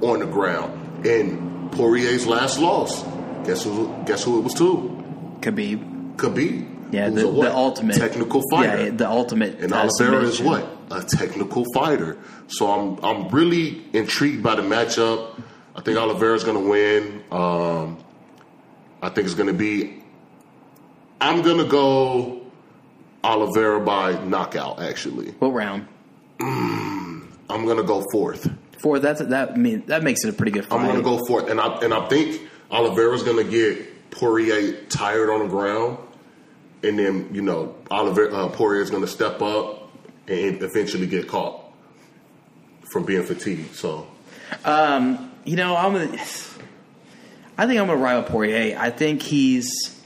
on the ground. And Poirier's last loss, guess who? Guess who it was to? Khabib. Khabib. Yeah, the, the ultimate technical fighter. Yeah, the ultimate. And uh, Oliveira is what? A technical fighter. So I'm I'm really intrigued by the matchup. I think Oliveira's going to win. Um, I think it's going to be. I'm going to go Oliveira by knockout. Actually, What round? I'm going to go fourth. Four. That's that. I mean, that makes it a pretty good fight. I'm going to go fourth, and I and I think Oliveira's going to get Poirier tired on the ground, and then you know Oliveira uh, Poirier's going to step up and eventually get caught from being fatigued. So Um, you know, I'm. Gonna, I think I'm gonna ride with Poirier. I think he's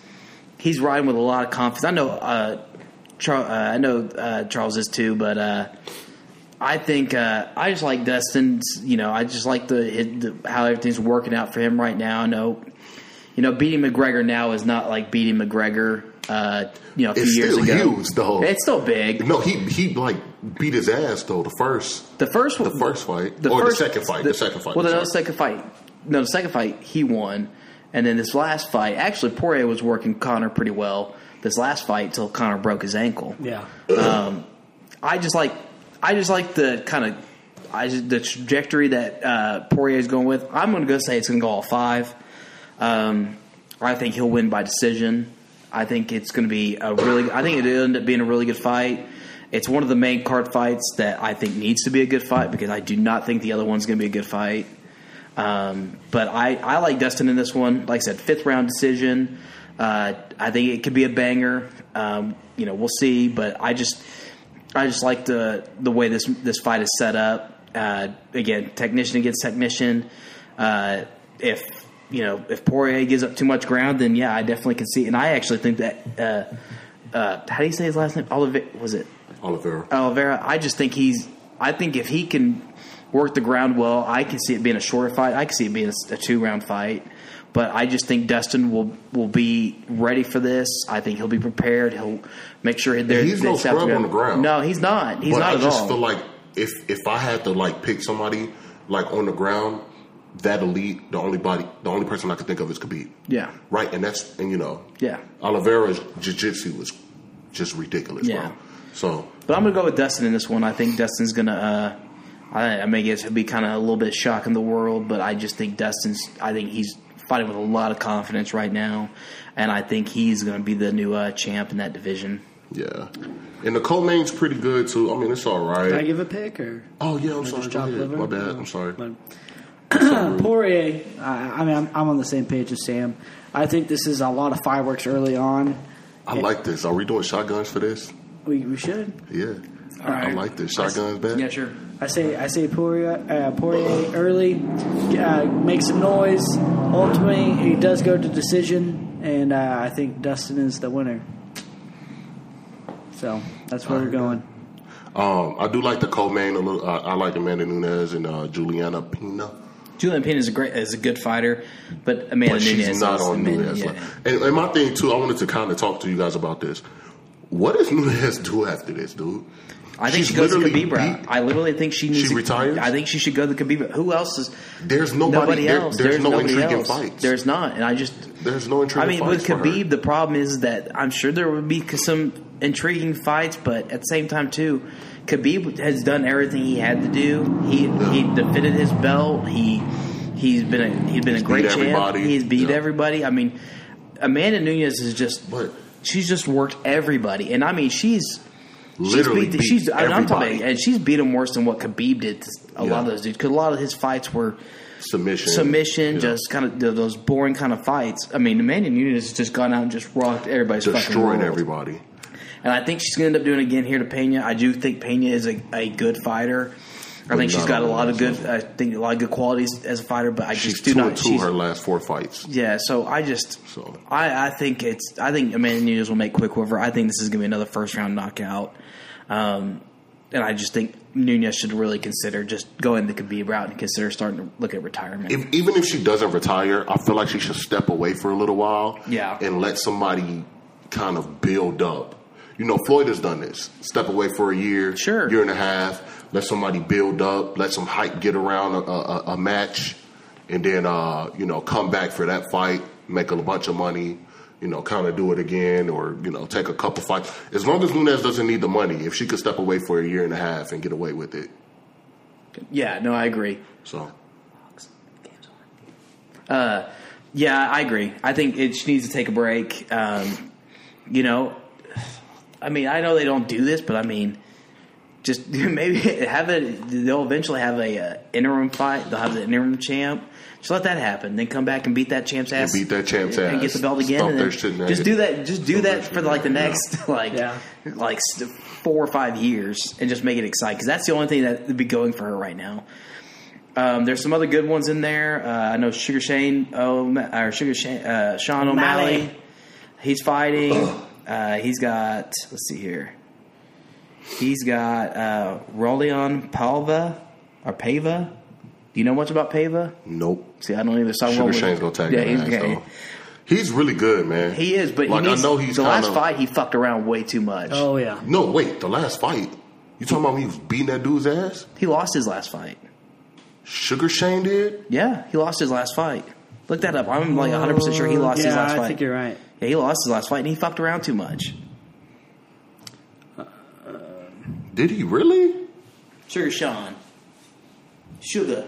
he's riding with a lot of confidence. I know. Uh, Char- uh, I know uh, Charles is too, but uh, I think uh, I just like Dustin's. You know, I just like the, it, the how everything's working out for him right now. I know. You know, beating McGregor now is not like beating McGregor. Uh, you know, a few It's years still ago. huge, though. It's still big. no, he he like beat his ass though the first The first the first fight or first- the second fight the, second fight. Well, no, the second fight. No, the second fight he won, and then this last fight, actually Poirier was working Conor pretty well. This last fight till Conor broke his ankle. Yeah. I just like, I just like the kind of, I just, the trajectory that uh, Poirier is going with. I'm going to go say it's going to go all five. Um, I think he'll win by decision. I think it's going to be a really. I think it'll end up being a really good fight. It's one of the main card fights that I think needs to be a good fight because I do not think the other one's going to be a good fight. Um, but I, I like Dustin in this one. Like I said, fifth round decision. Uh, I think it could be a banger. Um, you know, we'll see. But I just I just like the the way this this fight is set up. Uh, again, technician against technician. Uh, if you know if Poirier gives up too much ground, then yeah, I definitely can see. And I actually think that uh, uh, how do you say his last name? Oliver was it Oliveira. Oliveira? I just think he's. I think if he can work the ground well, I can see it being a shorter fight. I can see it being a, a two round fight. But I just think Dustin will will be ready for this. I think he'll be prepared. He'll make sure they're. He's no scrub on the ground. No, he's not. He's but not I at just all. feel like if if I had to like pick somebody like on the ground, that elite, the only body, the only person I could think of is Khabib. yeah, Right, and that's and you know, yeah. Oliveira's jiu-jitsu was just ridiculous, Yeah. bro. So But I'm gonna go with Dustin in this one. I think Dustin's gonna. Uh, I, I may guess he'll be kind of a little bit shocking the world, but I just think Dustin's. I think he's fighting with a lot of confidence right now, and I think he's gonna be the new uh, champ in that division. yeah, and the co-main's pretty good too. I mean, it's all right. Can I give a pick or? Oh yeah, I'm Or sorry. just drop liver? My bad. I'm sorry. But Poirier, I, I mean, I'm, I'm on the same page as Sam. I think this is a lot of fireworks early on. I like this. Are we doing shotguns for this? We, we should. Yeah, I, I like this. Shotguns, bad. Yeah, sure. I say I say Poirier, uh, Poirier early, uh, make some noise. Ultimately, he does go to decision, and uh, I think Dustin is the winner. So that's where we're going. Um, I do like the co-main a little. Uh, I like Amanda Nunes and uh, Juliana Pena. Julian Pena is a great, is a good fighter, but Amanda but Nunes she's not on Amanda- Nunes. yeah. And, and my thing too, I wanted to kind of talk to you guys about this. What does Nunes do after this, dude? I think She's she goes to literally Khabib beat- I literally think she needs. She to, retires? I think she should go to Khabib. Who else is? There's nobody. There- else. there's, no nobody intriguing else. fights. There's not, and I just. there's no intrigue. I intriguing mean, with fights for her. Khabib, the problem is that I'm sure there would be some intriguing fights, but at the same time, too, Khabib has done everything he had to do. He he defended his belt. He he's been a he's been a great champ. everybody. He's beat Yeah. everybody. I mean, Amanda Nunes is just But- she's just worked everybody, and I mean she's. Literally she's beat, beat she's I mean, I'm talking and she's beat him worse than what Khabib did to a lot of those dudes because a lot of his fights were submission, submission, Yeah. just kind of th- those boring kind of fights. I mean, Amanda Nunes has just gone out and just rocked everybody's fucking destroying everybody. And I think she's going to end up doing it again here to Pena. I do think Pena is a, a good fighter. I think she's got a lot of good. I think a lot of good qualities as a fighter, but I just do not. two her last four fights. yeah, so I just, So- I, I think it's, I think Amanda Nunes will make quick over. I think this is going to be another first round knockout, um, and I just think Nunes should really consider just going the Khabib route and consider starting to look at retirement. If, even if she doesn't retire, I feel like she should step away for a little while. Yeah. And let somebody kind of build up. You know, Floyd has done this. Step away for a year, Sure. year and a half. Let somebody build up. Let some hype get around a, a, a match, and then uh, you know come back for that fight, make a bunch of money. You know, kind of do it again, or you know, take a couple fights. As long as Nunes doesn't need the money, if she could step away for a year and a half and get away with it, yeah, no, I agree. so Yeah, I agree. I think it she needs to take a break. Um, you know, I mean, I know they don't do this, but I mean, just maybe have it. They'll eventually have a uh, interim fight. They'll have the interim champ. Just let that happen. Then come back and beat that champ's ass. beat that champ's ass. and get the belt again. Stomp and their then shit just do that. Just do Stomp that for like the their head. next like Yeah. like four or five years, and just make it exciting because that's the only thing that would be going for her right now. Um, there's some other good ones in there. Uh, I know Sugar Shane O'Ma- or Sugar Shane, uh, Sean O'Malley. O'Malley. He's fighting. Uh, he's got. Let's see here. He's got uh, Raulian Paiva or Pava. Do you know much about Pava? nope. See, I don't either. So Sugar Shane's gonna tag yeah, that he's ass, okay. though. He's really good, man. He is, but like he needs, I know he's the last kinda- fight he fucked around way too much. Oh yeah. No, wait, the last fight. You talking about when he was beating that dude's ass? He lost his last fight. Sugar Shane did. Yeah, he lost his last fight. Look that up. I'm like 100 percent sure he lost yeah, his last fight. I think you're right. Yeah, he lost his last fight and he fucked around too much. Did he really? Sugar Sean. Sugar.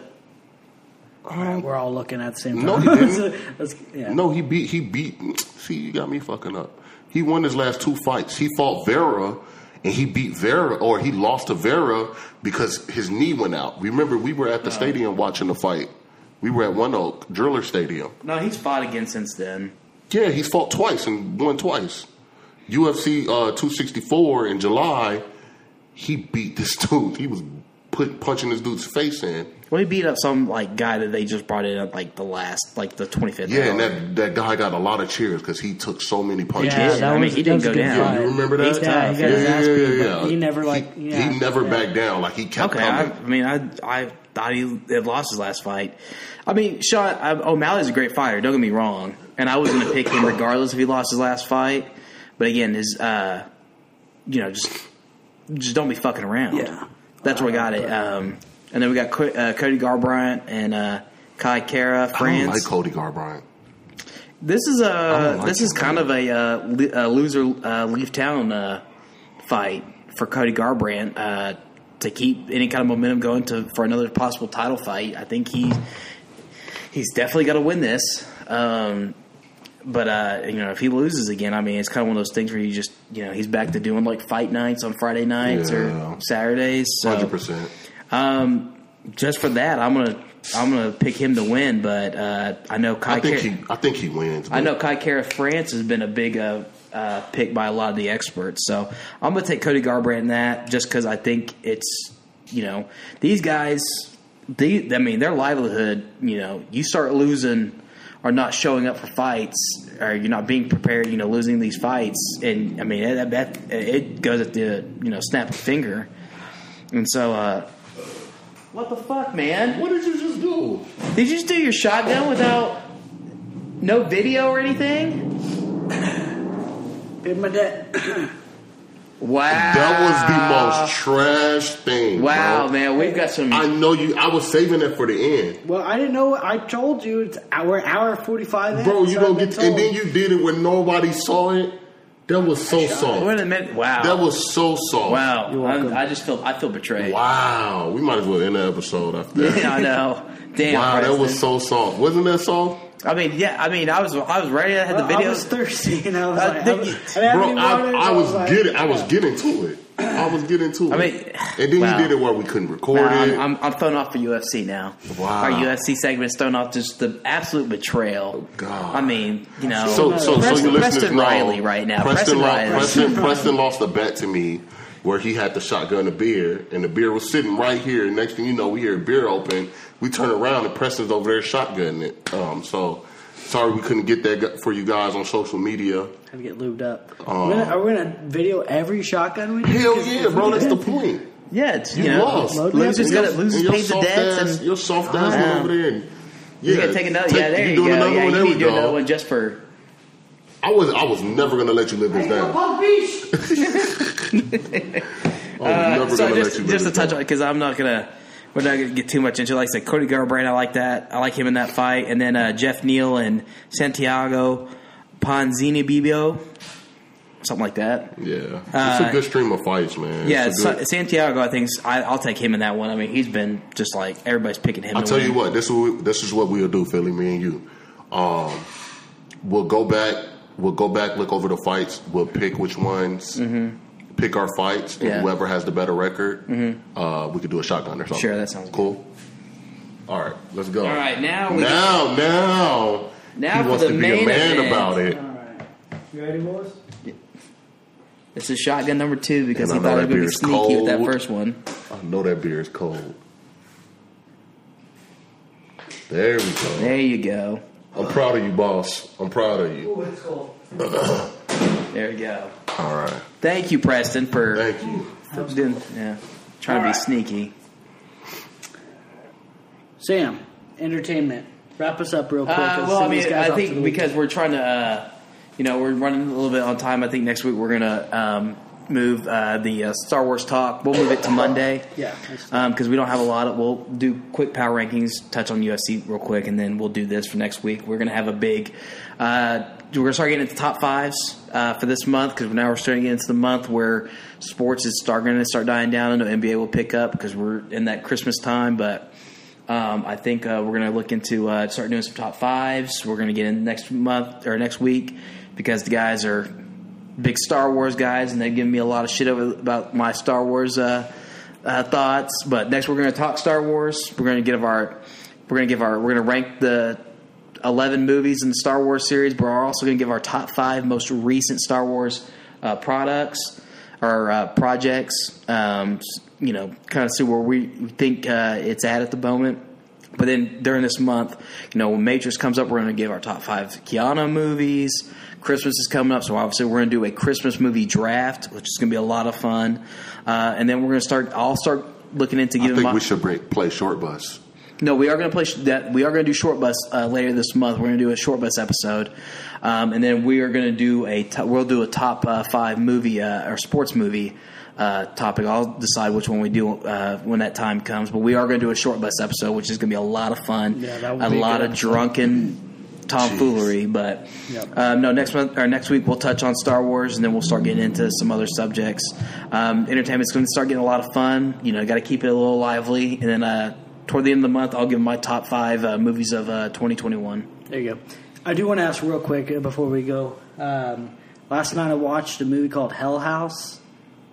We're all looking at the same time. No, he didn't. Let's- yeah. No, he beat. He beat. See, you got me fucking up. He won his last two fights. He fought Vera, and he beat Vera, or he lost to Vera because his knee went out. Remember, we were at the stadium watching the fight. We were at ONEOK Driller Stadium. No, he's fought again since then. Yeah, he's fought twice and won twice. UFC uh, 264 in July, he beat this dude. He was put punching this dude's face in. Well, he beat up some like guy that they just brought in at like the last, like the 25th. Yeah, hour. and that that guy got a lot of cheers because he took so many punches. Yeah, Yeah, that I mean, was, he didn't was a go down. fight. You remember that? He's Yeah, he got his Yeah, ass yeah, beat, yeah, but yeah. he never like yeah, he never yeah. backed down. Like he kept Okay, I, coming. I mean, I I thought he had lost his last fight. I mean, Sean I, O'Malley's a great fighter. Don't get me wrong, and I was going to pick him regardless if he lost his last fight. But again, his uh, you know, just just don't be fucking around. Yeah. that's where we got it. Um, and then we got uh, Cody Garbrandt and uh, Kai Kara, I don't like Cody Garbrandt. This is a like this is kind of a, uh, li- a loser uh, leave town uh, fight for Cody Garbrandt uh, to keep any kind of momentum going to for another possible title fight. I think he he's definitely got to win this. Um, but uh, you know, if he loses again, I mean, it's kind of one of those things where you just you know he's back to doing like fight nights on Friday nights Yeah. or Saturdays. So Hundred percent. Um, just for that, I'm gonna I'm gonna pick him to win. But uh, I know Kai I think Kara- he. I think he wins. I know Kai Kara of France has been a big uh, uh, pick by a lot of the experts. So I'm going to take Cody Garbrandt in that just because I think it's, you know, these guys, they, I mean, their livelihood, you know, you start losing or not showing up for fights or you're not being prepared, you know, losing these fights. And I mean, that, that, it goes at the, you know, snap of a finger. And so, uh, what the fuck, man? What did you just do? Did you just do your shotgun without no video or anything? Paid my dad. Wow. That was the most trash thing. Wow, bro. man, we've got some. I know you. I was saving it for the end, Well, I didn't know. I told you it's hour hour forty five. bro. You don't get, and then you did it when nobody saw it. That was so soft. Wait a minute. Wow. That was so soft. wow. You're welcome. I'm- I just feel. I feel betrayed. Wow. We might as well end the episode after that. Yeah, I know. Damn. wow, that was Preston. so soft. Wasn't that soft? I mean, yeah. I mean, I was. I was ready. I had the I video. was thirsty, and I was Uh, like, I, was, you- I didn't Bro, any water, I, I was like, getting, I was getting to it. I was getting to it. I mean, and then wow. you did it where we couldn't record Nah, it. I'm, I'm, I'm thrown off for UFC now. Wow. Our UFC segment is thrown off just the absolute betrayal. Oh, God. I mean, you know. so, so, so Preston, you listeners Preston know, Riley right now. Preston, Preston, Riley. Preston, Preston lost a bet to me where he had the shotgun of beer, and the beer was sitting right here. Next thing you know, we hear a beer open. We turn around, and Preston's over there shotgunning it. Um, so sorry we couldn't get that for you guys on social media. Had to get lubed up. Um, We're gonna, are we gonna video every shotgun we do? Hell 'Cause yeah, bro! That's the point. Yeah, it's, You, you know, lost. losers And got your- to losers and your paid the soft debts, ass- and your soft ass Yeah. went over there and yeah, you got to take another. yeah, there you, doing go. Another Yeah, one? you There need to do another one just for. I was I was never gonna let you live this down. I was uh, never So gonna let just you live just to this touch down. on because I'm not gonna. We're not gonna get too much into. it. Like I said, Cody Garbrandt, I like that. I like him in that fight, and then uh, Geoff Neal and Santiago Ponzinibbio, something like that. Yeah, it's Uh, a good stream of fights, man. Yeah, It's good- Santiago. I think I, I'll take him in that one. I mean, he's been just like everybody's picking him. I'll tell win. you what. This is what, this is what we'll do, Philly. Me and you. Um, we'll go back. We'll go back. Look over the fights. We'll pick which ones. Pick our fights. and Mm-hmm. Yeah. Mm-hmm. Whoever has the better record, uh, we could do a shotgun or something. Sure, that sounds cool. All right, let's go. All right, now we now, now, Now he wants the to be a man event. about it. All right. You ready, boys? This is shotgun number two because And he thought he that was going be beer's sneaky with that first one. I know that beer is cold. There we go. There you go. I'm proud of you, boss. I'm proud of you. Oh, it's cold. There we go. All right. Thank you, Preston, for Thank you. doing, yeah, trying to be All right. sneaky. Sam, entertainment. Wrap us up real quick. Uh, Let's well, I send these mean, guys I off to think the because we're trying to, uh, you know, we're running a little bit on time. I think next week we're gonna um, move uh, the uh, Star Wars talk. We'll move it to Monday. Yeah, that's- because we don't have a lot of. We'll do quick power rankings, touch on UFC real quick, and then we'll do this for next week. We're gonna have a big. Uh, we're gonna start getting into top fives uh, for this month because now we're starting into the month where sports is starting to start dying down. I know NBA will pick up because we're in that Christmas time, but. Um, I think uh, we're going to look into uh, start doing some top fives. We're going to get in next month or next week because the guys are big Star Wars guys, and they've given me a lot of shit over about my Star Wars uh, uh, thoughts. But next, we're going to talk Star Wars. We're going to give our we're going to give our we're going to rank the eleven movies in the Star Wars series. But we're also going to give our top five most recent Star Wars uh, products or uh, projects. Um, you know, kind of see where we think uh, it's at at the moment. But then during this month, you know, when Matrix comes up, we're going to give our top five Keanu movies. Christmas is coming up, so obviously we're going to do a Christmas movie draft, which is going to be a lot of fun. Uh, and then we're going to start. I'll start looking into giving. I think my. we should break, play short bus. No, we are going to play sh- that. We are going to do short bus uh, later this month. We're going to do a short bus episode, um, and then we are going to do a. We'll do a top uh, five movie uh, or sports movie uh, topic. I'll decide which one we do uh, when that time comes. But we are going to do a short bus episode, which is going to be a lot of fun. Yeah, that a be lot good of drunken tomfoolery. But Yep. um, no, next month or next week we'll touch on Star Wars, and then we'll start getting into some other subjects. Um, entertainment's going to start getting a lot of fun. You know, got to keep it a little lively, and then. Uh, Toward the end of the month, I'll give my top five uh, movies of uh, 2021. There you go. I do want to ask real quick uh, before we go. Um, last night I watched a movie called Hell House,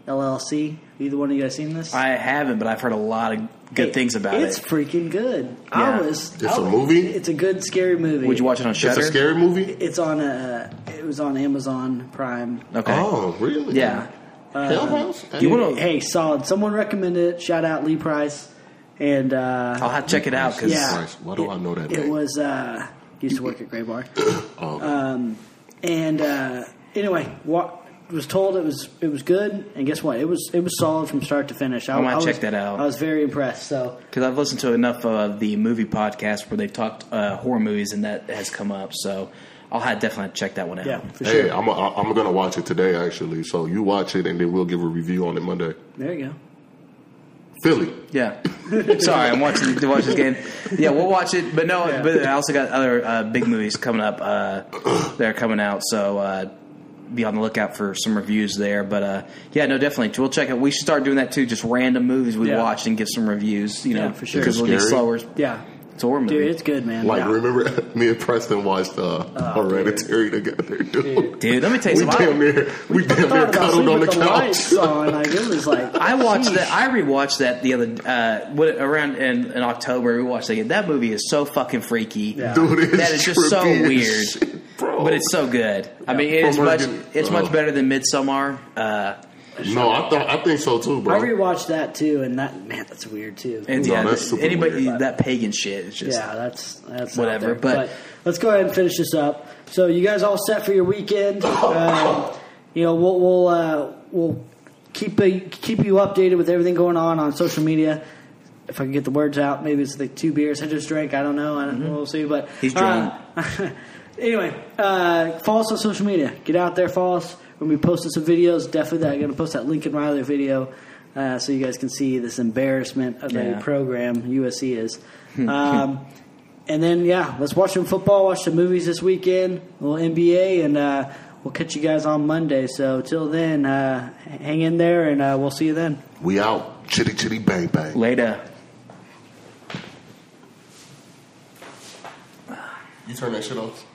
LLC. Either one of you guys seen this? I haven't, but I've heard a lot of good It- things about it's it. It's freaking good. Yeah. I was. It's I a was- movie? It's a good scary movie. Would you watch it on Shudder? It's Shudder? a scary movie. It's on a. It was on Amazon Prime. Okay. Oh, really? Yeah. Hell House. You wanna- Hey, solid. Someone recommended it. Shout out Lee Price. And uh, I'll have to check it out because yeah, Price. Why do I know that It name? was uh, used to work at Gray Bar. Oh, Um, and uh, anyway, what was told it was it was good, and guess what? It was it was solid from start to finish. I, I might was- check that out. I was very impressed. So because I've listened to enough of the movie podcast where they've talked uh, horror movies and that has come up. So I'll have definitely check that one out. Yeah, for Hey. I'm a, I'm gonna watch it today actually. So you watch it and then we'll give a review on it Monday. There you go. Philly. Yeah. Sorry, I'm watching to watch this game. Yeah, we'll watch it. But no, but I also got other uh, big movies coming up. Uh, that are coming out, so uh, be on the lookout for some reviews there. But uh, yeah, no, definitely, we'll check it. We should start doing that too. Just random movies we Yeah. watched and give some reviews. You know, Yeah, for sure. because we'll be slower. Yeah. It's a horror movie. Dude, it's good, man. Like Yeah. remember, me and Preston watched uh, Oh, Hereditary together, dude. Dude, let me tell you We something. damn near, we damn near Thought about cuddled on the sleeping with couch. lights on, like it was like I watched sheesh. that. I rewatched that the other uh, what, around in, in October. We watched that. again. That movie is so fucking freaky. Yeah. Dude, it's That is just so weird. shit, bro. But it's so good. I mean, it is much. Oregon. It's Oh. much better than Midsommar. Uh, no, I thought I think so too, bro. I rewatched that too, and that man, that's weird too. and No, yeah, that's super anybody weird. that pagan shit is just yeah, that's that's Whatever, there. but- let's go ahead and finish this up. So you guys all set for your weekend? Um, you know, we'll we'll uh, we'll keep a, keep you updated with everything going on on social media. If I can get the words out, maybe it's the two beers I just drank. I don't know. I don't know. We'll see. But Mm-hmm. He's drunk. uh, anyway, uh, follow us on social media. Get out there, follow us. When we posting some videos, definitely that. I'm going to post that Lincoln Riley video uh, so you guys can see this embarrassment of Yeah. a program USC is. Um, and then, yeah, let's watch some football, watch some movies this weekend, a little NBA, and uh, we'll catch you guys on Monday. So, till then, uh, hang in there, and uh, we'll see you then. We out, chitty chitty bang bang. later. You turn that shit off.